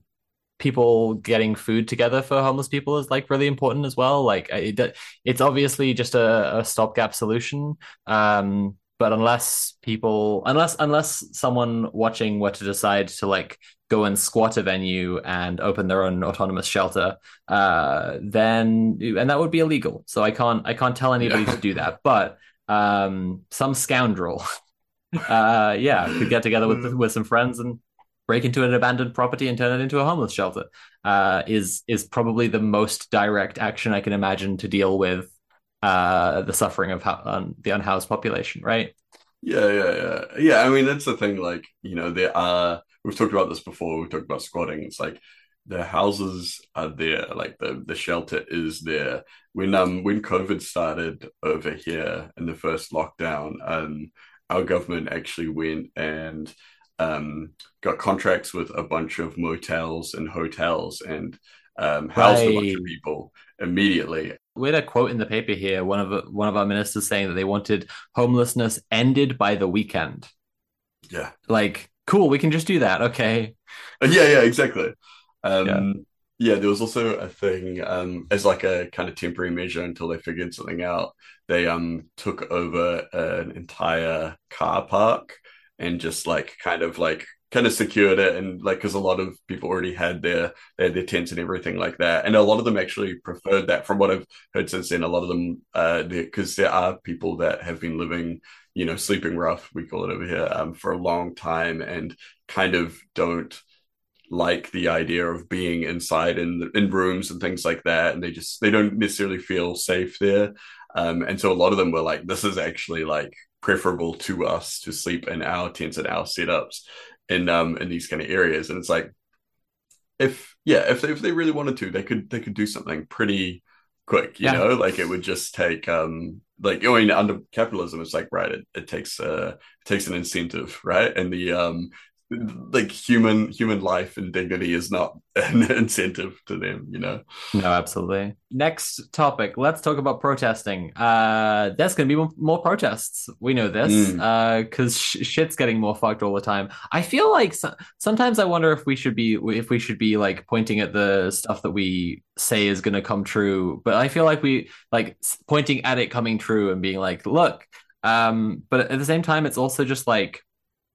people getting food together for homeless people is like really important as well. Like it, it's obviously just a, a stopgap solution. Um, but unless people, unless unless someone watching were to decide to like go and squat a venue and open their own autonomous shelter, uh, then and that would be illegal. So I can't I can't tell anybody yeah. to do that. But um, some scoundrel, uh, yeah, could get together with mm. with some friends and break into an abandoned property and turn it into a homeless shelter. Uh, is is probably the most direct action I can imagine to deal with uh, the suffering of um, the unhoused population, right? Yeah, yeah, yeah, yeah. I mean, that's the thing. Like, you know, there are. We've talked about this before. We've talked about squatting. It's like the houses are there, like the the shelter is there. When um when COVID started over here in the first lockdown, um, our government actually went and um got contracts with a bunch of motels and hotels and um housed right. a bunch of people immediately we had a quote in the paper here. One of one of our ministers saying that they wanted homelessness ended by the weekend. Yeah, like cool. We can just do that. Okay. Uh, yeah, yeah, exactly. Um, yeah. yeah, there was also a thing um, as like a kind of temporary measure until they figured something out. They um took over an entire car park and just like kind of like kind of secured it and like because a lot of people already had their, their their tents and everything like that. And a lot of them actually preferred that. From what i've heard since then a lot of them uh because there are people that have been living you know sleeping rough we call it over here um, for a long time and kind of don't like the idea of being inside in in rooms and things like that. And they just they don't necessarily feel safe there um, and so a lot of them were like this is actually like preferable to us to sleep in our tents and our setups in um in these kind of areas. And it's like if yeah if they, if they really wanted to they could they could do something pretty quick you yeah. know? Like it would just take um like I mean under capitalism it's like right it, it takes uh it takes an incentive right? And the um like human human life and dignity is not *laughs* an incentive to them you know? No absolutely. Next topic let's talk about protesting. Uh there's gonna be more, protests. We know this mm. uh because sh- shit's getting more fucked all the time. I feel like so- sometimes i wonder if we should be if we should be like pointing at the stuff that we say is gonna come true but i feel like we like pointing at it coming true and being like look um but at the same time it's also just like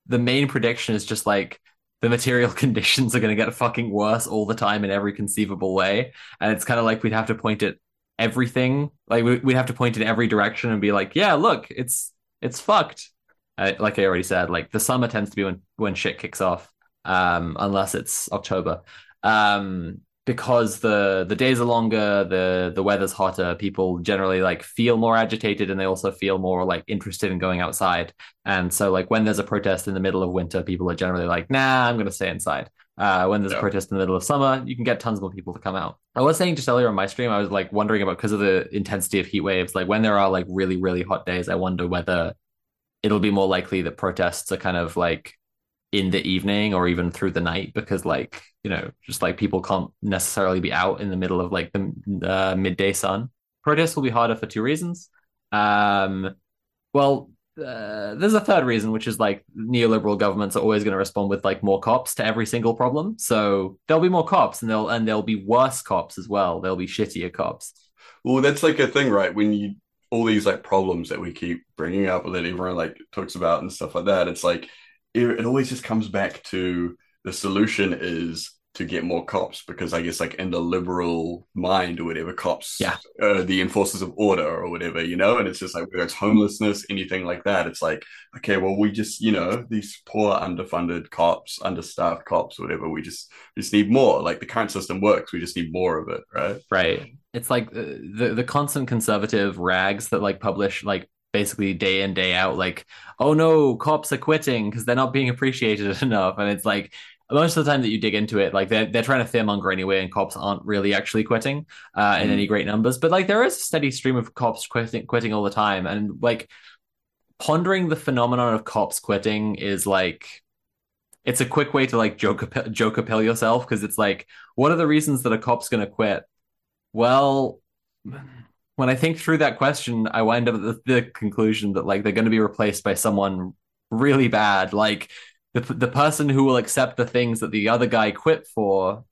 the main prediction is just like the material *laughs* conditions are going to get fucking worse all the time in every conceivable way. And it's kind of like we'd have to point at everything like we'd have to point in every direction and be like yeah look it's it's fucked. Uh, like i already said like the summer tends to be when when shit kicks off um unless it's october. Um because the the days are longer, the the weather's hotter, people generally like feel more agitated and they also feel more like interested in going outside. And so like when there's a protest in the middle of winter, people are generally like, nah, I'm gonna stay inside. Uh, when there's yeah. a protest in the middle of summer, you can get tons more people to come out. I was saying just earlier on my stream, I was like wondering about because of the intensity of heat waves, like when there are like really, really hot days, I wonder whether it'll be more likely that protests are kind of like in the evening or even through the night because like you know just like people can't necessarily be out in the middle of like the uh, midday sun. Protests will be harder for two reasons. Um well uh, there's a third reason which is like neoliberal governments are always going to respond with like more cops to every single problem. So there'll be more cops and they'll and there'll be worse cops as well. There'll be shittier cops. Well that's like a thing right? When you all these like problems that we keep bringing up that everyone like talks about and stuff like that it's like it, it always just comes back to the solution is to get more cops because I guess like in the liberal mind or whatever, cops, yeah, uh, the enforcers of order or whatever, you know, and it's just like whether it's homelessness, anything like that, it's like okay, well, we just you know these poor underfunded cops, understaffed cops, whatever, we just we just need more. Like the current system works, we just need more of it, right? Right. It's like the the, the constant conservative rags that like publish like basically day in day out like oh no cops are quitting because they're not being appreciated *laughs* enough. And it's like most of the time that you dig into it like they're, they're trying to fearmonger anyway and cops aren't really actually quitting uh, in mm. any great numbers. But like there is a steady stream of cops quitting quitting all the time. And like pondering the phenomenon of cops quitting is like it's a quick way to like joke joke pill yourself because it's like what are the reasons that a cop's going to quit? Well when I think through that question, I wind up at the, the conclusion that like they're going to be replaced by someone really bad, like the the person who will accept the things that the other guy quit for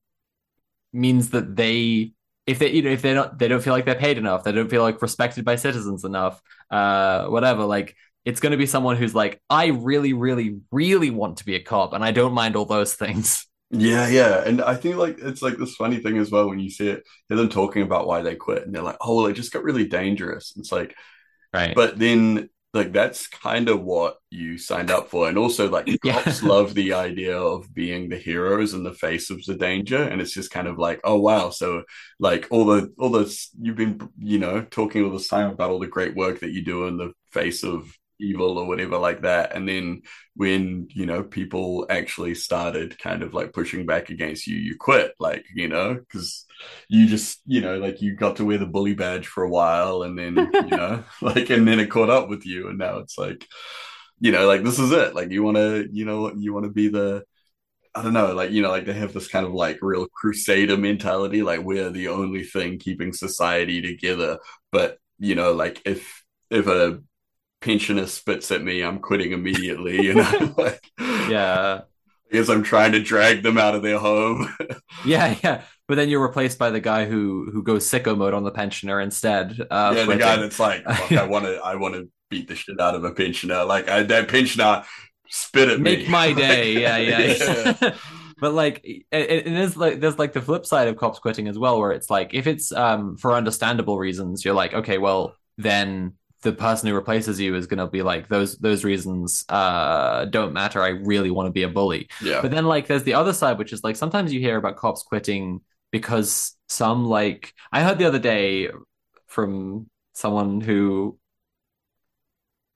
means that they if they you know if they don't they don't feel like they're paid enough, they don't feel like respected by citizens enough, uh, whatever. Like it's going to be someone who's like, I really, really, really want to be a cop, and I don't mind all those things. Yeah, yeah. And I think like it's like this funny thing as well when you see it, hear them talking about why they quit and they're like, oh, well, it just got really dangerous. It's like, right. but then like that's kind of what you signed up for. And also like *laughs* cops Yeah. love the idea of being the heroes in the face of the danger. And it's just kind of like, oh wow. So like all the all this you've been, you know, talking all this time about all the great work that you do in the face of evil or whatever like that. And then when, you know, people actually started kind of like pushing back against you, you quit, like, you know, because you just, you know, like you got to wear the bully badge for a while and then, you *laughs* know, *laughs* like, and then it caught up with you. And now it's like, you know, like this is it. Like you want to, you know, you want to be the, I don't know, like, you know, like they have this kind of like real crusader mentality, like we're the only thing keeping society together. But, you know, like if, if a pensioner spits at me, I'm quitting immediately. You know, *laughs* like, yeah. because I'm trying to drag them out of their home. *laughs* Yeah, yeah. But then you're replaced by the guy who who goes sicko mode on the pensioner instead. Uh, yeah, the guy quitting. that's like, *laughs* I want to, I want to beat the shit out of a pensioner. Like I, that pensioner spit at me. make my day. Yeah, yeah. yeah. but like, it, it is like there's like the flip side of cops quitting as well, where it's like if it's um for understandable reasons, you're like, okay, well then the person who replaces you is going to be like those those reasons uh don't matter i really want to be a bully yeah. But then like there's the other side, which is like sometimes you hear about cops quitting because some like I heard the other day from someone who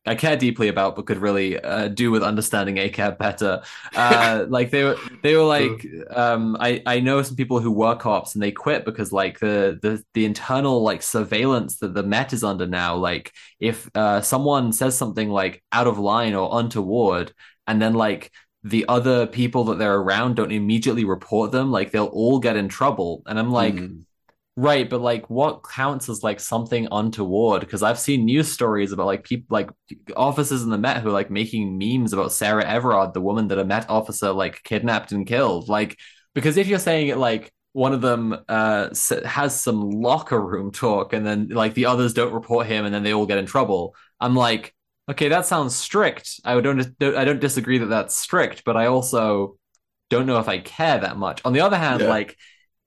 I care deeply about, but could really uh, do with understanding ACAB better. Uh, *laughs* like they were, they were like, um, I I know some people who were cops and they quit because like the the the internal like surveillance that the Met is under now. Like if uh, someone says something like out of line or untoward, and then like the other people that they're around don't immediately report them, like they'll all get in trouble. And I'm like, Mhm. Right, but like what counts as like something untoward? Because I've seen news stories about like people like officers in the Met who are like making memes about Sarah Everard, the woman that a Met officer like kidnapped and killed. Like, because if you're saying it like one of them uh has some locker room talk and then like the others don't report him and then they all get in trouble, I'm like, okay, that sounds strict. I don't I don't disagree that that's strict, but I also don't know if I care that much. On the other hand, Yeah. like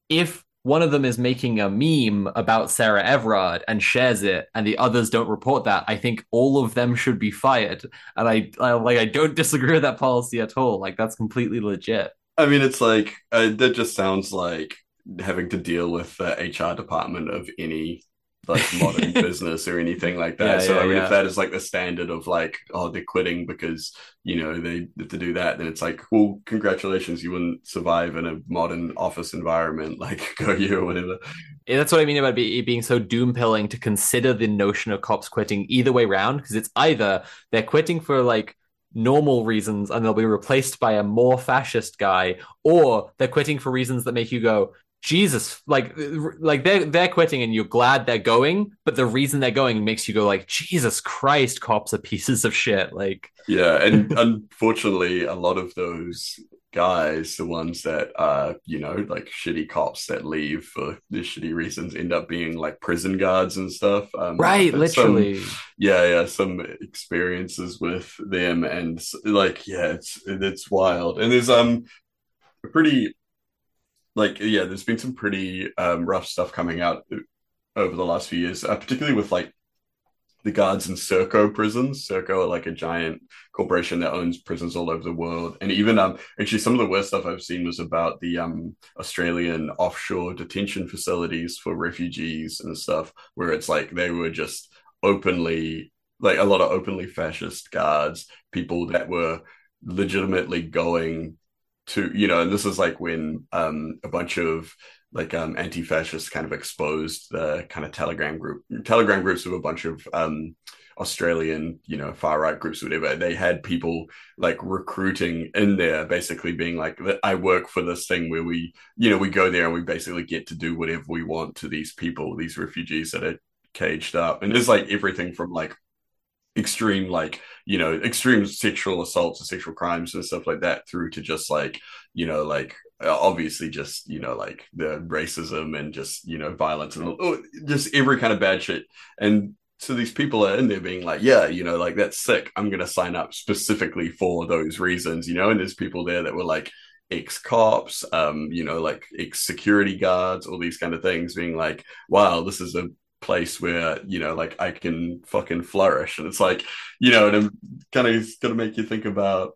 if one of them is making a meme about Sarah Everard and shares it, and the others don't report that, I think all of them should be fired. And I, I like I don't *laughs* disagree with that policy at all. Like that's completely legit. I mean, it's like uh, that just sounds like having to deal with the HR department of any like *laughs* modern business or anything like that. Yeah, so yeah, I mean, yeah. if that is like the standard of like, oh, they're quitting because you know they have to do that, then it's like, well, congratulations, you wouldn't survive in a modern office environment, *laughs* like go you or whatever. Yeah, That's what I mean about it being so doom pilling to consider the notion of cops quitting either way round, because it's either they're quitting for like normal reasons and they'll be replaced by a more fascist guy, or they're quitting for reasons that make you go, Jesus, like like they're they're quitting and you're glad they're going, but the reason they're going makes you go like, Jesus Christ, cops are pieces of shit. Like, Yeah, and *laughs* unfortunately, a lot of those guys, the ones that are, you know, like shitty cops that leave for the shitty reasons, end up being like prison guards and stuff. Um, right, I've some- literally. yeah, yeah, some experiences with them, and like, yeah, it's it's wild. And there's um a pretty like yeah, there's been some pretty um rough stuff coming out over the last few years, uh, particularly with like the guards in Serco prisons. Serco are like a giant corporation that owns prisons all over the world. And even um actually some of the worst stuff I've seen was about the um Australian offshore detention facilities for refugees and stuff, where it's like they were just openly like a lot of openly fascist guards, people that were legitimately going to you know, and this is like when um a bunch of like um anti-fascists kind of exposed the kind of telegram group telegram groups of a bunch of um australian you know far right groups whatever. They had people like recruiting in there basically being like i work for this thing where we you know we go there and we basically get to do whatever we want to these people these refugees that are caged up. And there's like everything from like extreme like you know extreme sexual assaults and sexual crimes and stuff like that through to just like you know like uh, obviously just you know like the racism and just you know violence and oh, just every kind of bad shit. And so these people are in there being like yeah you know like that's sick. I'm gonna sign up specifically for those reasons you know? And there's people there that were like ex cops, um, you know, like ex security guards, all these kind of things, being like, wow, this is a place where you know like i can fucking flourish and it's like you know and i'm kind of gonna make you think about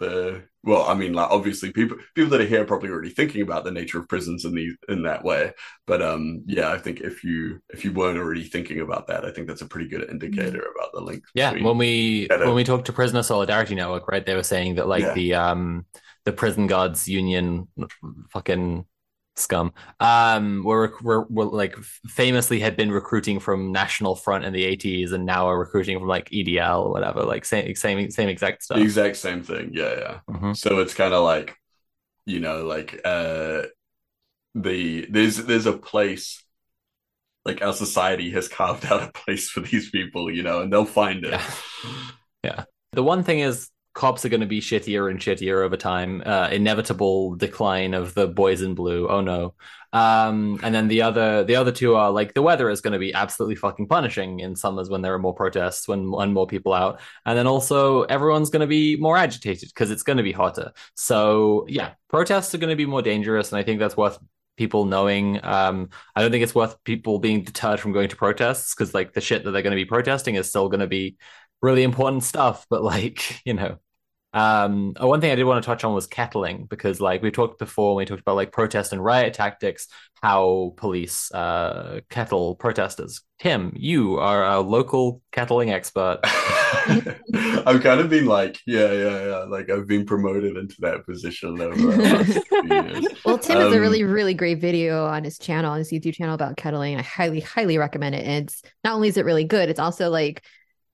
the well i mean like obviously people people that are here are probably already thinking about the nature of prisons in the in that way but um yeah i think if you if you weren't already thinking about that i think that's a pretty good indicator mm-hmm. about the link yeah when we when we talked to prisoner solidarity network right they were saying that like yeah. the um the prison guards union fucking scum. Um were, were, were like famously had been recruiting from national front in the 80s and now are recruiting from like edl or whatever like same same same exact stuff. The exact same thing. Yeah yeah. Mm-hmm. so it's kind of like you know like uh the there's there's a place like our society has carved out a place for these people you know and they'll find it. Yeah, yeah. the one thing is cops are going to be shittier and shittier over time. Uh, inevitable decline of the boys in blue. Oh no. Um, and then the other the other two are like the weather is going to be absolutely fucking punishing in summers when there are more protests, when when more people out, and then also everyone's going to be more agitated because it's going to be hotter. So yeah, protests are going to be more dangerous, and I think that's worth people knowing. Um, I don't think it's worth people being deterred from going to protests because like the shit that they're going to be protesting is still going to be really important stuff. But like *laughs* you know, um, one thing I did want to touch on was kettling because, like we talked before, we talked about like protest and riot tactics, how police uh, kettle protesters. Tim, you are a local kettling expert. *laughs* I've kind of been like, yeah, yeah, yeah. Like I've been promoted into that position over *laughs* Well, Tim um, has a really, um, really great video on his channel, on his YouTube channel about kettling. I highly, highly recommend it. And it's not only is it really good, it's also like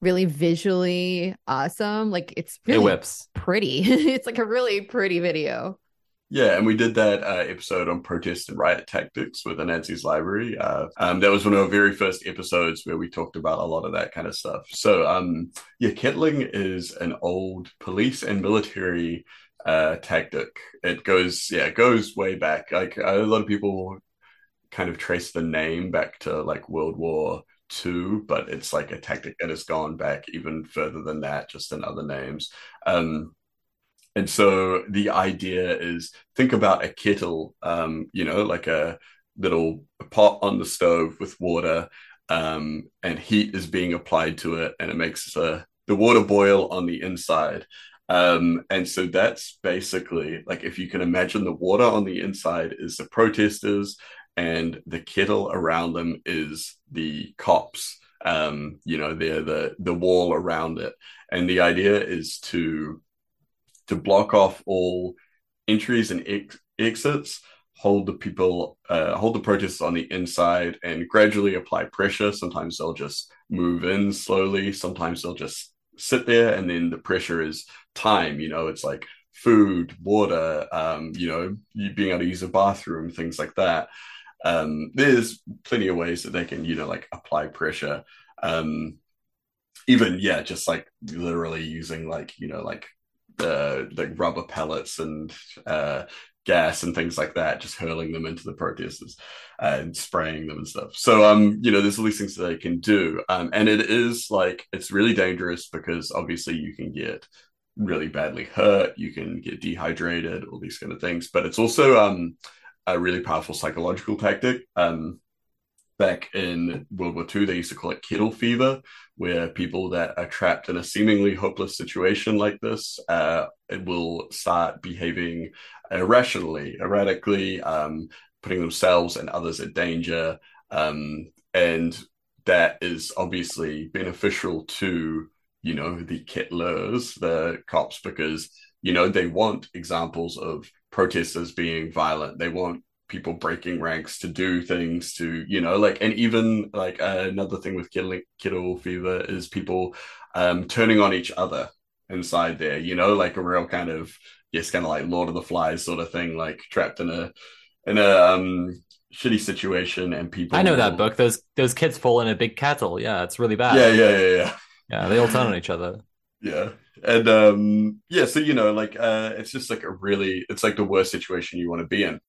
really visually awesome. Like it's really it whips. pretty. *laughs* it's like a really pretty video. Yeah, and we did that uh, episode on protest and riot tactics with Anansi's library. Uh, um, that was one of our very first episodes where we talked about a lot of that kind of stuff. So, um, yeah, kettling is an old police and military uh, tactic. It goes, yeah, it goes way back. Like a lot of people kind of trace the name back to like World War two, but it's like a tactic that has gone back even further than that, just in other names. Um, and so the idea is think about a kettle, um, you know, like a little pot on the stove with water, um, and heat is being applied to it, and it makes uh, the water boil on the inside. Um, and so that's basically like if you can imagine the water on the inside is the protesters and the kettle around them is the cops. Um, you know, they're the the wall around it, and the idea is to to block off all entries and ex- exits, hold the people, uh, hold the protesters on the inside, and gradually apply pressure. Sometimes they'll just move in slowly. Sometimes they'll just sit there, and then the pressure is time. You know, it's like food, water, um, you know, being able to use a bathroom, things like that um, there's plenty of ways that they can, you know, like apply pressure. Um, even yeah, just like literally using like you know like the like rubber pellets and uh, gas and things like that, just hurling them into the protesters and spraying them and stuff. So um, you know, there's all these things that they can do, um, and it is like it's really dangerous because obviously you can get really badly hurt, you can get dehydrated, all these kind of things. But it's also um a really powerful psychological tactic. Um, back in World War II, they used to call it kettle fever, where people that are trapped in a seemingly hopeless situation like this uh, will start behaving irrationally, erratically, um, putting themselves and others at danger. Um, and that is obviously beneficial to, you know, the kettlers, the cops, because, you know, they want examples of protesters being violent. They want people breaking ranks to do things to, you know, like, and even like uh, another thing with kettle, kettle fever is people um, turning on each other inside there, you know, like a real kind of, yes, kind of like Lord of the Flies sort of thing, like trapped in a, in a, um, shitty situation and people I know that book. Those those kids fall in a big kettle. Yeah, it's really bad. Yeah, yeah, yeah, yeah. Yeah, they all turn on each other. Yeah. And um yeah so you know like uh it's just like a really it's like the worst situation you want to be in.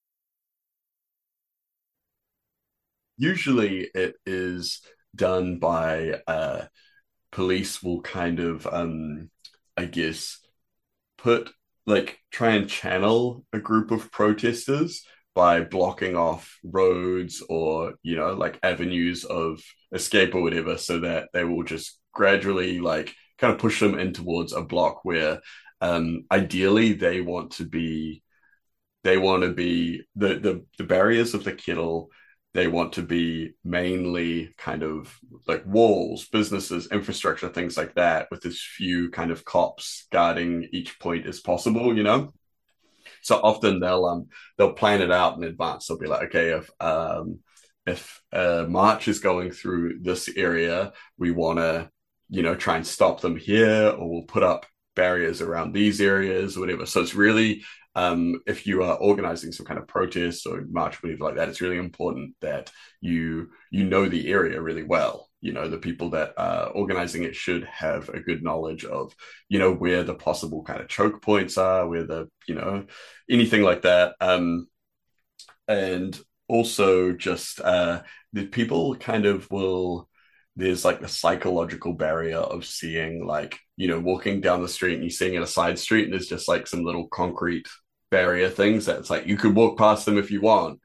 Usually it is done by uh police will kind of um i guess put like try and channel a group of protesters by blocking off roads or you know like avenues of escape or whatever so that they will just gradually like kind of push them in towards a block where um ideally they want to be they want to be the the, the barriers of the kettle they want to be mainly kind of like walls, businesses, infrastructure, things like that, with as few kind of cops guarding each point as possible, you know? So often they'll um they'll plan it out in advance. They'll be like, okay, if um if a march is going through this area, we want to, you know, try and stop them here, or we'll put up barriers around these areas, or whatever. So it's really um, if you are organizing some kind of protest or march whatever like that, it's really important that you you know the area really well. You know, the people that are organizing it should have a good knowledge of, you know, where the possible kind of choke points are, where the, you know, anything like that. Um, and also just uh, the people kind of will there's like the psychological barrier of seeing like you know walking down the street and you're seeing at a side street and there's just like some little concrete barrier things that's like you could walk past them if you want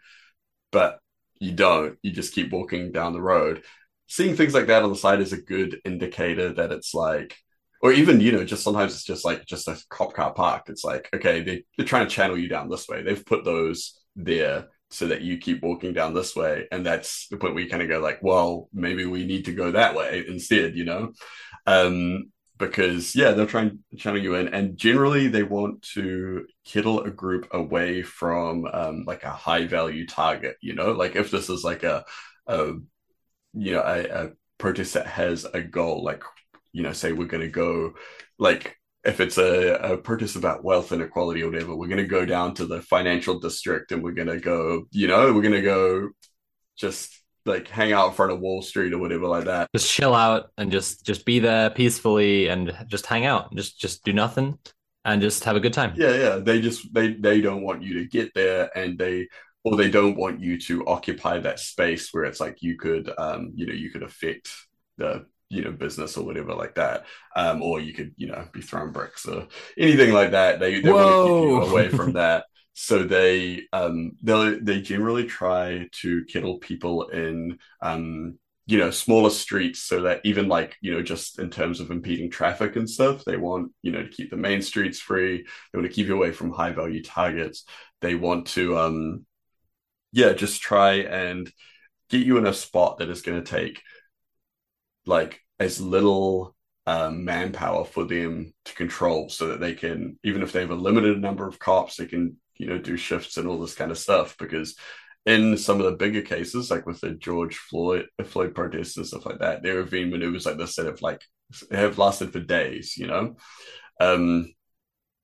but you don't. You just keep walking down the road. Seeing things like that on the side is a good indicator that it's like or even you know just sometimes it's just like just a cop car parked. It's like okay they, they're trying to channel you down this way. They've put those there so that you keep walking down this way. And that's the point where you kind of go like well maybe we need to go that way instead you know? Um because yeah they're trying to channel you in. And generally they want to kettle a group away from um like a high value target you know? Like if this is like a, a you know a, a protest that has a goal like you know say we're going to go like if it's a, a protest about wealth inequality or whatever, we're going to go down to the financial district and we're going to go, you know, we're going to go just like hang out in front of Wall Street or whatever like that. Just chill out and just just be there peacefully and just hang out. Just just do nothing and just have a good time. Yeah, yeah. They just they they don't want you to get there and they or they don't want you to occupy that space where it's like you could um you know you could affect the you know business or whatever like that um or you could you know be throwing bricks or anything like that. They, they want to keep you away from *laughs* that. So they um they they generally try to kettle people in um you know smaller streets so that even like you know just in terms of impeding traffic and stuff they want you know to keep the main streets free. They want to keep you away from high value targets. They want to um yeah just try and get you in a spot that is going to take like as little um, manpower for them to control so that they can even if they have a limited number of cops they can you know do shifts and all this kind of stuff. Because in some of the bigger cases like with the george floyd floyd protests and stuff like that there have been maneuvers like this that have like have lasted for days you know? Um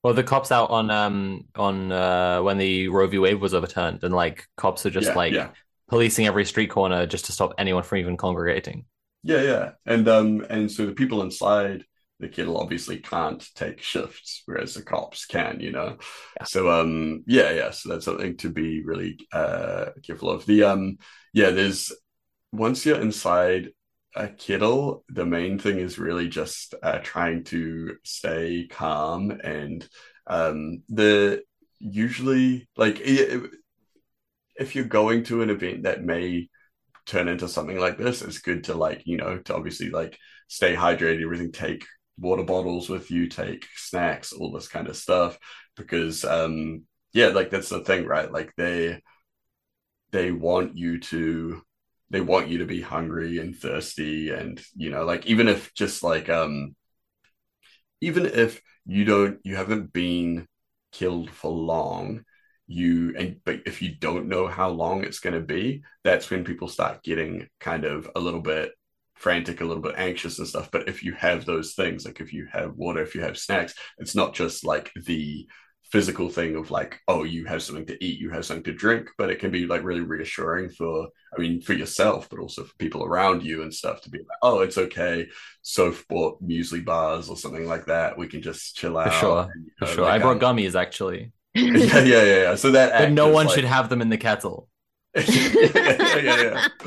well the cops out on um on uh when the roe v. Wade was overturned and like cops are just yeah, like yeah. policing every street corner just to stop anyone from even congregating yeah, yeah, and um, and so the people inside the kettle obviously can't take shifts, whereas the cops can, you know. Yeah. So um, yeah, yeah, so that's something to be really uh careful of. The um, yeah, there's once you're inside a kettle, the main thing is really just uh, trying to stay calm and um the usually like if you're going to an event that may turn into something like this, it's good to like, you know, to obviously like stay hydrated, everything, take water bottles with you, take snacks, all this kind of stuff. Because um yeah, like that's the thing, right? Like they they want you to they want you to be hungry and thirsty and you know, like even if just like um even if you don't you haven't been killed for long you and but if you don't know how long it's going to be that's when people start getting kind of a little bit frantic a little bit anxious and stuff. But if you have those things like if you have water if you have snacks it's not just like the physical thing of like oh you have something to eat you have something to drink but it can be like really reassuring for i mean for yourself but also for people around you and stuff to be like oh it's okay. So bought muesli bars or something like that. We can just chill out for sure. and, you for sure. like, i brought um, gummies actually yeah, yeah, yeah, yeah. So that *laughs* but no one like- should have them in the kettle *laughs* yeah, yeah, yeah. *laughs*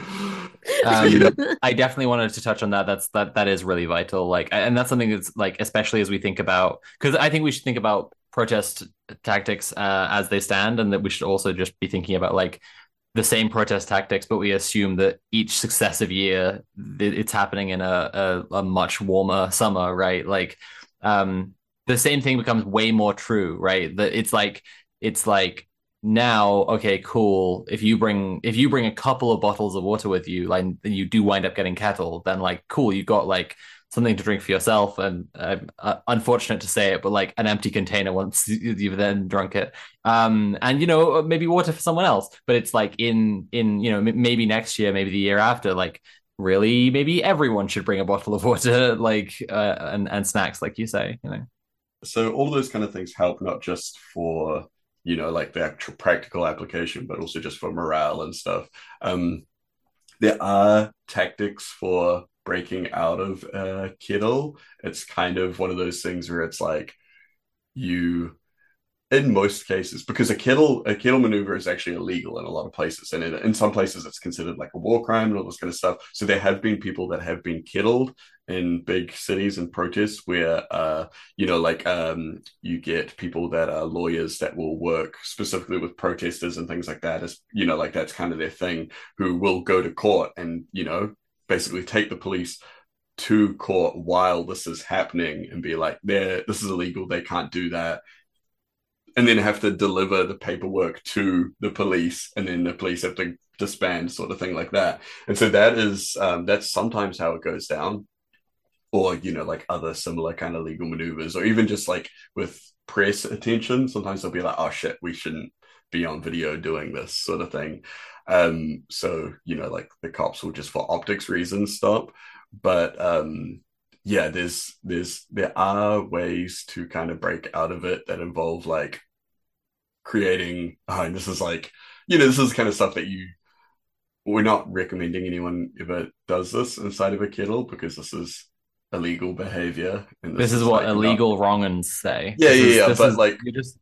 Um, I definitely wanted to touch on that. That's that that is really vital. Like, and that's something that's like, especially as we think about, because I think we should think about protest tactics uh, as they stand, and that we should also just be thinking about like the same protest tactics, but we assume that each successive year it's happening in a, a, a much warmer summer, right? Like um, the same thing becomes way more true, right? That it's like it's like now okay cool. If you bring if you bring a couple of bottles of water with you like you do wind up getting kettle then like cool you got like something to drink for yourself and uh, uh, unfortunate to say it but like an empty container once *laughs* you've then drunk it. Um and you know maybe water for someone else but it's like in in you know m- maybe next year maybe the year after like really maybe everyone should bring a bottle of *laughs* water like uh, and and snacks like you say you know so all those kind of things help not just for you know like the actual practical application but also just for morale and stuff. Um there are tactics for breaking out of a kettle. It's kind of one of those things where it's like you in most cases because a kettle a kettle maneuver is actually illegal in a lot of places and in, in some places it's considered like a war crime and all this kind of stuff. So there have been people that have been kettled in big cities and protests where uh you know like um you get people that are lawyers that will work specifically with protesters and things like that as you know like that's kind of their thing who will go to court and you know basically take the police to court while this is happening and be like there this is illegal. They can't do that. And then have to deliver the paperwork to the police and then the police have to disband sort of thing like that. And so that is um, that's sometimes how it goes down or you know like other similar kind of legal maneuvers or even just like with press attention sometimes they'll be like oh shit we shouldn't be on video doing this sort of thing. Um so you know like the cops will just for optics reasons stop. But um yeah there's there's there are ways to kind of break out of it that involve like creating oh, and this is like you know this is kind of stuff that you we're not recommending anyone ever does this inside of a kettle because this is illegal behavior and this, this is, is, what illegal not... wrong'uns say. Yeah this yeah is, yeah but is, like you just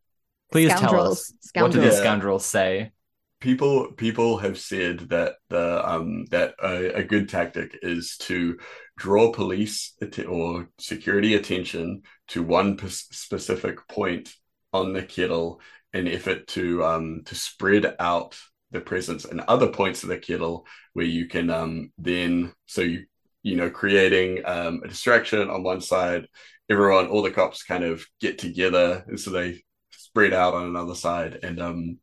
please tell us. Scoundrels. what do these scoundrels. say? People people have said that the um that a, a good tactic is to draw police att- or security attention to one p- specific point on the kettle in effort to um to spread out the presence in other points of the kettle where you can um then so you you know creating um a distraction on one side everyone all the cops kind of get together and so they spread out on another side and um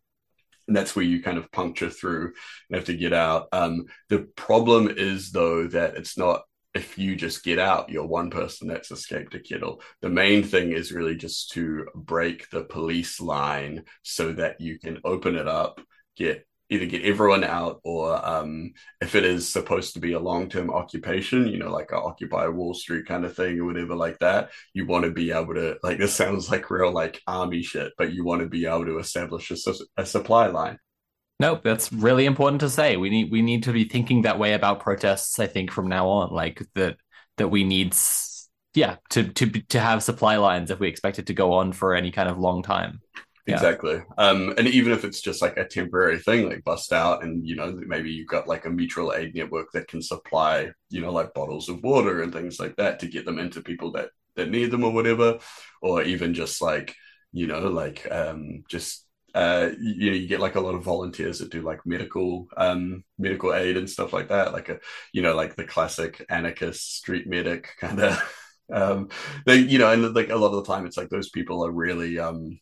and that's where you kind of puncture through and have to get out. Um, the problem is though that it's not if you just get out, you're one person that's escaped a kettle. The main thing is really just to break the police line so that you can open it up, get either get everyone out or um, if it is supposed to be a long-term occupation you know like a occupy wall street kind of thing or whatever like that you want to be able to like this sounds like real like army shit but you want to be able to establish a, a supply line Nope, that's really important to say. We need we need to be thinking that way about protests. I think from now on, like that that we need, yeah, to to to have supply lines if we expect it to go on for any kind of long time. Exactly. Um, and even if it's just like a temporary thing, like bust out, and you know, maybe you've got like a mutual aid network that can supply, you know, like bottles of water and things like that to get them into people that that need them or whatever, or even just like, you know, like um, just uh, you know, you get like a lot of volunteers that do like medical um medical aid and stuff like that, like a you know, like the classic anarchist street medic *laughs* kind of um they you know and like a lot of the time it's like those people are really um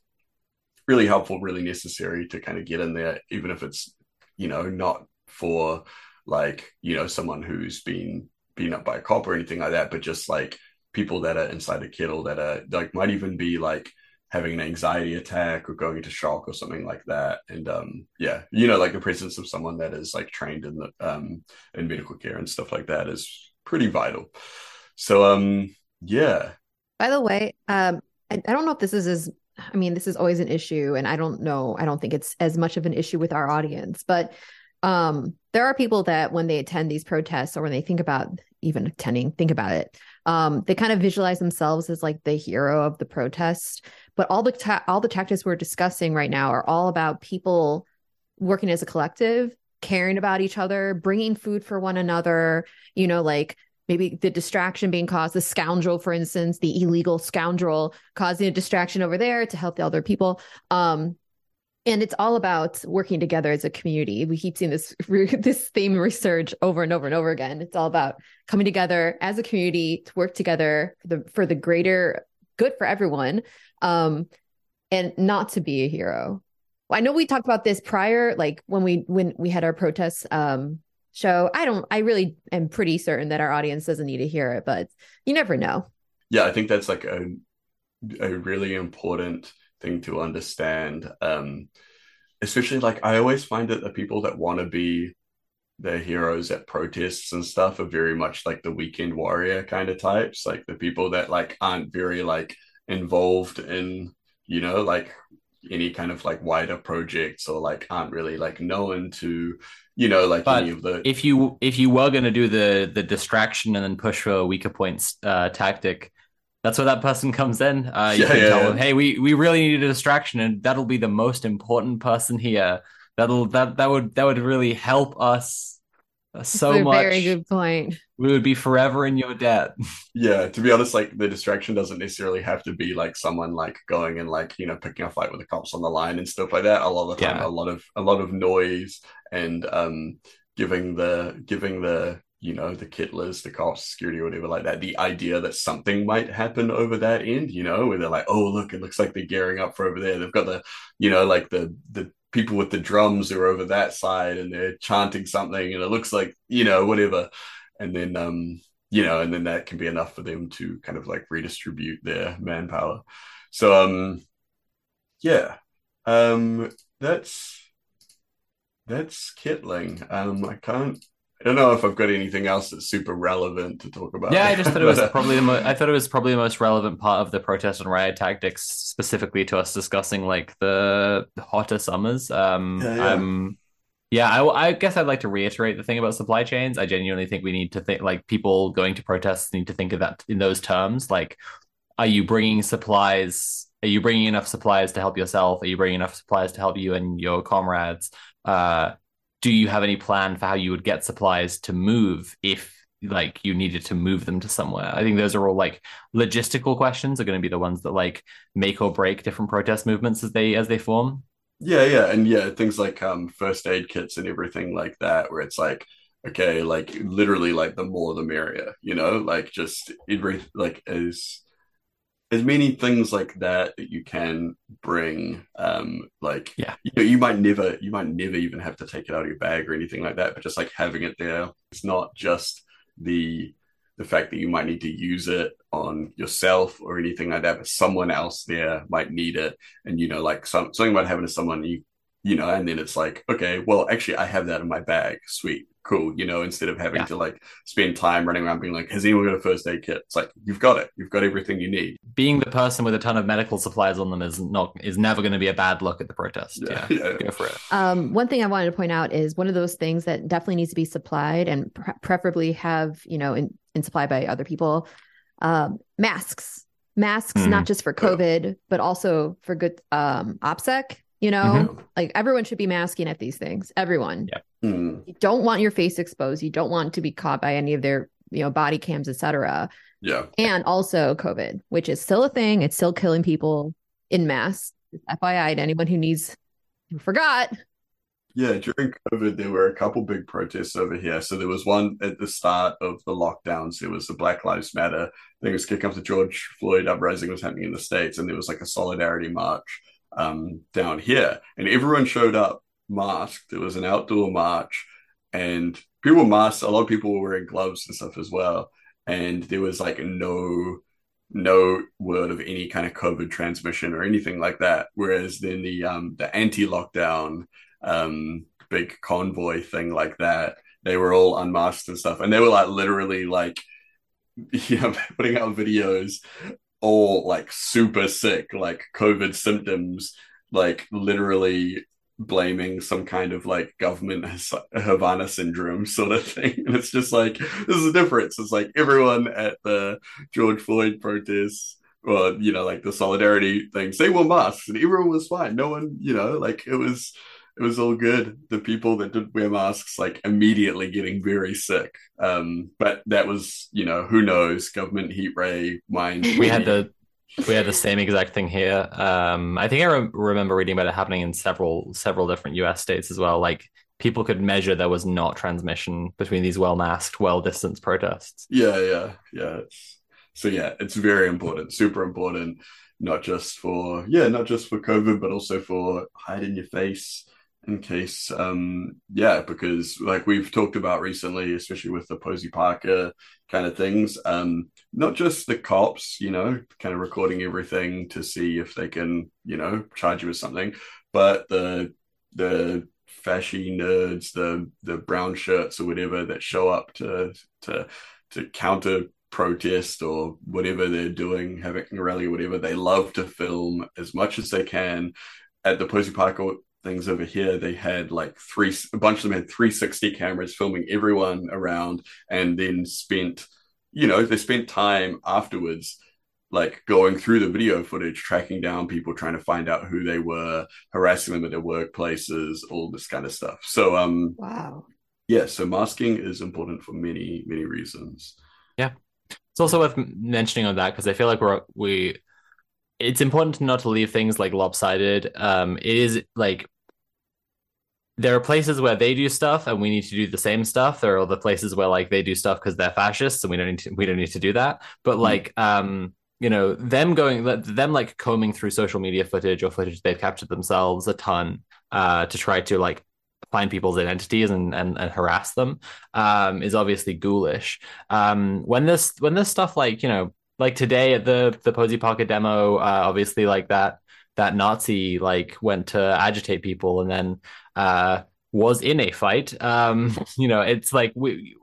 really helpful, really necessary to kind of get in there, even if it's, you know, not for like, you know, someone who's been beaten up by a cop or anything like that, but just like people that are inside a kettle that are like might even be like having an anxiety attack or going into shock or something like that. And um yeah, you know, like the presence of someone that is like trained in the um in medical care and stuff like that is pretty vital. So um yeah. By the way, um I, I don't know if this is as I mean, this is always an issue, and I don't know, I don't think it's as much of an issue with our audience, but um, there are people that when they attend these protests or when they think about even attending, think about it, um, they kind of visualize themselves as like the hero of the protest. But all the ta- all the tactics we're discussing right now are all about people working as a collective, caring about each other, bringing food for one another, you know, like maybe the distraction being caused, the scoundrel, for instance, the illegal scoundrel causing a distraction over there to help the other people. Um, and it's all about working together as a community. We keep seeing this *laughs* this theme resurge over and over and over again. It's all about coming together as a community to work together for the for the greater good for everyone, um, and not to be a hero. I know we talked about this prior, like when we when we had our protests um, show. I don't. I really am pretty certain that our audience doesn't need to hear it, but you never know. Yeah, I think that's like a a really important thing to understand. Um, especially like I always find that the people that want to be the heroes at protests and stuff are very much like the weekend warrior kind of types, like the people that like aren't very like involved in you know like any kind of like wider projects or like aren't really like known to you know like but any of the if you if you were going to do the the distraction and then push for a weaker points uh, tactic that's where that person comes in uh, you *laughs* Yeah, can yeah, tell yeah. them hey we we really need a distraction and that'll be the most important person here that'll that that would that would really help us so a much very good point. we would be forever in your debt *laughs* yeah to be honest like the distraction doesn't necessarily have to be like someone like going and like you know picking a fight with the cops on the line and stuff like that a lot of the time Yeah. a lot of a lot of noise and um giving the giving the you know the kettlers the cops security or whatever like that the idea that something might happen over that end you know where they're like oh look it looks like they're gearing up for over there they've got the you know like the the people with the drums are over that side and they're chanting something and it looks like you know whatever. And then um you know and then that can be enough for them to kind of like redistribute their manpower. So um yeah. Um that's that's kettling um i can't i don't know if i've got anything else that's super relevant to talk about. Yeah i just thought it was *laughs* probably the mo- i thought it was probably the most relevant part of the protest and riot tactics specifically to us discussing like the hotter summers. Um Yeah, yeah. um yeah I, I guess i'd like to reiterate the thing about supply chains. I genuinely think we need to think like people going to protests need to think of that in those terms. Like are you bringing supplies are you bringing enough supplies to help yourself? Are you bringing enough supplies to help you and your comrades? Uh do you have any plan for how you would get supplies to move if like you needed to move them to somewhere? I think those are all like logistical questions are going to be the ones that like make or break different protest movements as they as they form. Yeah, yeah, and yeah, things like um first aid kits and everything like that, where it's like, okay, like literally like the more the merrier, you know, like just every like as as many things like that that you can bring. Um, like Yeah. you know, you might never you might never even have to take it out of your bag or anything like that, but just like having it there, it's not just the the fact that you might need to use it on yourself or anything like that, but someone else there might need it and you know like some something might happen to someone you you know and then it's like okay well actually i have that in my bag sweet cool you know instead of having Yeah. to like spend time running around being like has anyone got a first aid kit it's like you've got it you've got everything you need being the person with a ton of medical supplies on them is not is never going to be a bad look at the protest Yeah, yeah, *laughs* yeah. go for it Um, one thing I wanted to point out is one of those things that definitely needs to be supplied and pre- preferably have, you know, in, in supplied by other people. Um, masks, masks, Mhm. not just for COVID, but also for good um, OPSEC. You know, Mhm. like everyone should be masking at these things. Everyone. Yeah. Hmm. You don't want your face exposed. You don't want to be caught by any of their, you know, body cams, etc. yeah And also COVID, which is still a thing. It's still killing people in mass. FYI to anyone who needs who forgot. Yeah, during COVID, there were a couple big protests over here. So there was one at the start of the lockdowns. There was the Black Lives Matter. I think it was kicking up the George Floyd uprising was happening in the States, and there was like a solidarity march um, down here. And everyone showed up masked. It was an outdoor march, and people were masked. A lot of people were wearing gloves and stuff as well. And there was like no no word of any kind of COVID transmission or anything like that. Whereas then the um the anti-lockdown um big convoy thing like that, they were all unmasked and stuff. And they were like literally like *laughs* you know, putting out videos all like super sick, like COVID symptoms, like literally blaming some kind of like government Havana syndrome sort of thing. And it's just like, this is the difference. It's like everyone at the George Floyd protests, or, you know, like the solidarity things, they were masks and everyone was fine. No one, you know, like it was, it was all good. The people that did wear masks like immediately getting very sick. Um, but that was, you know, who knows? Government heat ray, mind. We had the we had the same exact thing here. Um, I think I re- remember reading about it happening in several several different U.S. states as well. Like people could measure there was not transmission between these well masked, well distanced protests. Yeah, yeah, yeah. So yeah, it's very important, super important, not just for yeah, not just for COVID, but also for hide in your face in case um yeah because like we've talked about recently especially with the Posie Parker kind of things um not just the cops you know kind of recording everything to see if they can you know charge you with something but the the fashy nerds the the brown shirts or whatever that show up to to to counter protest or whatever they're doing having a rally or whatever they love to film as much as they can at the Posie Parker things over here. They had like three a bunch of them had 360 cameras filming everyone around and then spent you know they spent time afterwards like going through the video footage tracking down people trying to find out who they were harassing them at their workplaces all this kind of stuff. So um wow. yeah so masking is important for many many reasons. Yeah. It's also worth mentioning on that because i feel like we're we it's important not to leave things like lopsided. Um, it is like there are places where they do stuff and we need to do the same stuff. There are other places where like they do stuff because they're fascists and we don't need to we don't need to do that. But hmm. like um, you know, them going them like combing through social media footage or footage they've captured themselves a ton uh to try to like find people's identities and, and, and harass them um, is obviously ghoulish. Um, when this when this stuff like you know like today at the the Posie Parker demo, uh, obviously like that that Nazi like went to agitate people and then uh, was in a fight. Um, *laughs* you know, it's like we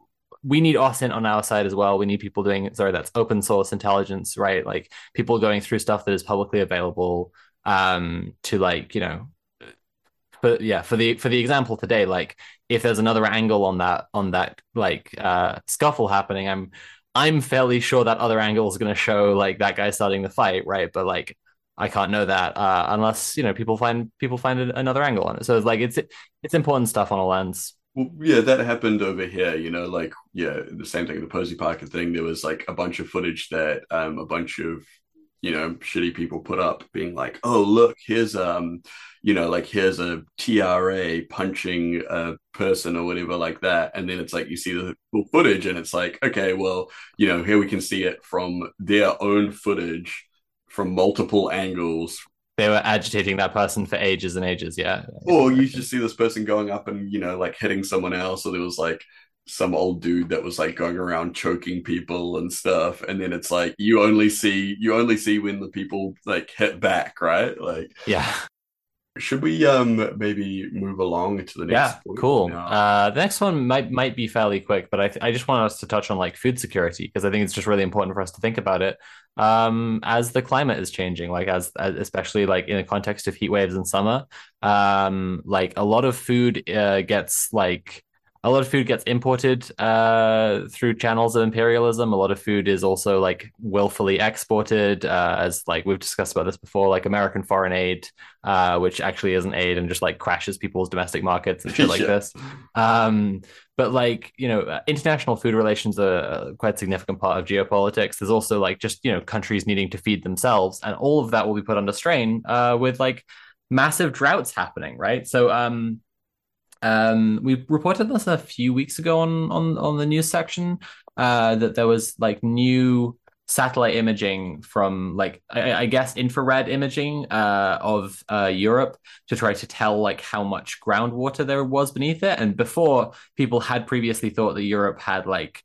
we need OSINT on our side as well. We need people doing sorry, that's open source intelligence, right? Like people going through stuff that is publicly available um, to like you know. But yeah, for the for the example today, like if there's another angle on that on that like uh, scuffle happening, I'm I'm fairly sure that other angle is going to show like that guy starting the fight, right? But like I can't know that uh, unless you know people find people find another angle on it. So it's like it's it's important stuff on a lens. Well, yeah, that happened over here. You know, like yeah, the same thing. The Posie Parker thing. There was like a bunch of footage that um, a bunch of you know shitty people put up, being like, "Oh, look, here's um, you know, like here's a TRA punching a person or whatever like that," and then it's like you see the full footage, and it's like, okay, well, you know, here we can see it from their own footage from multiple angles. They were agitating that person for ages and ages, yeah. Or you just see this person going up and, you know, like hitting someone else, or there was like some old dude that was like going around choking people and stuff and then it's like you only see you only see when the people like hit back right like yeah should we um maybe move along to the next? Yeah, point? cool. Uh, the next one might might be fairly quick, but I th- I just want us to touch on like food security because I think it's just really important for us to think about it um as the climate is changing, like as, as especially like in the context of heat waves in summer. Um, like a lot of food uh, gets like a lot of food gets imported uh, through channels of imperialism. A lot of food is also like willfully exported, uh, as like we've discussed about this before, like American foreign aid, uh, which actually isn't aid and just like crashes people's domestic markets and shit like *laughs* yeah. this. Um, but like you know, uh, international food relations are quite a quite significant part of geopolitics. There's also like just you know countries needing to feed themselves, and all of that will be put under strain uh, with like massive droughts happening, right? So um um, we reported this a few weeks ago on on on the news section uh, that there was like new satellite imaging from like I, I guess infrared imaging uh, of uh, Europe to try to tell like how much groundwater there was beneath it. And before, people had previously thought that Europe had like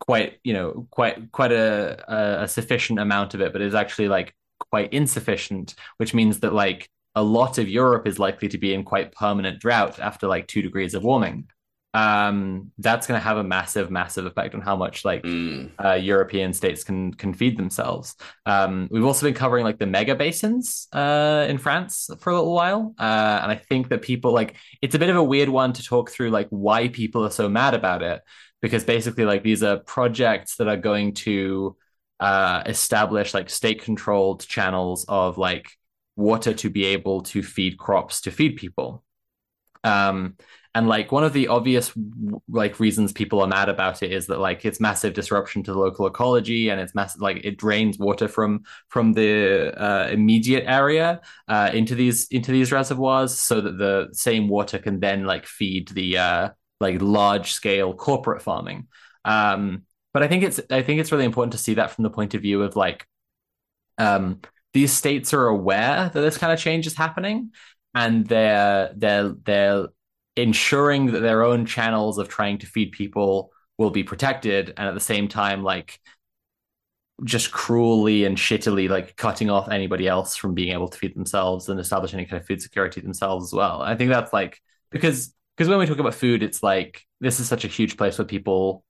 quite you know quite quite a, a, sufficient amount of it, but it's actually like quite insufficient, which means that like a lot of Europe is likely to be in quite permanent drought after like two degrees of warming. Um, that's going to have a massive, massive effect on how much like mm. uh, European states can can feed themselves. Um, we've also been covering like the mega basins uh, in France for a little while, uh, and I think that people like it's a bit of a weird one to talk through like why people are so mad about it because basically like these are projects that are going to uh, establish like state controlled channels of like water to be able to feed crops to feed people. Um, and like one of the obvious like reasons people are mad about it is that like it's massive disruption to the local ecology and it's massive like it drains water from from the uh, immediate area uh, into these into these reservoirs so that the same water can then like feed the uh, like large scale corporate farming. Um, but I think it's I think it's really important to see that from the point of view of like um, these states are aware that this kind of change is happening and they're they're they're ensuring that their own channels of trying to feed people will be protected and at the same time like just cruelly and shittily like cutting off anybody else from being able to feed themselves and establish any kind of food security themselves as well. I think that's like because because when we talk about food, it's like this is such a huge place where people,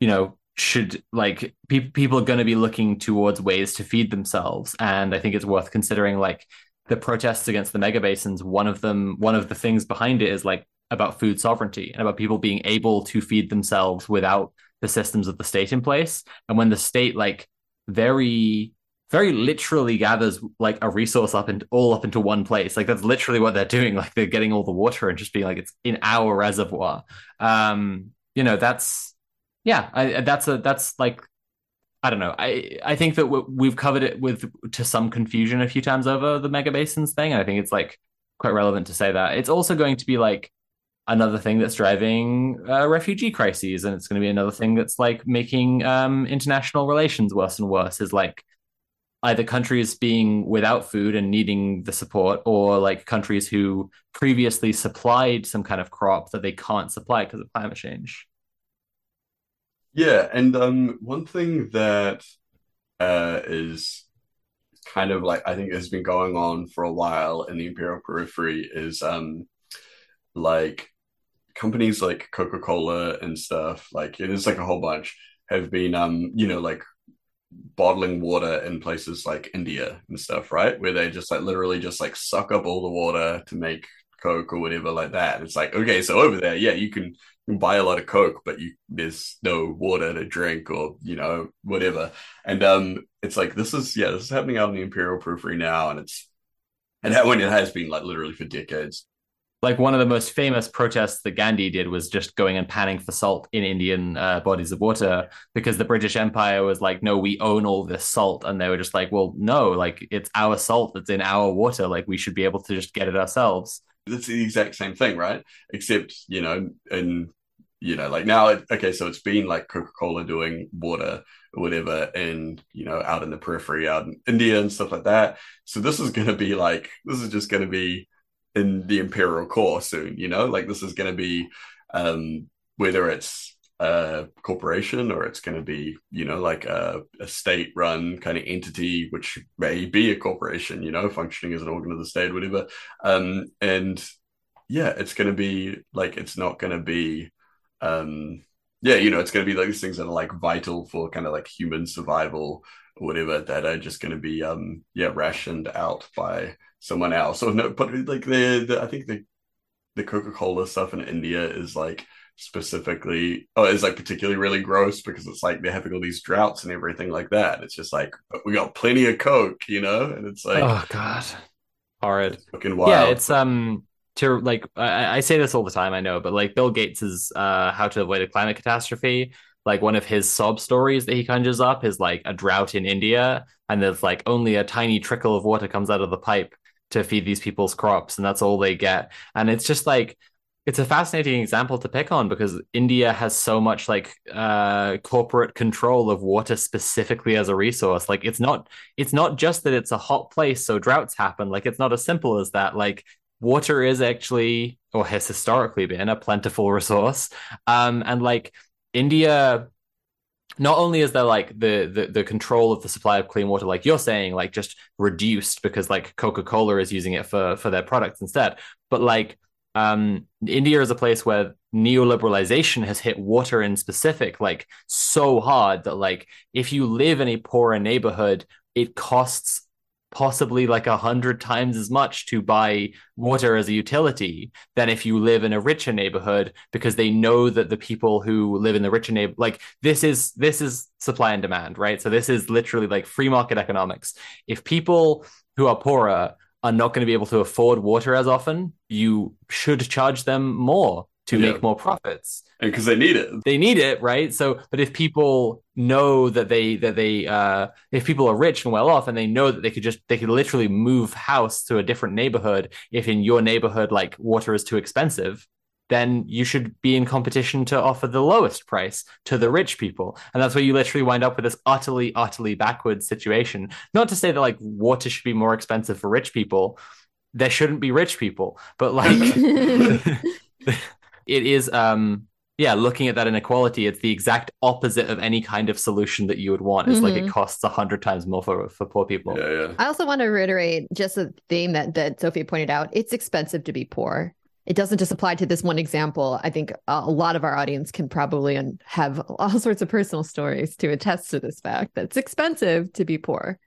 you know, should like pe- people are going to be looking towards ways to feed themselves, and I think it's worth considering like the protests against the mega basins. One of them, one of the things behind it is like about food sovereignty and about people being able to feed themselves without the systems of the state in place. And when the state like very very literally gathers like a resource up and all up into one place. Like that's literally what they're doing. *laughs* Like they're getting all the water and just being like it's in our reservoir. Um, you know, that's yeah, I, that's a that's like I don't know. I I think that we've covered it with to some confusion a few times over the mega basins thing. And I think it's like quite relevant to say that it's also going to be like another thing that's driving uh, refugee crises, and it's going to be another thing that's like making um, international relations worse and worse. Is like either countries being without food and needing the support or like countries who previously supplied some kind of crop that they can't supply because of climate change yeah and um one thing that uh is kind of like i think has been going on for a while in the imperial periphery is um like companies like coca-cola and stuff like it is like a whole bunch have been um you know like bottling water in places like India and stuff, right? Where they just like literally just like suck up all the water to make Coke or whatever like that. It's like, okay, so over there, yeah, you can, buy a lot of Coke, but you there's no water to drink or, you know, whatever. And um it's like this is yeah, this is happening out in the Imperial Periphery now, and it's and when it has been like literally for decades like one of the most famous protests that Gandhi did was just going and panning for salt in Indian uh, bodies of water because the British Empire was like, no, we own all this salt. And they were just like, well, no, like it's our salt that's in our water. Like we should be able to just get it ourselves. It's the exact same thing, right? Except, you know, in, you know, like now, okay, so it's been like Coca Cola doing water or whatever, and, you know, out in the periphery, out in India and stuff like that. So this is going to be like, this is just going to be, in the imperial core soon you know like this is going to be um whether it's a corporation or it's going to be you know like a, a state run kind of entity which may be a corporation you know functioning as an organ of the state whatever um and yeah it's going to be like it's not going to be um yeah you know it's going to be like these things that are like vital for kind of like human survival or whatever that are just going to be um yeah rationed out by someone else. So no, but like the, the I think the the Coca Cola stuff in India is like specifically oh is like particularly really gross because it's like they're having all these droughts and everything like that. It's just like we got plenty of Coke, you know, and it's like oh god, horrid. Fucking wild. Yeah, it's um to like I, I say this all the time, I know, but like Bill Gates's uh how to avoid a climate catastrophe like one of his sob stories that he conjures up is like a drought in India, and there's like only a tiny trickle of water comes out of the pipe, to feed these people's crops and that's all they get and it's just like it's a fascinating example to pick on because India has so much like uh, corporate control of water specifically as a resource. Like it's not it's not just that it's a hot place so droughts happen. Like it's not as simple as that. Like water is actually or has historically been a plentiful resource. Um, and like India not only is there like the, the the control of the supply of clean water like you're saying like just reduced because like coca-cola is using it for for their products instead but like um india is a place where neoliberalization has hit water in specific like so hard that like if you live in a poorer neighborhood it costs possibly like a hundred times as much to buy water as a utility than if you live in a richer neighborhood because they know that the people who live in the richer neighborhood like this is this is supply and demand right? So this is literally like free market economics. If people who are poorer are not going to be able to afford water as often, you should charge them more to Yeah. make more profits. and because they need it. They need it, right? So, but if people know that they that they uh if people are rich and well off and they know that they could just they could literally move house to a different neighborhood if in your neighborhood like water is too expensive, then you should be in competition to offer the lowest price to the rich people. And that's where you literally wind up with this utterly, utterly backwards situation. Not to say that like water should be more expensive for rich people. There shouldn't be rich people, but like *laughs* *laughs* *laughs* it is um yeah, looking at that inequality, it's the exact opposite of any kind of solution that you would want. It's like it Mhm. costs a hundred times more for for poor people. Yeah, yeah. I also want to reiterate just a theme that that Sophie pointed out. It's expensive to be poor. It doesn't just apply to this one example. I think a a lot of our audience can probably and have all *laughs* sorts of personal stories to attest to this fact that it's expensive to be poor.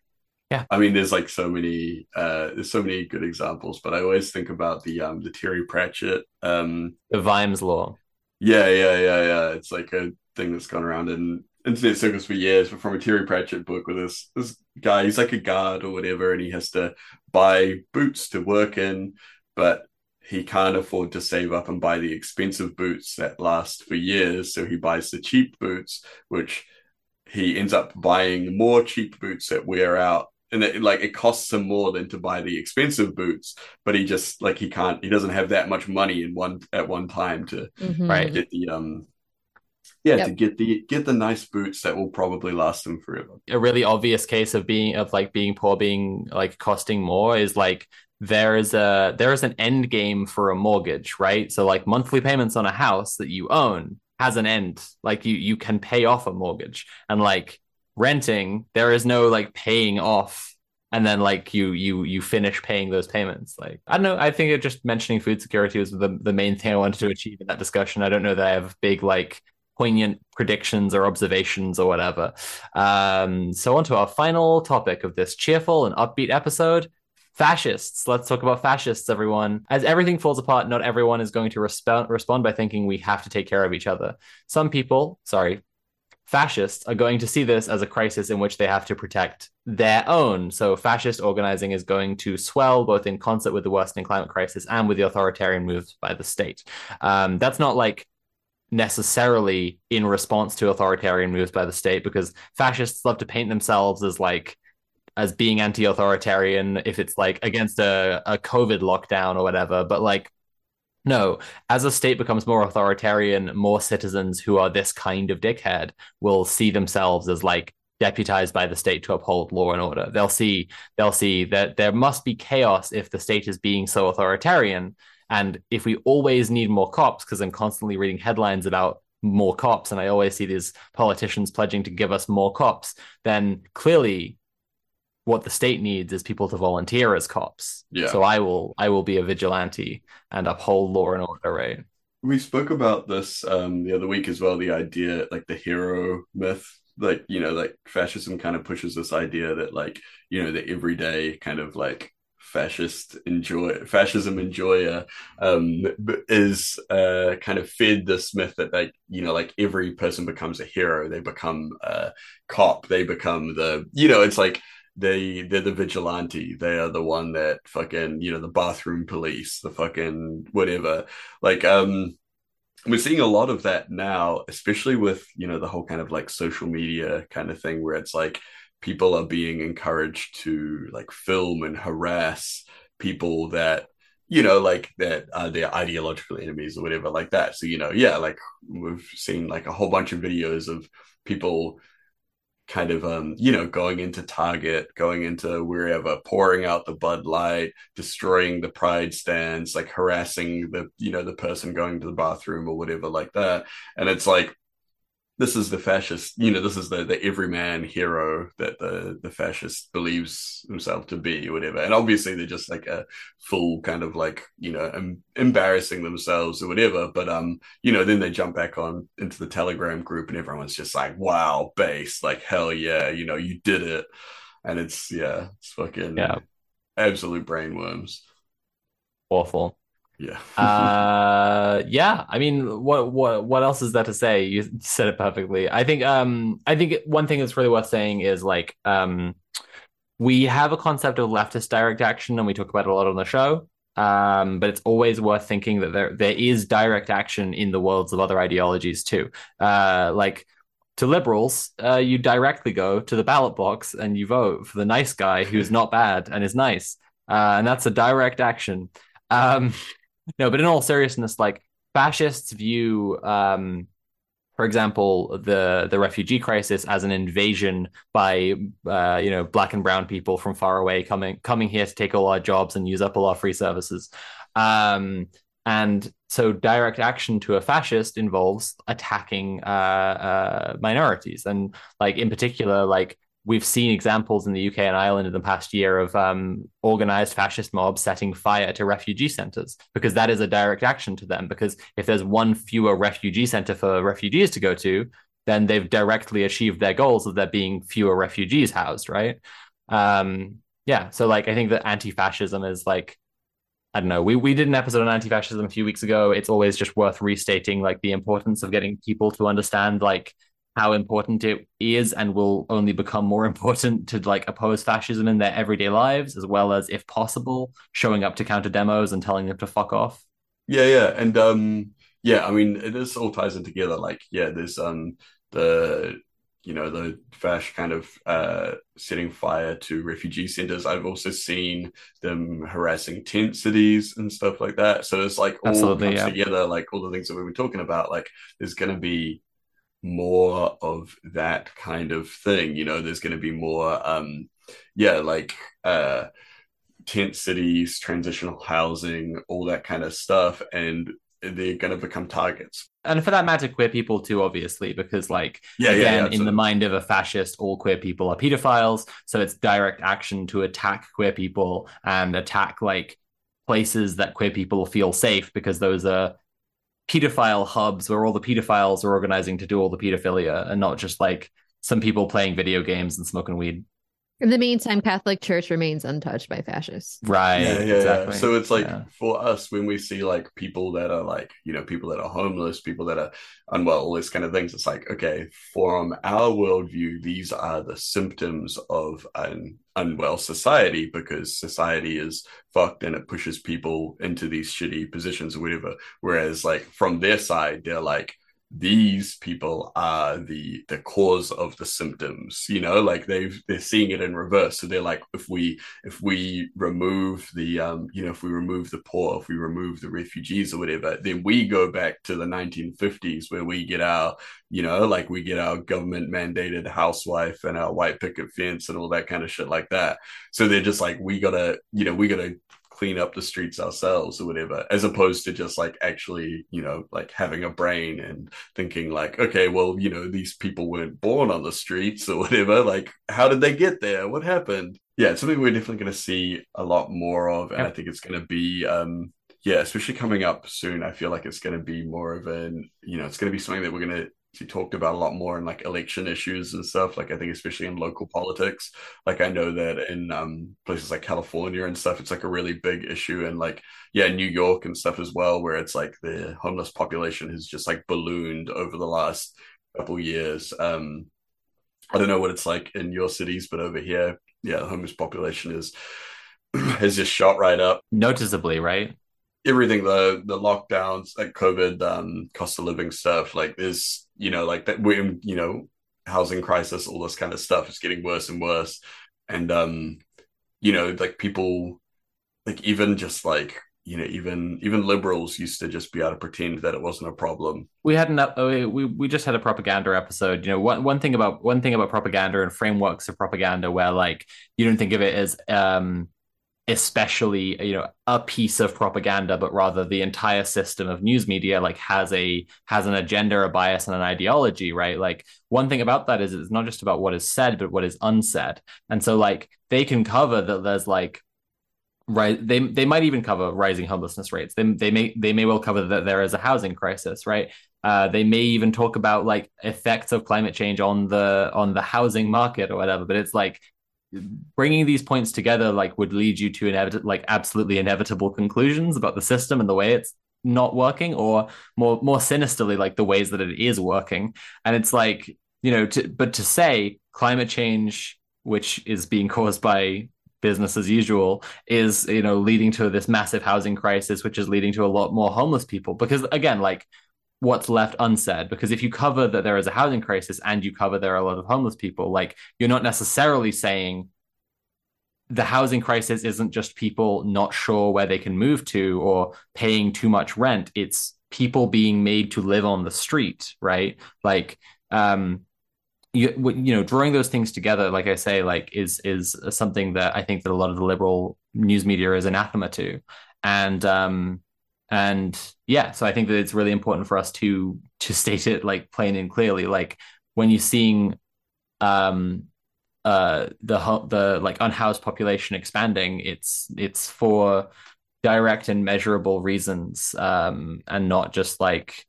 I mean, there's like so many, uh, there's so many good examples, but I always think about the um, the Terry Pratchett. Um, The Vimes law. yeah, yeah, yeah, yeah. It's like a thing that's gone around in internet circles for years, but from a Terry Pratchett book with this this guy, he's like a guard or whatever, and he has to buy boots to work in, but he can't afford to save up and buy the expensive boots that last for years, so he buys the cheap boots, which he ends up buying more cheap boots that wear out and it, like it costs him more than to buy the expensive boots but he just like he can't he doesn't have that much money in one at one time to Mhm. Right. get the um yeah Yep. to get the get the nice boots that will probably last him forever a really obvious case of being of like being poor being like costing more is like there is a there is an end game for a mortgage right so like monthly payments on a house that you own has an end like you you can pay off a mortgage and like renting there is no like paying off and then like you you you finish paying those payments. Like i don't know i think just mentioning food security was the, the main thing i wanted to achieve in that discussion. I don't know that i have big like poignant predictions or observations or whatever. Um, so on to our final topic of this cheerful and upbeat episode fascists. Let's talk about fascists everyone. As everything falls apart not everyone is going to resp- respond by thinking we have to take care of each other. Some people sorry fascists are going to see this as a crisis in which they have to protect their own. So fascist organizing is going to swell both in concert with the worsening climate crisis and with the authoritarian moves by the state. Um, that's not like necessarily in response to authoritarian moves by the state because fascists love to paint themselves as like as being anti-authoritarian if it's like against a, a covid lockdown or whatever. But like no as a state becomes more authoritarian more citizens who are this kind of dickhead will see themselves as like deputized by the state to uphold law and order. They'll see they'll see that there must be chaos if the state is being so authoritarian. And if we always need more cops, because I'm constantly reading headlines about more cops, and I always see these politicians pledging to give us more cops, then clearly what the state needs is people to volunteer as cops. Yeah. So I will I will be a vigilante and uphold law and order, right? we spoke about this um the other week as well the idea like the hero myth like you know like fascism kind of pushes this idea that like you know the everyday kind of like fascist enjoy fascism enjoyer um is uh kind of fed this myth that like you know like every person becomes a hero they become a cop they become the you know it's like they they're the vigilante. They are the one that fucking you know the bathroom police the fucking whatever. Like um we're seeing a lot of that now especially with you know the whole kind of like social media kind of thing where it's like people are being encouraged to like film and harass people that you know like that are their ideological enemies or whatever like that. So you know yeah like we've seen like a whole bunch of videos of people kind of um you know going into target going into wherever pouring out the bud light destroying the pride stands like harassing the you know the person going to the bathroom or whatever like that. And it's like this is the fascist you know this is the the everyman hero that the the fascist believes himself to be or whatever and obviously they're just like a full kind of like you know em- embarrassing themselves or whatever but um you know then they jump back on into the telegram group and everyone's just like wow base like hell yeah you know you did it and it's yeah it's fucking Yeah. absolute brainworms Awful. Yeah *laughs* uh yeah i mean what what what else is that to say you said it perfectly i think um i think one thing that's really worth saying is like um we have a concept of leftist direct action, and we talk about it a lot on the show. Um, but it's always worth thinking that there there is direct action in the worlds of other ideologies too. Uh, like to liberals, uh, you directly go to the ballot box and you vote for the nice guy who's not bad and is nice, uh, and that's a direct action. Um, no, but in all seriousness, like fascists view um, for example, the the refugee crisis as an invasion by uh, you know black and brown people from far away coming coming here to take all our jobs and use up all our free services. Um, and so direct action to a fascist involves attacking uh, uh, minorities, and like in particular, like we've seen examples in the UK and Ireland in the past year of um, organized fascist mobs setting fire to refugee centers because that is a direct action to them. Because if there's one fewer refugee center for refugees to go to, then they've directly achieved their goals of there being fewer refugees housed, right? Um, yeah. So, like, I think that anti fascism is like, I don't know. We we did an episode on anti-fascism a few weeks ago. It's always just worth restating like the importance of getting people to understand like how important it is and will only become more *laughs* important to like oppose fascism in their everyday lives, as well as, if possible, showing up to counter demos and telling them to fuck off. Yeah, yeah, and um, yeah, I mean, it is all ties in together. Like, yeah, there's um the you know the Fash kind of uh, setting fire to refugee centers. I've also seen them harassing tent cities and stuff like that. So it's like all Absolutely, comes yeah. together, like all the things that we were talking about. Like there's going to be more of that kind of thing. You know, there's going to be more, um, yeah, like uh, tent cities, transitional housing, all that kind of stuff, and they're going to become targets. And for that matter, queer people too, obviously, because like yeah, again, yeah, in the mind of a fascist, all queer people are pedophiles. So it's direct action to attack queer people and attack like places that queer people feel safe because those are pedophile hubs where all the pedophiles are organizing to do all the pedophilia and not just like some people playing video games and smoking weed. In the meantime, Catholic Church remains untouched by fascists. Right. Yeah, yeah, exactly. yeah. So it's like yeah. for us, when we see like people that are like, you know, people that are homeless, people that are unwell, all this kind of things, it's like, okay, from our worldview, these are the symptoms of an unwell society because society is fucked and it pushes people into these shitty positions or whatever. Whereas like from their side, they're like, these people are the the cause of the symptoms you know like they've they're seeing it in reverse. So they're like if we if we remove the um you know if we remove the poor if we remove the refugees or whatever then we go back to the 1950s where we get our you know like we get our government mandated housewife and our white picket fence and all that kind of shit like that. So they're just like we gotta you know we gotta clean up the streets ourselves or whatever as opposed to just like actually you know like having a brain and thinking like okay well you know these people weren't born on the streets or whatever. Like how did they get there? What happened? Yeah it's something we're definitely going to see a lot more of and yep. i think it's going to be um yeah especially coming up soon i feel like it's going to be more of an you know it's going to be something that we're going to she talked about a lot more in like election issues and stuff. Like I think especially in local politics. Like I know that in um, places like California and stuff, it's like a really big issue, and like yeah, New York and stuff as well, where it's like the homeless population has just like ballooned over the last couple years. Um, I don't know what it's like in your cities, but over here, yeah, the homeless population is *clears throat* has just shot right up noticeably, right? everything the the lockdowns like covid um cost of living stuff like there's you know like that we're you know housing crisis all this kind of stuff is getting worse and worse. And um you know like people like even just like you know even even liberals used to just be able to pretend that it wasn't a problem. We had an uh, we we just had a propaganda episode. You know one one thing about one thing about propaganda and frameworks of propaganda where like you don't think of it as um especially you know a piece of propaganda but rather the entire system of news media like has a has an agenda a bias and an ideology right? Like one thing about that is it's not just about what is said but what is unsaid. And so like they can cover that there's like right they they might even cover rising homelessness rates. They, they may they may well cover that there is a housing crisis right? Uh, they may even talk about like effects of climate change on the on the housing market or whatever but it's like bringing these points together like would lead you to inevitable like absolutely inevitable conclusions about the system and the way it's not working or more more sinisterly like the ways that it is working. And it's like you know to, but to say climate change which is being caused by business as usual is you know leading to this massive housing crisis which is leading to a lot more homeless people. Because again like what's left unsaid because if you cover that there is a housing crisis and you cover there are a lot of homeless people like you're not necessarily saying the housing crisis isn't just people not sure where they can move to or paying too much rent. It's people being made to live on the street right? Like um you, you know drawing those things together like i say like is is something that i think that a lot of the liberal news media is anathema to. And um and yeah so i think that it's really important for us to to state it like plain and clearly like when you're seeing um uh the the like unhoused population expanding it's it's for direct and measurable reasons um and not just like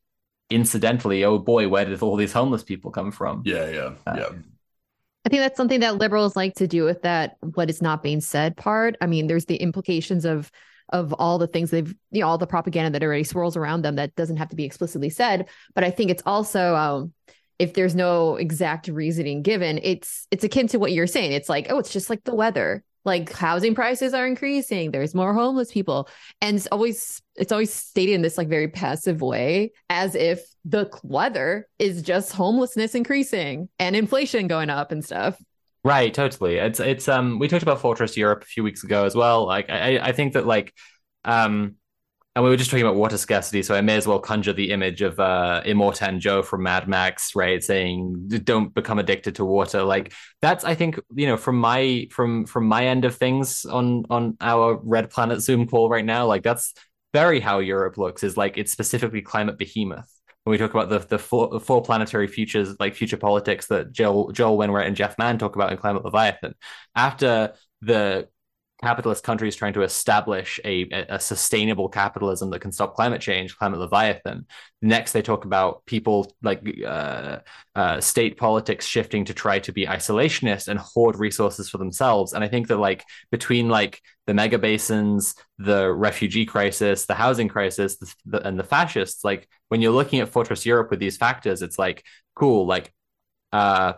incidentally, oh boy, where did all these homeless people come from? Yeah, yeah, uh, yeah. I think that's something that liberals like to do with that what is not being said part. I mean, there's the implications of of all the things they've you know all the propaganda that already swirls around them that doesn't have to be explicitly said. But I think it's also um, if there's no exact reasoning given, it's it's akin to what you're saying. It's like, oh, it's just like the weather like housing prices are increasing there's more homeless people and it's always it's always stated in this like very passive way as if the weather is just homelessness increasing and inflation going up and stuff right totally it's it's um we talked about fortress europe a few weeks ago as well like i i think that like um and we were just talking about water scarcity, so I may as well conjure the image of uh, Immortan Joe from Mad Max, right, saying "Don't become addicted to water." Like that's, I think, you know, from my from from my end of things on on our Red Planet Zoom call right now, like that's very how Europe looks. Is like it's specifically climate behemoth. When we talk about the the four, four planetary futures, like future politics that Joel Joel Wainwright and Geoff Mann talk about in Climate Leviathan, after the capitalist countries trying to establish a, a sustainable capitalism that can stop climate change, climate leviathan. Next, they talk about people like uh, uh, state politics shifting to try to be isolationist and hoard resources for themselves. And I think that like between like the mega basins, the refugee crisis, the housing crisis, the, the, and the fascists, like when you're looking at Fortress Europe with these factors, it's like cool, like uh,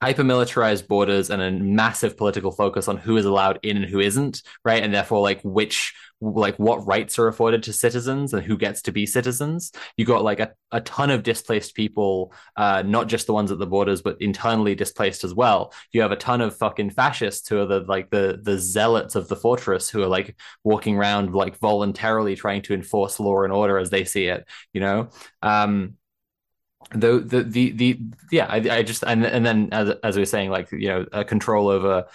hyper militarized borders and a massive political focus on who is allowed in and who isn't right? And therefore like which like what rights are afforded to citizens and who gets to be citizens. You got like a, a ton of displaced people uh not just the ones at the borders but internally displaced as well. You have a ton of fucking fascists who are the like the the zealots of the fortress who are like walking around like voluntarily trying to enforce law and order as they see it you know? Um the the the, the yeah I, I just and and then as as we were saying like you know a control over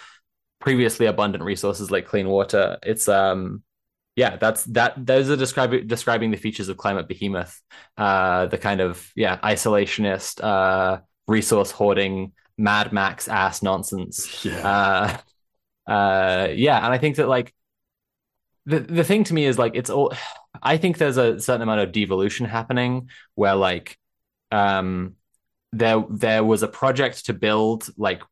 previously abundant resources like clean water it's um yeah that's that those are describing describing the features of climate behemoth. Uh the kind of yeah isolationist uh resource hoarding mad max ass nonsense. Yeah. Uh uh yeah and i think that like the the thing to me is like it's all i think there's a certain amount of devolution happening where like um, there there was a project to build like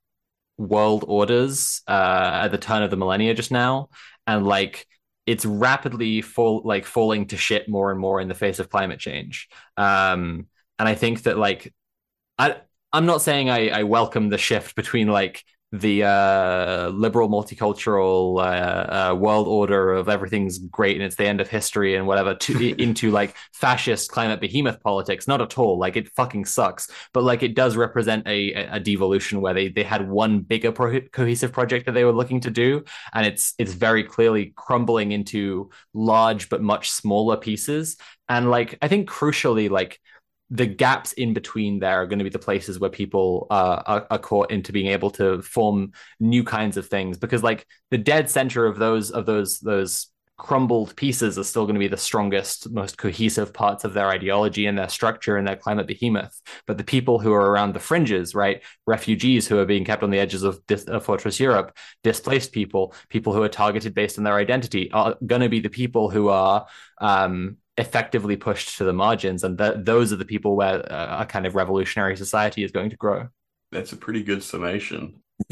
world orders uh, at the turn of the millennia just now, and like it's rapidly fall like falling to shit more and more in the face of climate change. Um, and I think that like I I'm not saying I, I welcome the shift between like the uh, liberal multicultural uh, uh, world order of everything's great and it's the end of history and whatever to *laughs* into like fascist climate behemoth politics. Not at all. Like it fucking sucks. But like it does represent a, a devolution where they they had one bigger pro- cohesive project that they were looking to do. And it's it's very clearly crumbling into large but much smaller pieces. And like i think crucially like the gaps in between there are going to be the places where people uh, are, are, caught into being able to form new kinds of things because like the dead center of those of those those crumbled pieces are still going to be the strongest most cohesive parts of their ideology and their structure and their climate behemoth. But the people who are around the fringes right refugees who are being kept on the edges of, dis- of fortress europe displaced people people who are targeted based on their identity are going to be the people who are um, effectively pushed to the margins and th- those are the people where uh, a kind of revolutionary society is going to grow that's a pretty good summation *laughs*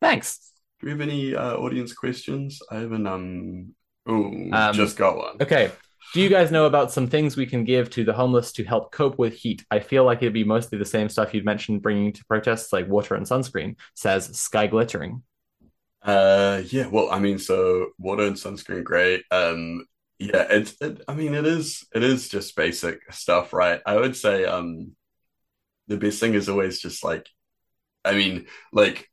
thanks do we have any uh, audience questions i haven't um oh um, just got one okay Do you guys know about some things we can give to the homeless to help cope with heat? I feel like it'd be mostly the same stuff you'd mentioned bringing to protests, like water and sunscreen. Says Sky Glittering. Uh, yeah. Well, I mean, so water and sunscreen, great. Um, yeah, it's. It, I mean, it is. It is just basic stuff, right? I would say, um, the best thing is always just like, I mean, like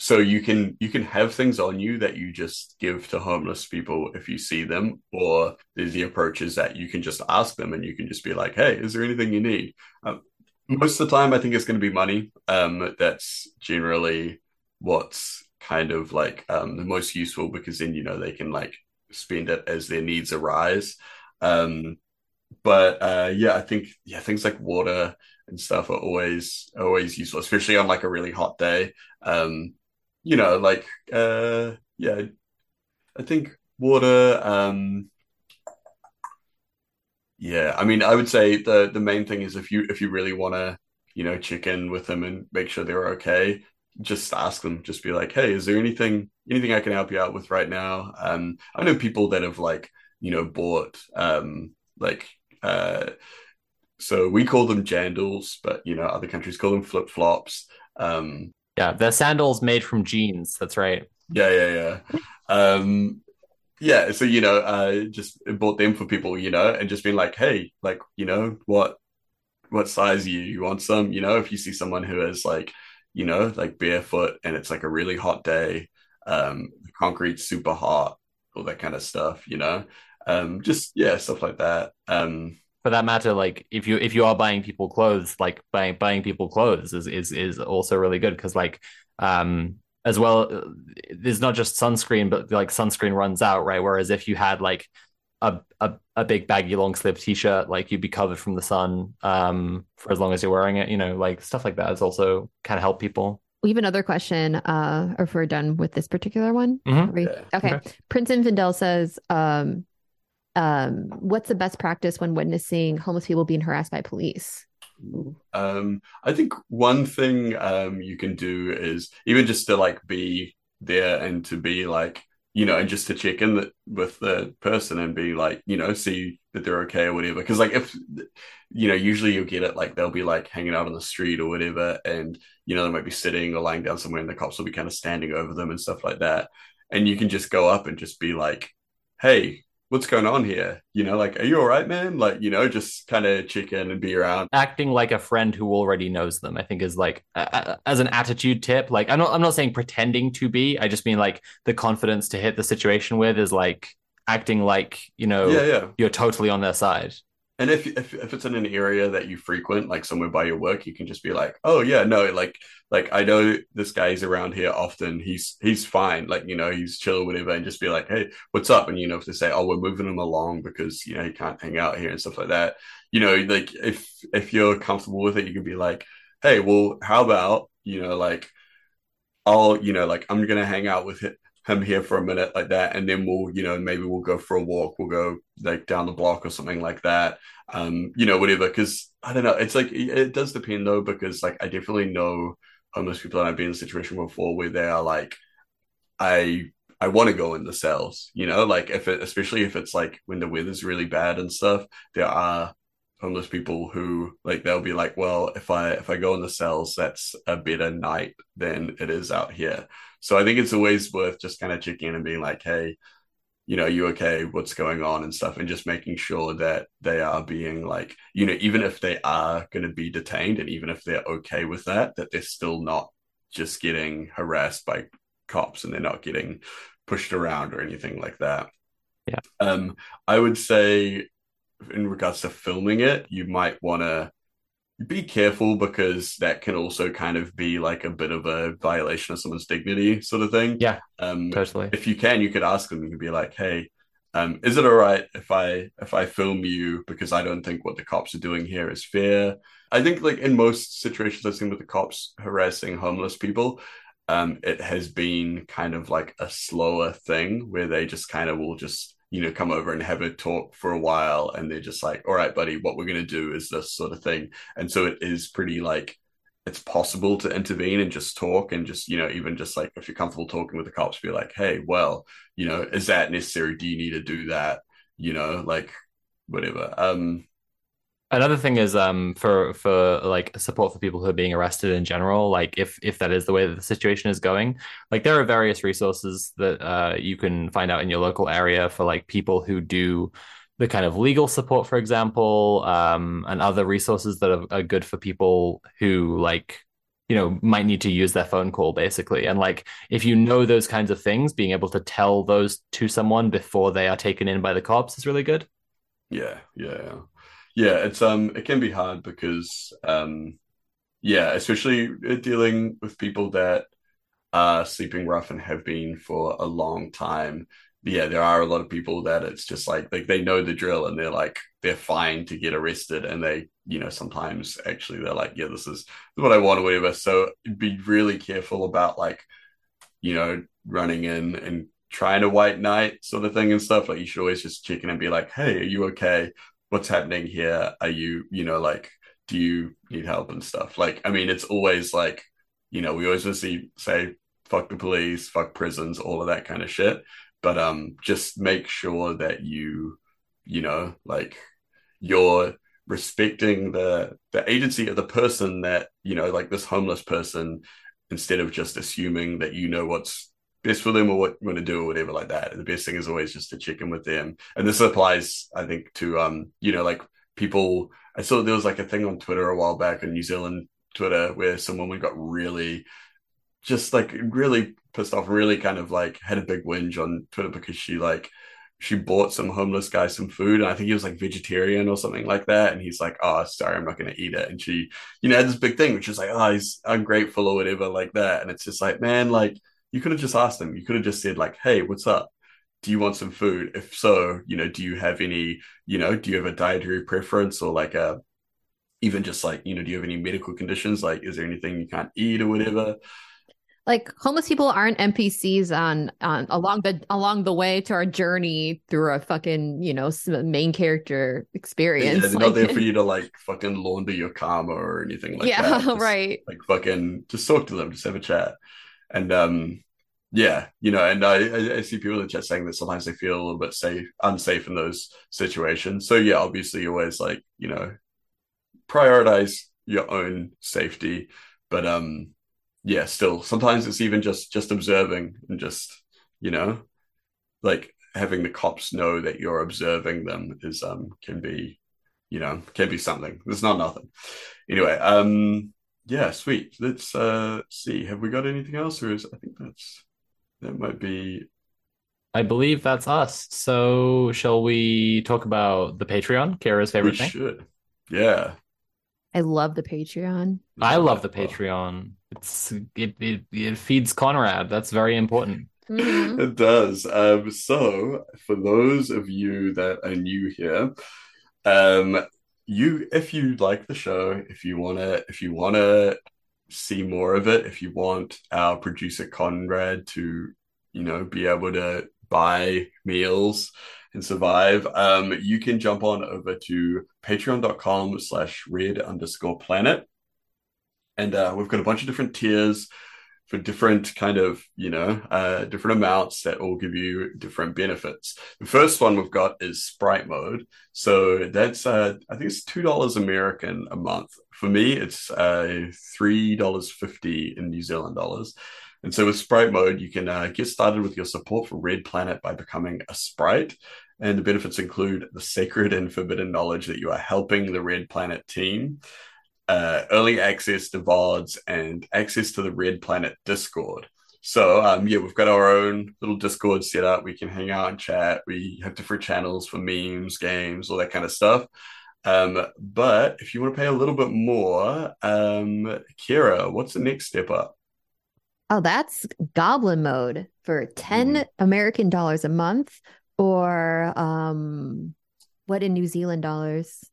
so you can you can have things on you that you just give to homeless people if you see them or there's the approaches that you can just ask them and you can just be like hey is there anything you need um, most of the time i think it's going to be money um, that's generally what's kind of like um, the most useful because then you know they can like spend it as their needs arise. Um, but uh, yeah i think yeah things like water and stuff are always always useful especially on like a really hot day. Um, you know, like uh yeah, I think water um yeah, I mean I would say the the main thing is if you if you really want to, you know, check in with them and make sure they're okay, just ask them, just be like, "Hey, is there anything anything I can help you out with right now?" Um I know people that have like, you know, bought um like uh so we call them jandals, but you know, other countries call them flip-flops. Um yeah, the sandals made from jeans. That's right. Yeah, yeah, yeah. Um, yeah, so you know, uh, just bought them for people, you know, and just been like, hey, like, you know, what, what size you you want some? You know, if you see someone who is like, you know, like barefoot and it's like a really hot day, um, the concrete's super hot, all that kind of stuff, you know, um, just yeah, stuff like that. Um, for that matter, like if you if you are buying people clothes, like buying buying people clothes is is is also really good because like um as well there's not just sunscreen but like sunscreen runs out right whereas if you had like a a, a big baggy long sleeve t-shirt like you'd be covered from the sun um for as long as you're wearing it you know like stuff like that is also kind of help people we have another question, uh, if we're done with this particular one. Mm-hmm. We, okay. okay. Prince Infidel says, um, um, what's the best practice when witnessing homeless people being harassed by police? Um, I think one thing um, you can do is even just to like be there and to be like, you know, and just to check in with the person and be like, you know, see that they're okay or whatever. Because like if, you know, usually you'll get it like they'll be like hanging out on the street or whatever, and you know they might be sitting or lying down somewhere, and the cops will be kind of standing over them and stuff like that. And you can just go up and just be like, hey, what's going on here? You know, like, are you all right, man? Like, you know, just kind of check in and be around. Acting like a friend who already knows them, I think, is like uh, as an attitude tip. Like, I'm not, I'm not saying pretending to be. I just mean like the confidence to hit the situation with is like acting like you know, yeah, yeah. you're totally on their side. And if, if if it's in an area that you frequent, like somewhere by your work, you can just be like, "Oh yeah, no, like like I know this guy's around here often. He's he's fine, like you know, he's chill, or whatever." And just be like, "Hey, what's up?" And you know, if they say, "Oh, we're moving him along because you know he can't hang out here and stuff like that," you know, like if if you're comfortable with it, you can be like, "Hey, well, how about you know, like I'll you know, like I'm gonna hang out with him here for a minute like that and then we'll you know maybe we'll go for a walk we'll go like down the block or something like that. Um you know whatever because i don't know it's like it does depend though because like i definitely know homeless people and i've been in a situation before where they are like i i want to go in the cells you know like if it especially if it's like when the weather's really bad and stuff there are homeless people who like they'll be like well if i if i go in the cells that's a better night than it is out here so I think it's always worth just kind of checking in and being like, hey, you know, you okay? What's going on and stuff, and just making sure that they are being like, you know, even if they are going to be detained, and even if they're okay with that, that they're still not just getting harassed by cops and they're not getting pushed around or anything like that. Yeah. Um, I would say, in regards to filming it, you might want to be careful because that can also kind of be like a bit of a violation of someone's dignity sort of thing. Yeah. Um totally. If you can, you could ask them, you could be like, hey, um, is it all right if I if I film you because I don't think what the cops are doing here is fair? I think like in most situations I've seen with the cops harassing homeless people, um, it has been kind of like a slower thing where they just kind of will just you know, come over and have a talk for a while. And they're just like, all right, buddy, what we're going to do is this sort of thing. And so it is pretty like, it's possible to intervene and just talk and just, you know, even just like if you're comfortable talking with the cops, be like, hey, well, you know, is that necessary? Do you need to do that? You know, like, whatever. Um, Another thing is um for for like support for people who are being arrested in general, like if if that is the way that the situation is going, like there are various resources that uh you can find out in your local area for like people who do the kind of legal support, for example, um, and other resources that are, are good for people who like you know might need to use their phone call basically. And like if you know those kinds of things being able to tell those to someone before they are taken in by the cops is really good. Yeah yeah yeah it's um it can be hard because um yeah especially dealing with people that are sleeping rough and have been for a long time yeah, there are a lot of people that it's just like they, they know the drill and they're like they're fine to get arrested and they you know sometimes actually they're like yeah this is what I want or whatever. So be really careful about like you know running in and trying a white knight sort of thing and stuff. Like you should always just check in and be like, hey, are you okay? What's happening here? Are you you know like do you need help and stuff? Like I mean it's always like you know we always just see say fuck the police, fuck prisons, all of that kind of shit but um just make sure that you you know like you're respecting the the agency of the person that you know like this homeless person instead of just assuming that you know what's best for them or what you want to do or whatever like that the best thing is always just to check in with them and this applies i think to um you know like people i saw there was like a thing on twitter a while back in new zealand twitter where some woman got really just like really pissed off, really kind of like had a big whinge on Twitter because she like she bought some homeless guy some food and I think he was like vegetarian or something like that. And he's like, Oh, sorry, I'm not gonna eat it. And she, you know, had this big thing, which is like, oh, he's ungrateful or whatever, like that. And it's just like, man, like you could have just asked them. You could have just said, like, hey, what's up? Do you want some food? If so, you know, do you have any, you know, do you have a dietary preference or like a even just like, you know, do you have any medical conditions? Like, is there anything you can't eat or whatever? like homeless people aren't npcs on on along the along the way to our journey through a fucking you know main character experience yeah, they're like, not there for you to *laughs* like fucking launder your karma or anything like yeah, that *laughs* yeah right like fucking just talk to them just have a chat and um yeah you know and I, I see people in the chat saying that sometimes they feel a little bit safe unsafe in those situations so yeah obviously always like you know prioritize your own safety but um yeah, still sometimes it's even just just observing and just you know, like having the cops know that you're observing them is um can be you know can be something. It's not nothing. Anyway, um yeah, sweet. Let's uh see. Have we got anything else, or is I think that's that might be. I believe that's us. So, shall we talk about the Patreon, Kara's favorite we thing? Should. Yeah. I love the Patreon. I love the Patreon. It's it it, it feeds Conrad. That's very important. Mm-hmm. *laughs* It does. Um, so for those of you that are new here, um, you if you like the show, if you wanna if you wanna see more of it, if you want our producer Conrad to, you know, be able to buy meals and survive, um, you can jump on over to patreon.com slash red underscore planet. And uh, we've got a bunch of different tiers for different kind of, you know, uh, different amounts that all give you different benefits. The first one we've got is Sprite mode. So that's, uh, I think it's $2 American a month. For me, it's uh, $3.50 in New Zealand dollars. And so with Sprite mode, you can uh, get started with your support for Red Planet by becoming a Sprite. And the benefits include the sacred and forbidden knowledge that you are helping the Red Planet team, uh, early access to VODs, and access to the Red Planet Discord. So, um, yeah, we've got our own little Discord set up. We can hang out and chat. We have different channels for memes, games, all that kind of stuff. Um, but if you want to pay a little bit more, um, Kira, what's the next step up? Oh, that's goblin mode for 10 mm. American dollars a month or um what in New Zealand dollars?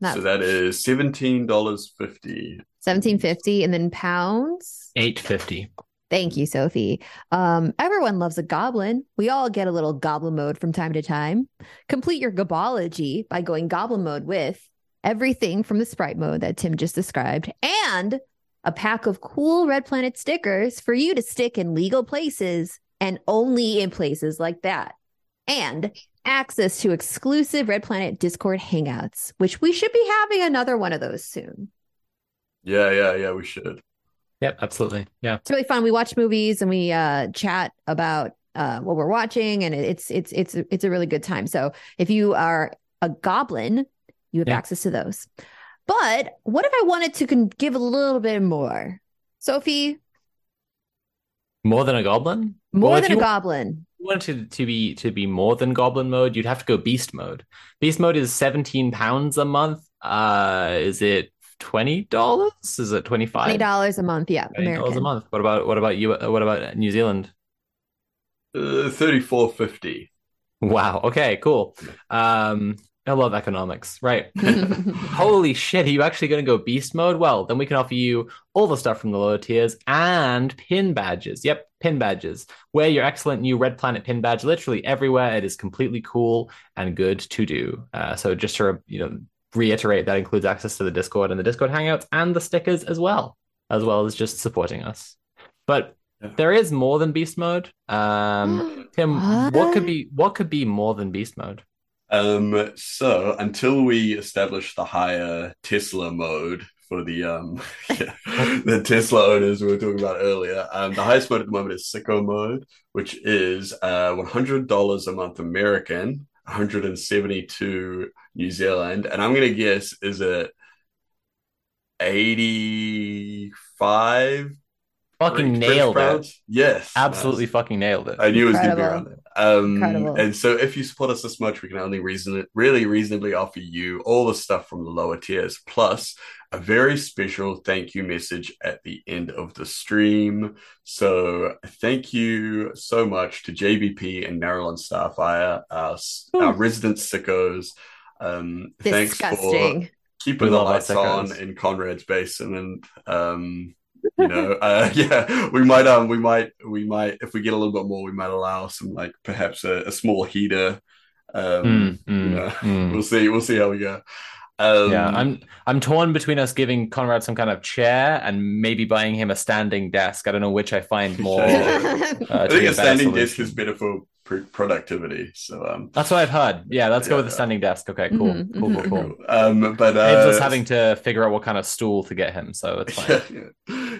Not so that is seventeen dollars fifty. Seventeen fifty, and then pounds. Eight fifty. Thank you, Sophie. Um, everyone loves a goblin. We all get a little goblin mode from time to time. Complete your gobology by going goblin mode with everything from the sprite mode that Tim just described and a pack of cool Red Planet stickers for you to stick in legal places and only in places like that. And access to exclusive Red Planet Discord hangouts, which we should be having another one of those soon. Yeah, yeah, yeah, we should. Yep, absolutely. Yeah. It's really fun. We watch movies and we uh, chat about uh, what we're watching, and it's it's it's it's a really good time. So if you are a goblin, you have Yeah. access to those. But what if I wanted to con- give a little bit more? Sophie, More than a goblin? more Well, than a you- goblin. You wanted to, to be to be more than goblin mode, you'd have to go beast mode. Beast mode is 17 pounds a month. Uh is it twenty dollars? Is it twenty Twenty five? dollars a month, yeah, Twenty dollars a month. What about what about you what about New Zealand? Uh, Thirty-four fifty. Wow. Okay, cool. Um I love economics. Right. *laughs* Holy shit, are you actually going to go beast mode? Well, then we can offer you all the stuff from the lower tiers and pin badges. Yep, pin badges. Wear your excellent new Red Planet pin badge literally everywhere. It is completely cool and good to do. Uh, so just to you know reiterate, that includes access to the Discord and the Discord Hangouts and the stickers as well, as well as just supporting us. But there is more than beast mode. Um, *gasps* Tim, what? What? could be what could be more than beast mode? Um, so until we establish the higher Tesla mode for the um *laughs* yeah, *laughs* the Tesla owners we were talking about earlier, um, the highest mode at the moment is sicko mode, which is uh one hundred dollars a month American, one hundred and seventy two New Zealand, and I'm gonna guess is it eighty five Fucking nailed it. Yes, Absolutely nice. fucking nailed it. I knew it was going to be Incredible. around there. Um, Incredible. And so, if you support us this much, we can only reason really reasonably offer you all the stuff from the lower tiers, plus a very special thank you message at the end of the stream. So, thank you so much to JBP and Marilyn Starfire, our, our resident sickos. Um, thanks for keeping the our lights on in Conrad's basement. Um, you know, *laughs* uh, yeah, we might, um, we might, we might, if we get a little bit more, we might allow some, like perhaps a, a small heater. Um, Mm, mm, you know, *laughs* mm. we'll see, we'll see how we go. Um, yeah, I'm I'm torn between us giving Conrad some kind of chair and maybe buying him a standing desk. I don't know which I find *laughs* more. Yeah. uh, I to think be a better standing desk is better for pr- productivity. So, um, That's what I've heard. Yeah, let's go with the standing desk. Okay, cool, Mhm, cool, cool, mhm, cool. um, but Saves us uh, having to figure out what kind of stool to get him, so it's fine. Yeah, yeah.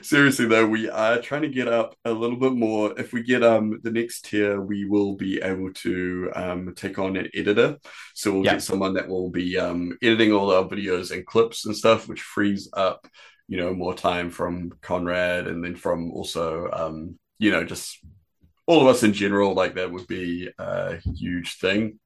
Seriously though, we are trying to get up a little bit more. If we get um the next tier, we will be able to um take on an editor. So we'll Yeah. get someone that will be um editing all our videos and clips and stuff, which frees up, you know, more time from Conrad and then from also um, you know, just all of us in general, like that would be a huge thing.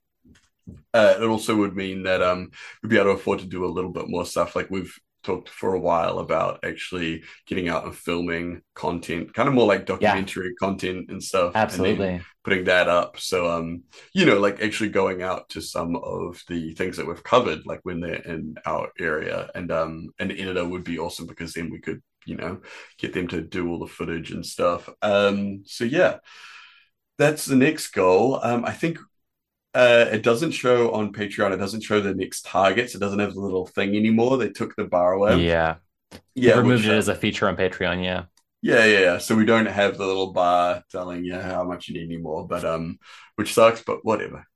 Uh, it also would mean that um, we'd be able to afford to do a little bit more stuff. Like we've talked for a while about actually getting out and filming content, kind of more like documentary content and stuff. and Absolutely. putting that up. So, um, you know, like actually going out to some of the things that we've covered, like when they're in our area, and um, an editor would be awesome because then we could, you know, get them to do all the footage and stuff. Um, so yeah, that's the next goal. Um, I think. Uh, it doesn't show on Patreon. It doesn't show the next targets. It doesn't have the little thing anymore. They took the bar away. Yeah, yeah, They removed which, it as a feature on Patreon. Yeah, yeah, yeah, yeah. So we don't have the little bar telling you how much you need anymore, but um, which sucks, but whatever.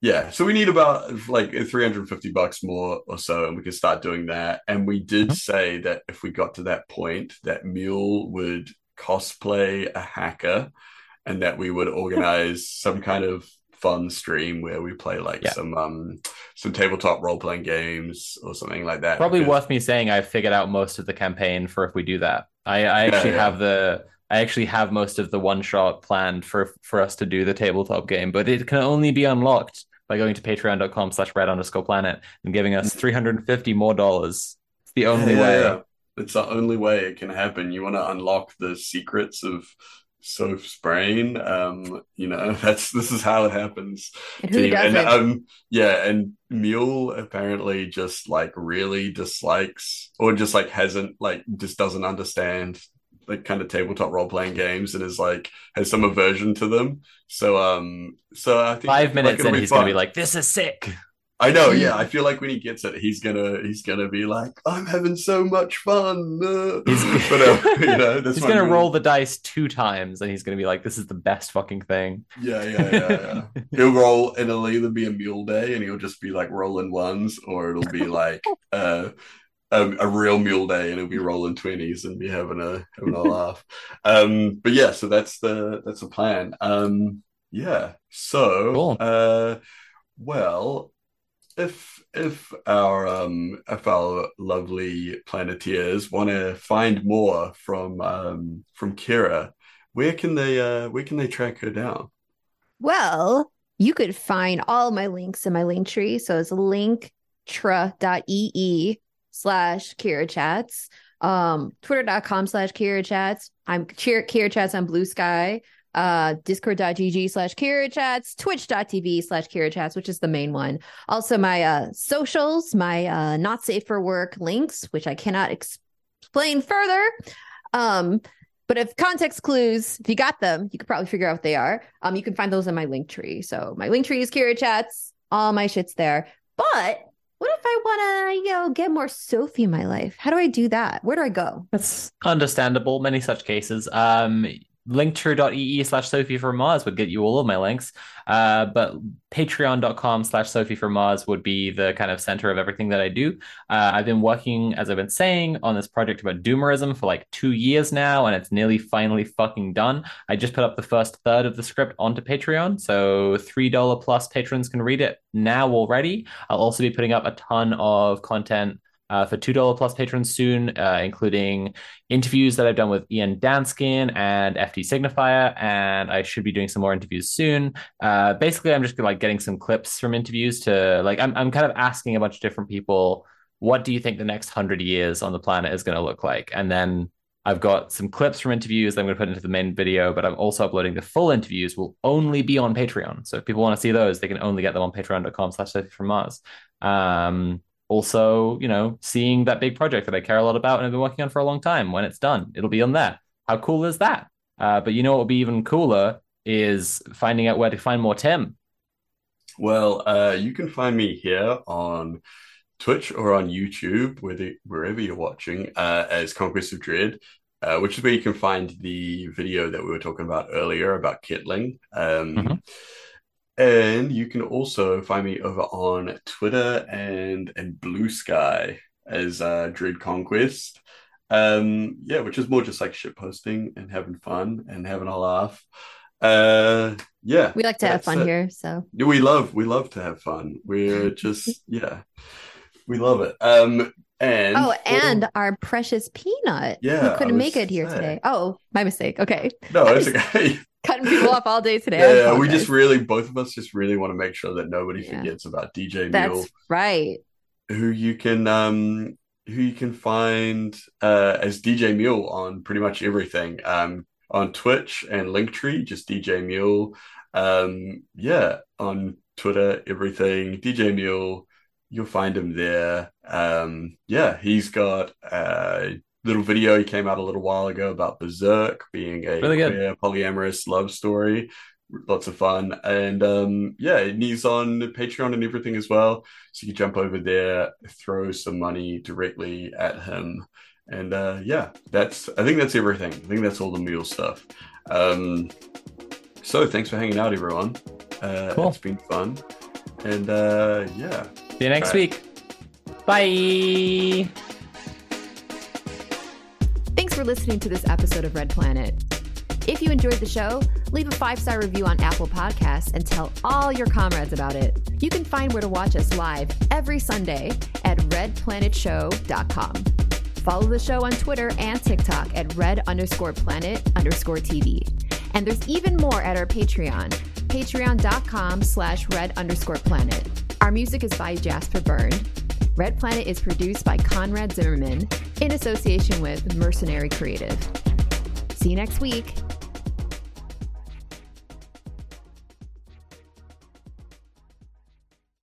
Yeah, so we need about like 350 bucks more or so, and we can start doing that. And we did Mhm. say that if we got to that point, that Mule would cosplay a hacker and that we would organize some kind of fun stream where we play like Yeah. some um some tabletop role-playing games or something like that. probably because- worth me saying I've figured out most of the campaign for if we do that. I, I Yeah, actually yeah. have the I actually have most of the one shot planned for for us to do the tabletop game, but it can only be unlocked by going to patreon.com slash red underscore planet and giving us 350 more dollars. It's the only Yeah, way. yeah. It's the only way it can happen. You want to unlock the secrets of Soph's brain. Um, you know, *laughs* that's this is how it happens. And who. And doesn't? um, yeah, and Mule apparently just like really dislikes or just like hasn't like just doesn't understand like kind of tabletop role playing games and is like has some aversion to them. So um, so I think Five like, minutes it'll in, be he's going to be like, "This is sick." I know, yeah. I feel like when he gets it, he's gonna he's gonna be like, "I'm having so much fun." Uh, He's, but uh, *laughs* you know, he's gonna roll the dice two times, and he's gonna be like, "This is the best fucking thing." Yeah, yeah, yeah, yeah. *laughs* he'll roll, and it'll either be a mule day, and he'll just be like rolling ones, or it'll be like uh, a a real mule day, and he'll be rolling twenties and be having a having a *laughs* laugh. Um, but yeah, so that's the that's the plan. Um, yeah. So, Cool. uh, well, if if our um if our lovely planeteers want to find more from um from Kira, where can they uh where can they track her down? Well, you could find all my links in my link tree. So it's linktra.ee slash Kira Chats, um, twitter.com slash Kira Chats. I'm Kira, Kira Chats on Bluesky, uh, discord.gg slash Kira Chats, twitch.tv slash Kira Chats, which is the main one. Also, my uh, socials, my uh, not safe for work links, which I cannot explain further. Um, but if context clues, if you got them, you could probably figure out what they are. Um, you can find those in my link tree. So my link tree is Kira Chats, all my shit's there. But what if I want to, you know, get more Sophie in my life? How do I do that? Where do I go? That's understandable. Many such cases. Um, linktree.ee slash Sophie from Mars would get you all of my links. Uh, but patreon.com slash Sophie from Mars would be the kind of center of everything that I do. Uh, I've been working, as I've been saying, on this project about doomerism for like two years now, and it's nearly finally fucking done. I just put up the first third of the script onto Patreon, so $3 plus patrons can read it now already. I'll also be putting up a ton of content uh, for $2 plus patrons soon, uh, including interviews that I've done with Ian Danskin and FD Signifier, and I should be doing some more interviews soon. Uh, basically, I'm just like getting some clips from interviews to like I'm I'm kind of asking a bunch of different people, what do you think the next hundred years on the planet is going to look like, and then. I've got some clips from interviews that I'm going to put into the main video, but I'm also uploading the full interviews will only be on Patreon. So if people want to see those, they can only get them on patreon.com slash from Mars. Um, also, you know, seeing that big project that I care a lot about and I've been working on for a long time. When it's done, it'll be on there. How cool is that? Uh, but you know what will be even cooler is finding out where to find more Tim. Well, uh, you can find me here on Twitch or on YouTube, wherever you're watching, uh, as Conquest of Dread, uh, which is where you can find the video that we were talking about earlier about kettling. Um, Mhm. And you can also find me over on Twitter and and Bluesky as uh, Dread Conquest. Um, yeah, which is more just like shit posting and having fun and having a laugh. Uh, yeah, We like to have fun it. here. So We love we love to have fun. We're *laughs* just yeah, we love it. Um, and Oh, and our precious peanut. Yeah, Who couldn't make it here saying. today. Oh, my mistake. Okay. no, it's *laughs* okay. Cutting people off all day today. I Yeah, we just really both of us just really want to make sure that nobody Yeah. forgets about DJ Mule. That's right. who you can um who you can find uh as DJ Mule on pretty much everything. Um on Twitch and Linktree, just DJ Mule. Um yeah, on Twitter, everything. DJ Mule, you'll find him there. Um yeah, he's got a little video he came out a little while ago about Berserk being a Really queer polyamorous love story. Lots of fun. And um yeah, he's on Patreon and everything as well. So you can jump over there, throw some money directly at him. And uh, yeah, that's I think that's everything. I think that's all the meal stuff. Um, so thanks for hanging out, everyone. Uh, Cool. It's been fun. And uh, yeah, See you next Right. week. Bye. For listening to this episode of Red Planet. If you enjoyed the show, leave a five star review on Apple Podcasts and tell all your comrades about it. You can find where to watch us live every Sunday at redplanetshow.com. Follow the show on Twitter and TikTok at red underscore planet underscore TV. And there's even more at our Patreon, patreon.com slash red underscore planet. Our music is by Jasper Byrne. Red Planet is produced by Conrad Zimmerman in association with Mercenary Creative. See you next week.